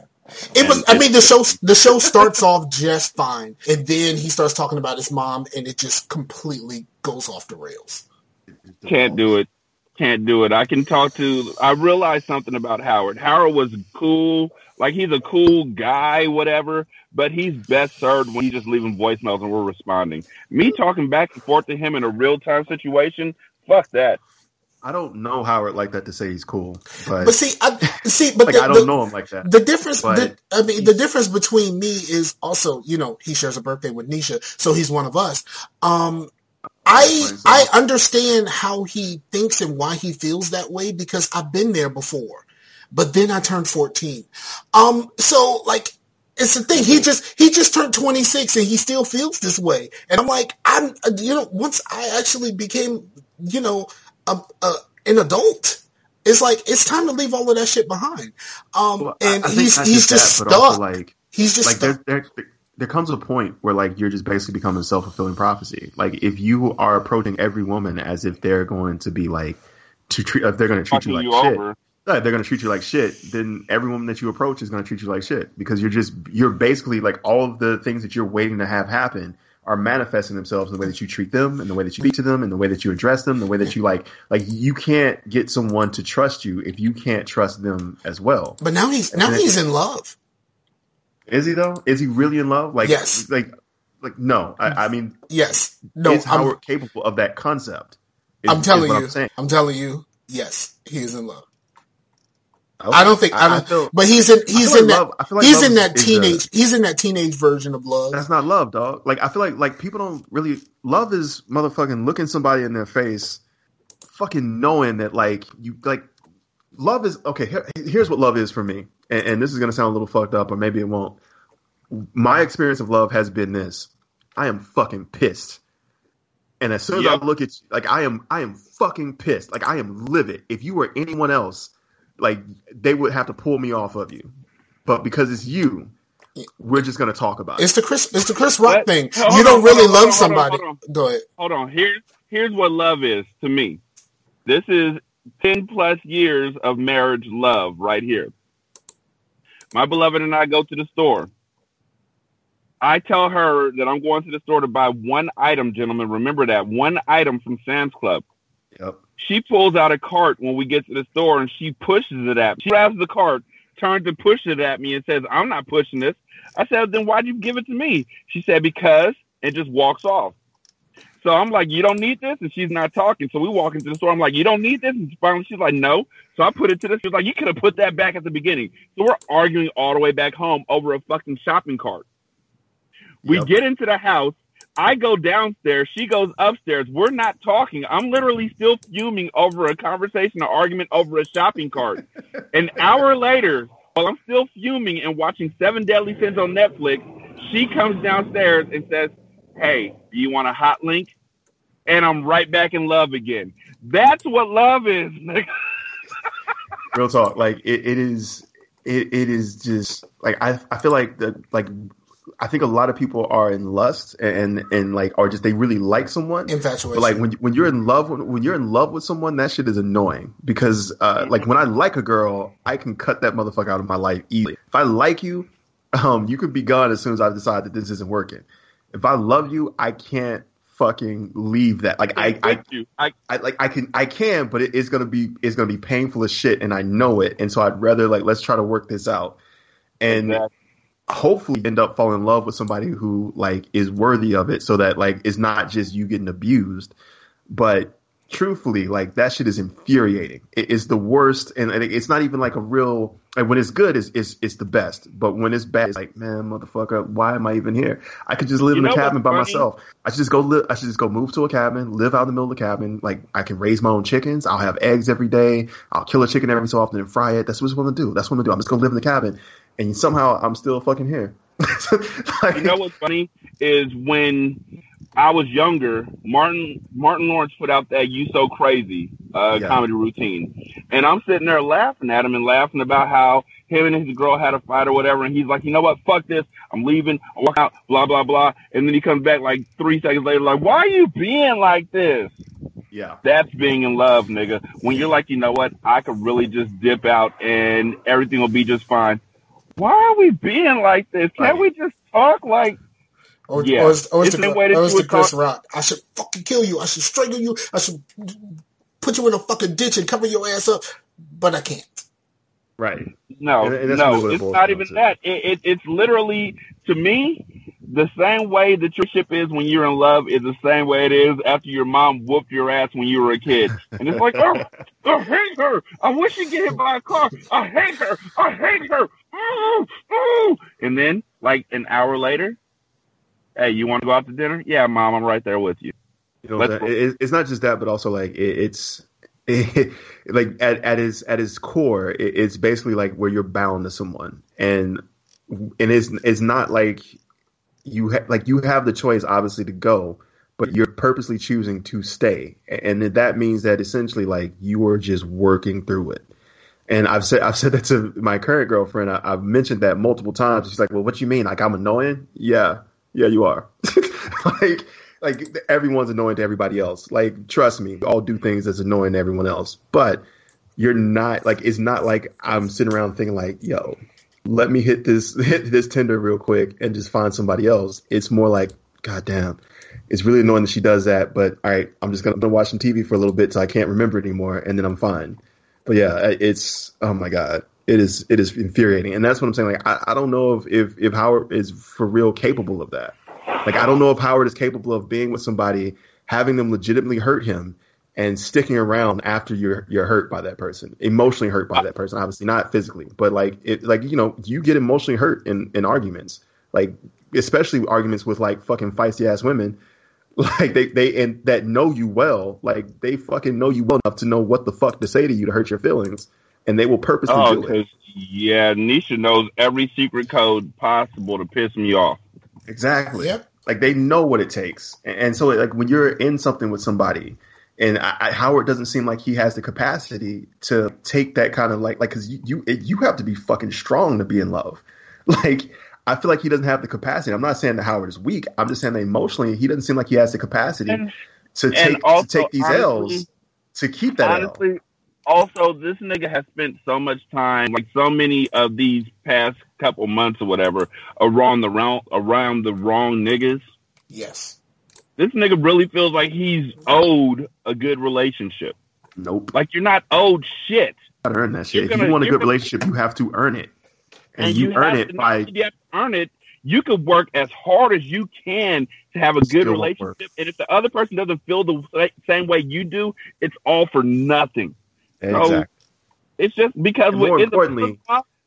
It was. I mean, the show. The show starts off just fine, and then he starts talking about his mom, and it just completely goes off the rails. Can't do it. Can't do it. I can talk to. I realized something about Howard. Howard was cool. Like he's a cool guy, whatever. But he's best served when he's just leaving voicemails and we're responding. Me talking back and forth to him in a real time situation. Fuck that. I don't know Howard like that to say he's cool, but, But see, I see, but like the, I don't the- know him like that. The difference, the, I mean, the difference between me is also, you know, he shares a birthday with Nisha, so he's one of us. Um, I I understand how he thinks and why he feels that way because I've been there before. But then I turned 14. Um, so like, it's the thing. He just he just turned 26 and he still feels this way. And I'm like, I'm uh, you know, once I actually became, you know, a, a, an adult, it's like it's time to leave all of that shit behind. Um, Well, and I think he's he's just that, stuck. like he's just like there, stuck. there there comes a point where like you're just basically becoming a self fulfilling prophecy. Like if you are approaching every woman as if they're going to be like to treat if they're going to treat Fucking you like you shit. over. They're going to treat you like shit. Then every woman that you approach is going to treat you like shit because you're just you're basically like all of the things that you're waiting to have happen are manifesting themselves in the way that you treat them, in the way that you speak to them, in the way that you address them, the way that you like like you can't get someone to trust you if you can't trust them as well. But now he's now he's in love. Is he though? Is he really in love? Like Yes. like like no. I, I mean Yes. No, is I'm, Howard capable of that concept? Is- I'm telling you. I'm saying. I'm telling you. Yes, he is in love. Okay. I don't think I don't. feel- but he's in he's in like that love- I feel like he's love in that is a- teenage he's in that teenage version of love. That's not love, dog. Like I feel like like people don't really love is motherfucking looking somebody in their face, fucking knowing that like you like love is okay. Here, here's what love is for me, and, and this is gonna sound a little fucked up, or maybe it won't. My experience of love has been this: I am fucking pissed, And as soon as Yep. I look at you, like I am, I am fucking pissed. Like I am livid. If you were anyone else, like they would have to pull me off of you. But because it's you, we're just gonna talk about it. It's the Chris. It's the Chris Rock Let- thing. hold you on, don't hold really on, love hold on, somebody. hold on. Go ahead. hold on. Here's here's what love is to me. This is ten plus years of marriage love right here. My beloved and I go to the store. I tell her that I'm going to the store to buy one item, gentlemen. Remember that one item from Sam's Club. Yep. She pulls out a cart when we get to the store and she pushes it at me. She grabs the cart, turns and pushes it at me and says, I'm not pushing this. I said, then why'd you give it to me? She said, because, and just walks off. So I'm like, you don't need this? And she's not talking. So we walk into the store. I'm like, you don't need this? And finally she's like, no. So I put it to this. She's like, you could have put that back at the beginning. So we're arguing all the way back home over a fucking shopping cart. We Yep. get into the house. I go downstairs. She goes upstairs. We're not talking. I'm literally still fuming over a conversation, an argument over a shopping cart. An hour later, while I'm still fuming and watching Seven Deadly Sins on Netflix, she comes downstairs and says, Hey, do you want a hot link? And I'm right back in love again. That's what love is. Real talk. Like it, it is. It, it is just like I. I feel like the like. I think a lot of people are in lust and and like are just they really like someone. Infatuation. But like when when you're in love when you're in love with someone, that shit is annoying because uh, like when I like a girl, I can cut that motherfucker out of my life easily. If I like you, um, you could be gone as soon as I decide that this isn't working. If I love you, I can't fucking leave that. Like I, I you. I, I like I can I can, but it is gonna be it's gonna be painful as shit, and I know it. And so I'd rather like let's try to work this out, and Exactly. Hopefully end up falling in love with somebody who like is worthy of it, so that like it's not just you getting abused, but truthfully, like that shit is infuriating. It is the worst, and, and it's not even like a real. When it's good, it's, it's it's the best. But when it's bad, it's like, man, motherfucker, why am I even here? I could just live You in a cabin by funny? myself. I should just go live. I should just go move to a cabin, live out in the middle of the cabin. Like I can raise my own chickens. I'll have eggs every day. I'll kill a chicken every so often and fry it. That's what I'm gonna do. That's what I'm gonna do. I'm just gonna live in the cabin, and somehow I'm still fucking here. like, you know what's funny is when I was younger, Martin Martin Lawrence put out that "You So Crazy" uh, Yeah. comedy routine, and I'm sitting there laughing at him and laughing about how him and his girl had a fight or whatever, and he's like, you know what, fuck this, I'm leaving, I walk out, blah blah blah, and then he comes back like three seconds later, like, why are you being like this? yeah, That's being in love, nigga. When you're like, you know what, I could really just dip out and everything will be just fine. Why are we being like this? Can't Right. we just talk like? Or, Yeah. or, it's, or it's It's the, the way that or it's the Chris talk- Rock. I should fucking kill you. I should strangle you. I should put you in a fucking ditch and cover your ass up, but I can't. right. No, And- and no, it's not even to. that. It, it, it's literally to me the same way that your ship is when you're in love is the same way it is after your mom whooped your ass when you were a kid. And it's like, oh, I hate her. I wish she'd get hit by a car. I hate her. I hate her. Ooh, ooh. And then, like an hour later, hey, you want to go out to dinner? Yeah, mom, I'm right there with you. You know, what I'm Let's- saying? It- it's not just that, but also like it, it's it, like at, at its at his core, it, it's basically like where you're bound to someone, and and it's it's not like you ha- like you have the choice obviously to go, but you're purposely choosing to stay, and that means that essentially like you are just working through it. And I've said I've said that to my current girlfriend. I, I've mentioned that multiple times. She's like, "Well, what you mean? Like I'm annoying? Yeah, yeah, you are. like, like everyone's annoying to everybody else. Like, trust me, all do things that's annoying to everyone else. But you're not like it's not like I'm sitting around thinking like, yo, let me hit this hit this Tinder real quick and just find somebody else. It's more like, god damn, it's really annoying that she does that. But all right, I'm just gonna, watch some TV for a little bit so I can't remember it anymore, and then I'm fine. But yeah, it's oh my god, it is it is infuriating, and that's what I'm saying. Like I, I don't know if, if if Howard is for real capable of that. Like I don't know if Howard is capable of being with somebody, having them legitimately hurt him, and sticking around after you're you're hurt by that person, emotionally hurt by that person. Obviously not physically, but like it like you know you get emotionally hurt in in arguments, like especially arguments with like fucking feisty ass women like they they and that know you well like they fucking know you well enough to know what the fuck to say to you to hurt your feelings and they will purposely Oh, do it because yeah, Nisha knows every secret code possible to piss me off. exactly Yep. Like they know what it takes, and, and so like when you're in something with somebody, and I, I, Howard doesn't seem like he has the capacity to take that kind of like like because you you, it, you have to be fucking strong to be in love. Like I feel like he doesn't have the capacity. I'm not saying that Howard is weak. I'm just saying that emotionally he doesn't seem like he has the capacity And- to take also, to take these honestly- L's to keep that L. honestly, also this nigga has spent so much time, like so many of these past couple months or whatever, around the wrong around the wrong niggas. Yes. This nigga really feels like he's owed a good relationship. Nope, Like you're not owed shit, gotta earn that shit. You're if gonna- you want a good gonna- relationship, you have to earn it, and, and, you, earn it by you have to earn it. You could work as hard as you can to have a good relationship, and if the other person doesn't feel the same way you do, it's all for nothing. exactly. It's just because And more importantly-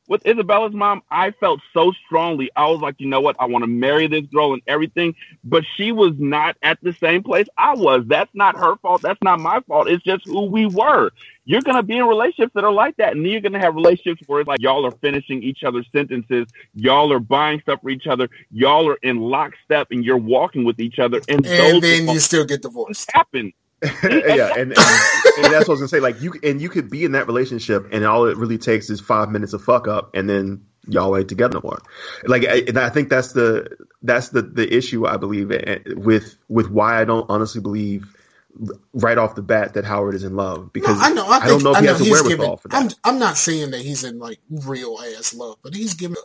with Isabella's mom, I felt so strongly. I was like, you know what? I want to marry this girl and everything. But she was not at the same place I was. That's not her fault. That's not my fault. It's just who we were. You're gonna be in relationships that are like that, and then you're gonna have relationships where it's like y'all are finishing each other's sentences, y'all are buying stuff for each other, y'all are in lockstep, and you're walking with each other, and, And then you still get divorced. happen. yeah, and, and, and that's what I was gonna say. Like you, and you could be in that relationship, and all it really takes is five minutes of fuck up, and then y'all ain't together no more. Like, I, and I think that's the that's the the issue I believe eh, with with why I don't honestly believe right off the bat that Howard is in love because No, I know. I, think, don't know if I he know has the he's wherewithal for that. I'm. I'm not saying that he's in like real ass love, but he's giving.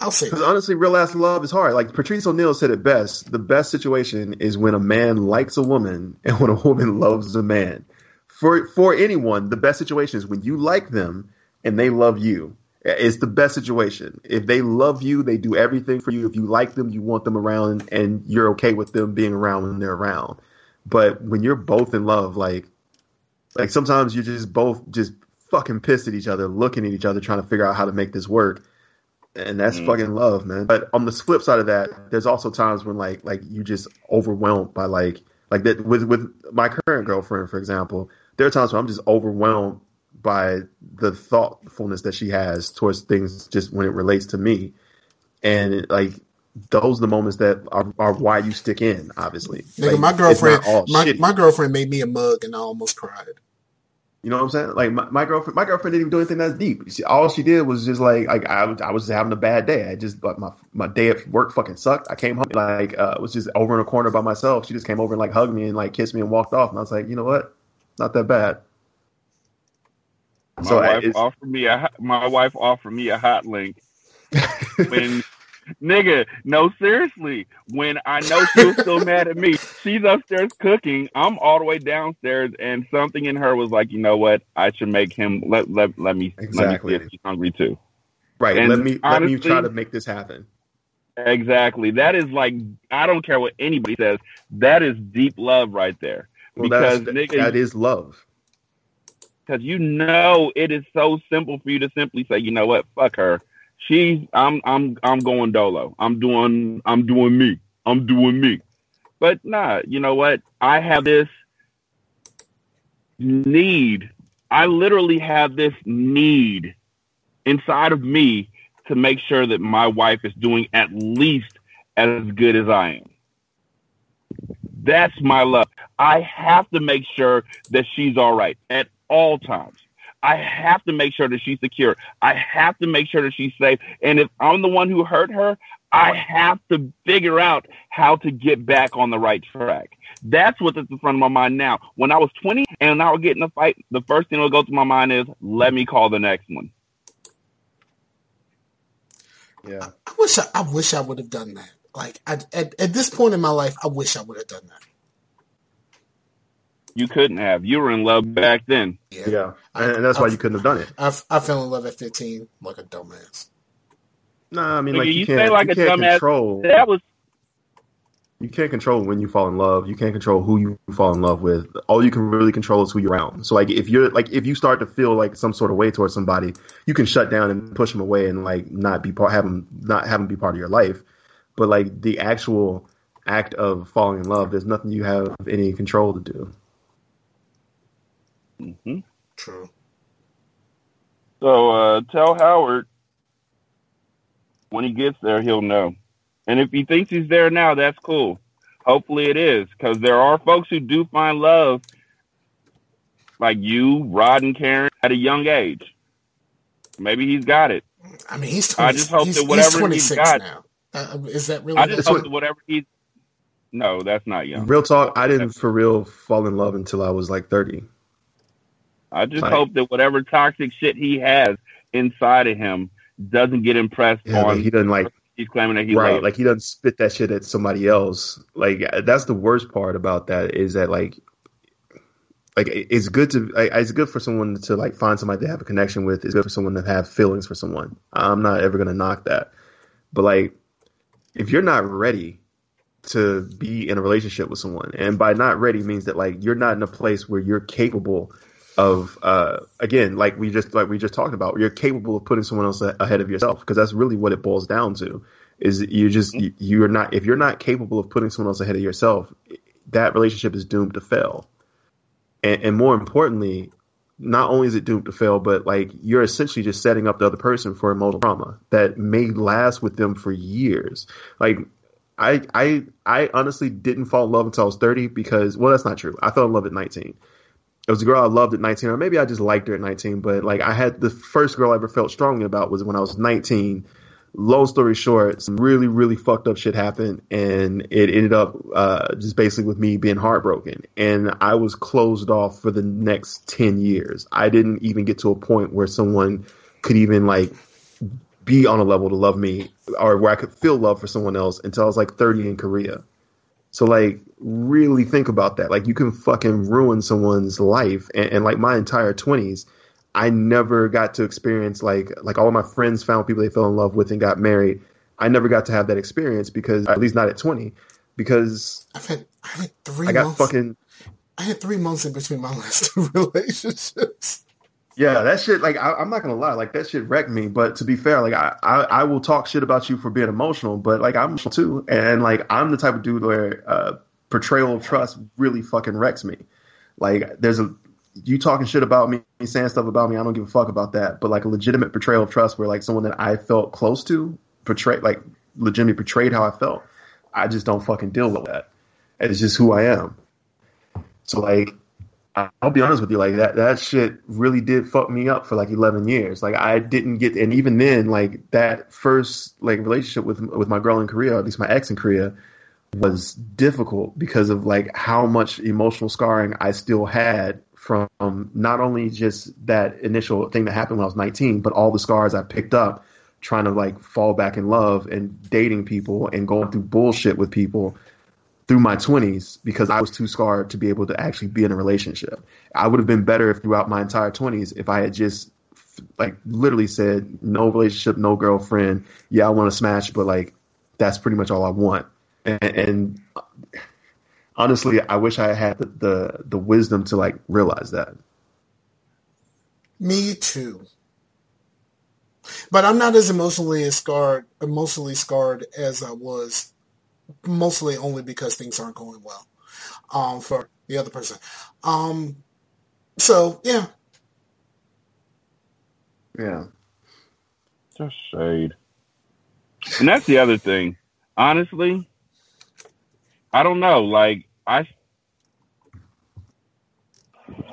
I'll say Because honestly, real ass love is hard. Like Patrice O'Neal said it best: the best situation is when a man likes a woman and when a woman loves a man. For for anyone, the best situation is when you like them and they love you. It's the best situation. If they love you, they do everything for you. If you like them, you want them around, and you're okay with them being around when they're around. But when you're both in love, like like sometimes you're just both just fucking pissed at each other, looking at each other, trying to figure out how to make this work and that's Mm. fucking love, man. But on the flip side of that, there's also times when like like you just overwhelmed by like like that with with my current girlfriend, for example. There are times when I'm just overwhelmed by the thoughtfulness that she has towards things, just when it relates to me, and like those are the moments that are, are why you stick in. Obviously, Nigga, Like, my girlfriend, my, shitty. my girlfriend made me a mug, and I almost cried. You know what I'm saying? Like my, my girlfriend, my girlfriend didn't even do anything that's deep. She, all she did was just like, like I was, I was having a bad day. I just, like my, my day at work fucking sucked. I came home like, uh, was just over in a corner by myself. She just came over and like hugged me and like kissed me and walked off. And I was like, you know what? Not that bad. My So wife offered me a my wife offered me a hot link when nigga no seriously when I know she was still mad at me she's upstairs cooking I'm all the way downstairs and something in her was like you know what I should make him let let, let me Exactly. let me see if he's hungry too right. And let me, let me honestly- try to make this happen. exactly that is like I don't care what anybody says that is deep love right there Well, because that's, nigga that is love. because you know it is so simple for you to simply say, you know what, fuck her. She's I'm I'm I'm going dolo. I'm doing I'm doing me. I'm doing me. But nah, you know what? I have this need. I literally have this need inside of me to make sure that my wife is doing at least as good as I am. That's my love. I have to make sure that she's all right at all times. I have to make sure that she's secure. I have to make sure that she's safe. And if I'm the one who hurt her, I have to figure out how to get back on the right track. That's what's at the front of my mind now. When I was 20 and I would get in a fight, the first thing that would go through my mind is, let me call the next one. Yeah. I wish I, I wish I would have done that. Like I, at at this point in my life, I wish I would have done that. You couldn't have. You were in love back then. Yeah, Yeah. And, and that's why you couldn't have done it. I, I fell in love at fifteen like a dumbass. Nah, I mean, Nigga, like you, you say can't, like you a can't dumbass- control. That was You can't control when you fall in love. You can't control who you fall in love with. All you can really control is who you're around. So like if you're like if you start to feel like some sort of way towards somebody, you can shut down and push them away and like not be part have them not have them be part of your life. But like the actual act of falling in love, there's nothing you have any control to do. Hmm True. So uh, tell Howard when he gets there, he'll know. And if he thinks he's there now, that's cool. Hopefully it is, because there are folks who do find love, like you, Rod, and Karen, at a young age. Maybe he's got it. I mean, he's 20, I just hope he's, that whatever he's he's 26 got- now. Uh, is that really? I just hope what- that whatever he's. No, that's not young. Real talk, I didn't for real fall in love until I was like 30. I just Like- hope that whatever toxic shit he has inside of him doesn't get impressed Yeah, on. he doesn't like he's claiming that he right, loves. like he doesn't spit that shit at somebody else. Like that's the worst part about that is that like like it's good to like, it's good for someone to like find somebody to have a connection with. It's good for someone to have feelings for someone. I'm not ever gonna knock that, but like if you're not ready to be in a relationship with someone, and by not ready means that like you're not in a place where you're capable of uh again like we just like we just talked about you're capable of putting someone else ahead of yourself because that's really what it boils down to is you just you, you're not if you're not capable of putting someone else ahead of yourself that relationship is doomed to fail and, and more importantly not only is it doomed to fail but like you're essentially just setting up the other person for emotional trauma that may last with them for years like I I I honestly didn't fall in love until I was 30 because well that's not true. I fell in love at 19. It was a girl I loved at 19 or maybe I just liked her at 19, but like I had the first girl I ever felt strongly about was when I was 19. Long story short, some really really fucked up shit happened and it ended up uh just basically with me being heartbroken and I was closed off for the next 10 years. I didn't even get to a point where someone could even like be on a level to love me or where I could feel love for someone else until I was like 30 in Korea. So like really think about that. Like you can fucking ruin someone's life and, and like my entire 20s I never got to experience like like all of my friends found people they fell in love with and got married. I never got to have that experience because at least not at 20 because I've had I had three I got months. fucking I had three months in between my last two relationships. Yeah, that shit. Like, I, I'm not gonna lie, like that shit wrecked me. But to be fair, like, I, I, I will talk shit about you for being emotional, but like, I'm emotional too, and like, I'm the type of dude where uh, portrayal of trust really fucking wrecks me. Like, there's a you talking shit about me, saying stuff about me. I don't give a fuck about that. But like a legitimate portrayal of trust, where like someone that I felt close to portrayed, like, legitimately portrayed how I felt. I just don't fucking deal with that. It's just who I am. So like, I'll be honest with you, like that that shit really did fuck me up for like eleven years. Like I didn't get, and even then, like that first like relationship with with my girl in Korea, at least my ex in Korea, was difficult because of like how much emotional scarring I still had from not only just that initial thing that happened when I was nineteen, but all the scars I picked up trying to like fall back in love and dating people and going through bullshit with people through my 20s because I was too scarred to be able to actually be in a relationship. I would have been better if throughout my entire 20s if I had just like literally said no relationship, no girlfriend. Yeah, I want to smash, but like that's pretty much all I want. And, and honestly, I wish I had the, the the wisdom to like realize that. Me too. But I'm not as emotionally as scarred, emotionally scarred as I was, mostly only because things aren't going well um, for the other person. Um, so yeah, Yeah. Just shade. And that's the other thing. Honestly, I don't know. Like I,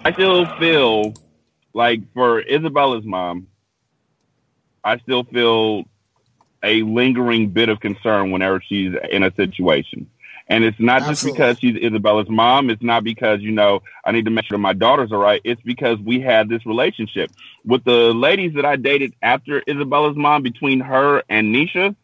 I still feel like for Isabella's mom, I still feel a lingering bit of concern whenever she's in a situation. And it's not just because she's Isabella's mom. It's not because, you know, I need to make sure my daughters are right. It's because we had this relationship. With the ladies that I dated after Isabella's mom, between her and Nisha,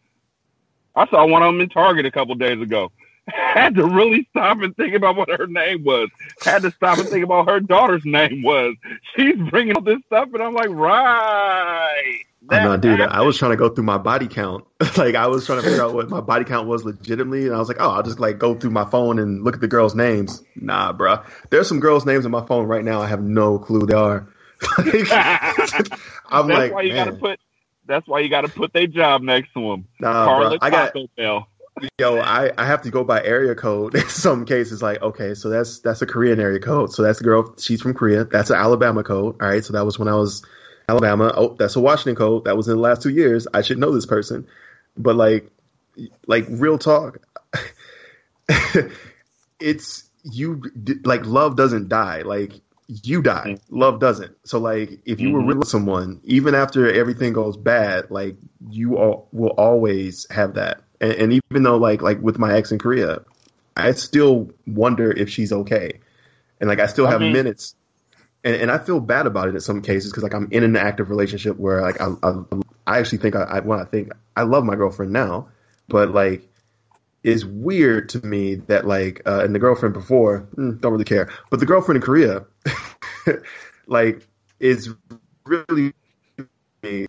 I saw one of them in Target a couple days ago. Had to really stop and think about what her name was. Had to stop and think about her daughter's name was. She's bringing all this stuff, and I'm like, right. I know, That dude. I was trying to go through my body count. like I was trying to figure out what my body count was legitimately, and I was like, oh, I'll just like go through my phone and look at the girls' names. Nah, bruh. There's some girls' names in my phone right now. I have no clue they are. I'm that's like, why you man, gotta put. That's why you gotta put their job next to them. nah, Carla. I got Bell. yo. I I have to go by area code. In some cases, like okay, so that's that's a Korean area code. So that's the girl. She's from Korea. That's an Alabama code. All right. So that was when I was Alabama. Oh, that's a Washington code. That was in the last two years. I should know this person. But like like real talk. it's you like love doesn't die. Like you die, love doesn't. So like if you were Mhm. with someone, even after everything goes bad, like you all will always have that. And, and even though like like with my ex in Korea, I still wonder if she's okay, and like I still I have mean- minutes. And, and I feel bad about it in some cases because like I'm in an active relationship where like I I, I actually think I, I when I think I love my girlfriend now, but like it's weird to me that like uh, and the girlfriend before mm, don't really care, but the girlfriend in Korea, like is really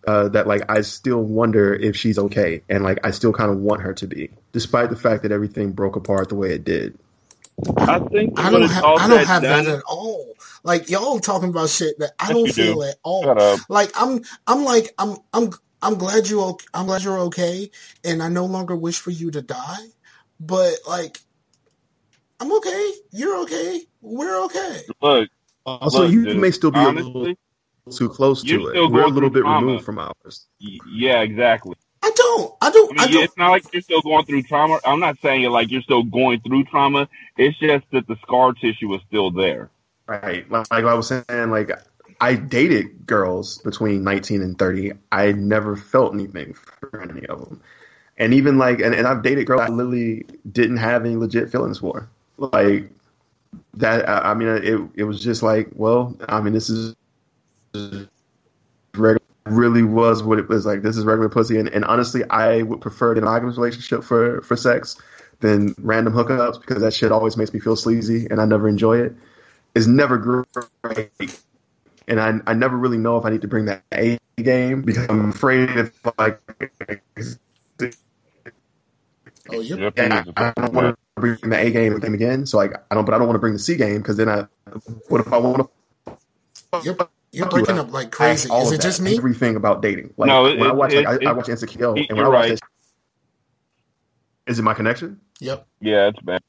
uh, that like I still wonder if she's okay, and like I still kind of want her to be, despite the fact that everything broke apart the way it did. I think I don't have all I don't have and that at all. Like y'all talking about shit that I Yes, don't feel do. at all. Like I'm I'm like I'm I'm I'm glad you okay, I'm glad you're okay and I no longer wish for you to die. But like I'm okay. You're okay. We're okay. Look, Also, Look, you dude, may still be a little honestly, too close to it. We're a little bit trauma. removed from ours. yeah, exactly. I don't. I don't. I mean, I don't. it's not like you're still going through trauma. I'm not saying it like you're still going through trauma. It's just that the scar tissue is still there. Right. Like, like I was saying, like I dated girls between 19 and 30. I never felt anything for any of them. And even like, and, and I've dated girls I literally didn't have any legit feelings for. Like that. I, I mean, it it was just like, well, I mean, this is regular. Really was what it was like. This is regular pussy, and, and honestly, I would prefer an monogamous relationship for for sex than random hookups because that shit always makes me feel sleazy, and I never enjoy it is never great. And I, I never really know if I need to bring that A game because I'm afraid if like Oh, you're Your I, I don't want to bring the A game game again. So like I don't, but I don't want to bring the C game because then I what if I want to you're you're breaking up like crazy. Is it that, just me? Everything about dating. Like No, when I watch it- like I, I watch Insecure, it- and when I watch right. that, is it my connection? Yep. Yeah, it's bad.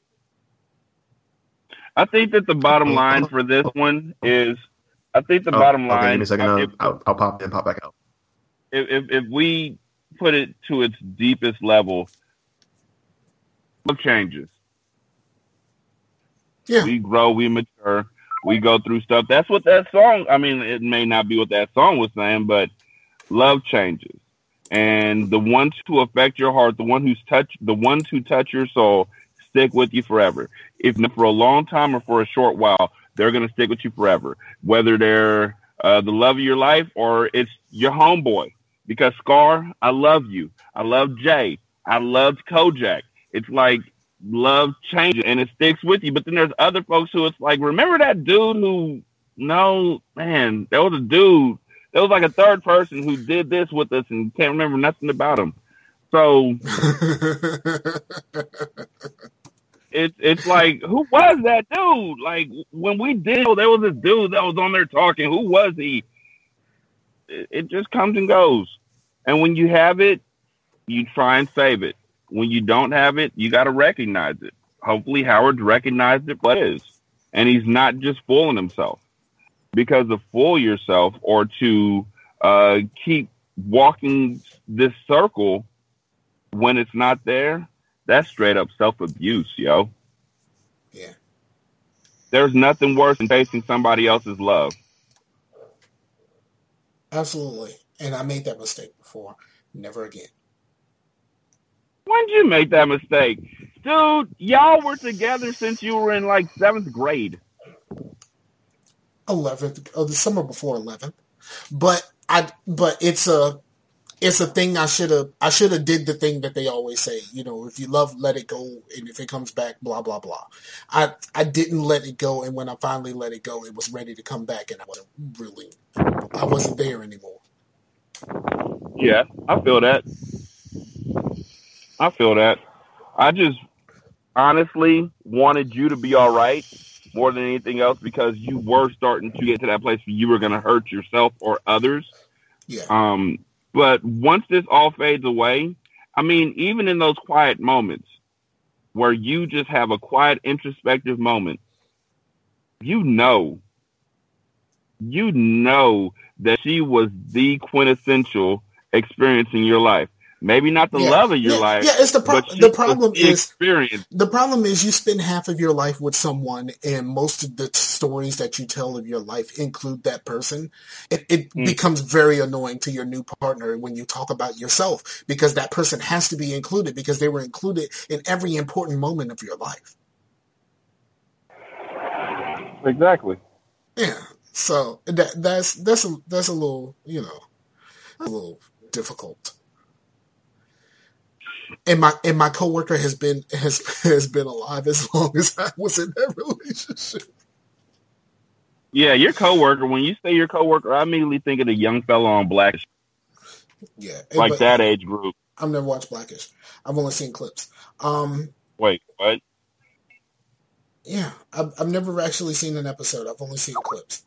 I think that the Oh, bottom line for this one is, I think the oh, bottom line. okay, give line, me a second. I'll, if, I'll, I'll pop in, pop back out. if, if if we put it to its deepest level, love changes. Yeah. We grow, we mature, we go through stuff. That's what that song. I mean, it may not be what that song was saying, but love changes, and the ones who affect your heart, the one who's touch, the ones who touch your soul, stick with you forever. If not for a long time or for a short while, they're gonna stick with you forever. Whether they're uh, the love of your life or it's your homeboy. Because Scar, I love you. I love Jay. I loved Kojak. It's like love changes and it sticks with you. But then there's other folks who it's like, remember that dude who, no, man, there was a dude. There was like a third person who did this with us and can't remember nothing about him. So it's it's like who was that dude? Like when we did, there was this dude that was on there talking. Who was he? It, it just comes and goes. And when you have it, you try and save it. When you don't have it, you got to recognize it. Hopefully, Howard's recognized it, what it is, and he's not just fooling himself. Because to fool yourself or to uh, keep walking this circle when it's not there, that's straight up self abuse, yo. yeah. There's nothing worse than chasing somebody else's love. Absolutely. And I made that mistake before. Never again. When did you make that mistake? Dude, y'all were together since you were in like seventh grade. Eleventh, oh, the summer before eleventh. But I, but it's a, it's a thing I should have, I should have did the thing that they always say. You know, if you love, let it go, and if it comes back, blah blah blah. I, I didn't let it go, and when I finally let it go, it was ready to come back, and I wasn't really, I wasn't there anymore. Yeah, I feel that. I feel that. I just honestly wanted you to be all right more than anything else because you were starting to get to that place where you were going to hurt yourself or others. Yeah. Um, but once this all fades away, I mean, even in those quiet moments where you just have a quiet introspective moment, you know, you know that she was the quintessential experience in your life. Maybe not the Yeah. love of your Yeah, life. yeah, it's the pro- but the problem the is- experience. The problem is you spend half of your life with someone and most of the stories that you tell of your life include that person. It, it Mm. becomes very annoying to your new partner when you talk about yourself because that person has to be included because they were included in every important moment of your life. Exactly. Yeah. So that that's that's a that's a little you know a little difficult. And my and my coworker has been has has been alive as long as I was in that relationship. Yeah, your coworker. When you say your coworker, I immediately think of the young fellow on Blackish. Yeah, like but that age group. I've never watched Blackish. I've only seen clips. Um, Wait, what? yeah, I've, I've never actually seen an episode. I've only seen clips.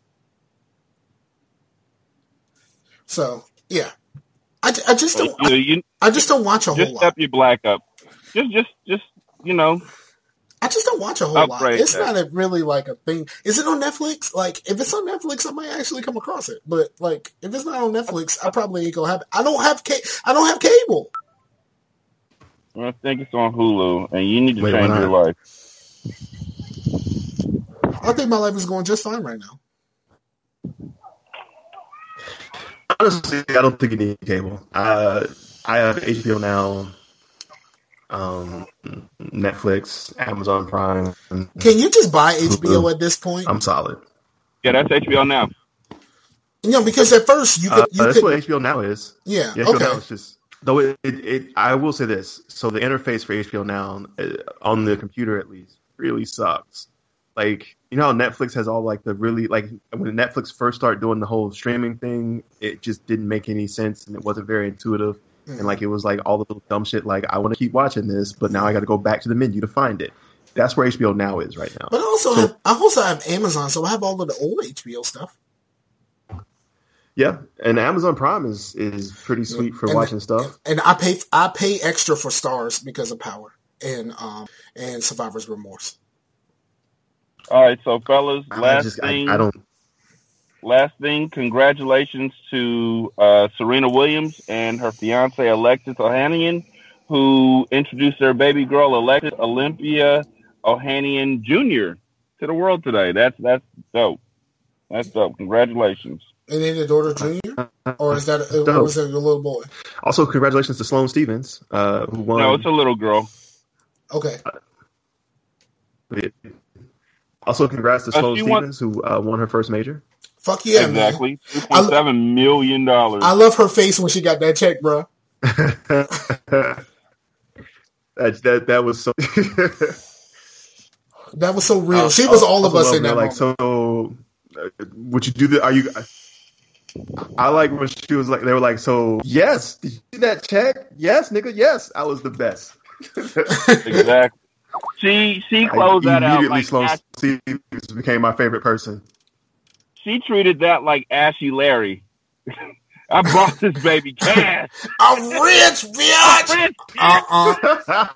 So yeah, I, I just don't You, you I just don't watch a whole just lot. step your black up. Just, just, just. You know, I just don't watch a whole lot. It's that. not a, really like a thing. Is it on Netflix? Like, if it's on Netflix, I might actually come across it. But like, if it's not on Netflix, I probably ain't gonna have. I don't have ca- I don't have cable. I think it's on Hulu, and you need to Wait, change your life. I think my life is going just fine right now. Honestly, I don't think you need cable. Uh, I have HBO now, um, Netflix, Amazon Prime. Can you just buy HBO at this point? I'm solid. Yeah, that's HBO now. You know, because at first you could, Uh, that's could, what HBO Now is. yeah, Yeah, HBO okay. Now is just though it, it, it. I will say this: so the interface for HBO Now uh, on the computer, at least, really sucks. Like you know how Netflix has all like the really like when Netflix first started doing the whole streaming thing, it just didn't make any sense and it wasn't very intuitive. Mm. And like it was like all the little dumb shit. Like I want to keep watching this, but now I got to go back to the menu to find it. That's where HBO Now is right now. But I also So- have, I also have Amazon, so I have all of the old HBO stuff. Yeah, and Amazon Prime is is pretty sweet for And- watching stuff. And I pay I pay extra for Starz because of Power and um and Survivor's Remorse. All right, so fellas, I last just thing, I don't. last thing, congratulations to uh, Serena Williams and her fiance Alexis Ohanian, who introduced their baby girl Alexis Olympia Ohanian Jr. to the world today. That's that's dope. That's dope. Congratulations. And then the daughter Junior, or is that or was it a little boy? Also, congratulations to Sloane Stephens, uh, who won. No, it's a little girl. Okay, Also, congrats to Uh, Sloane won- Stephens, who uh, won her first major. fuck yeah, man. exactly. Two point seven million dollars. I love her face when she got that check, bro. that that that was so. That was so real. Uh, she was all of us in that they're moment. like so. Uh, would you do the? Are you? I like when she was like they were like so. Yes, did you see that check? Yes, nigga. Yes, I was the best. exactly. She she closed I that out immediately like Sloane Ash- Stephens became my favorite person. she treated that like Ashy Larry. I bought this baby cash. I'm rich, bitch. Rich. Uh uh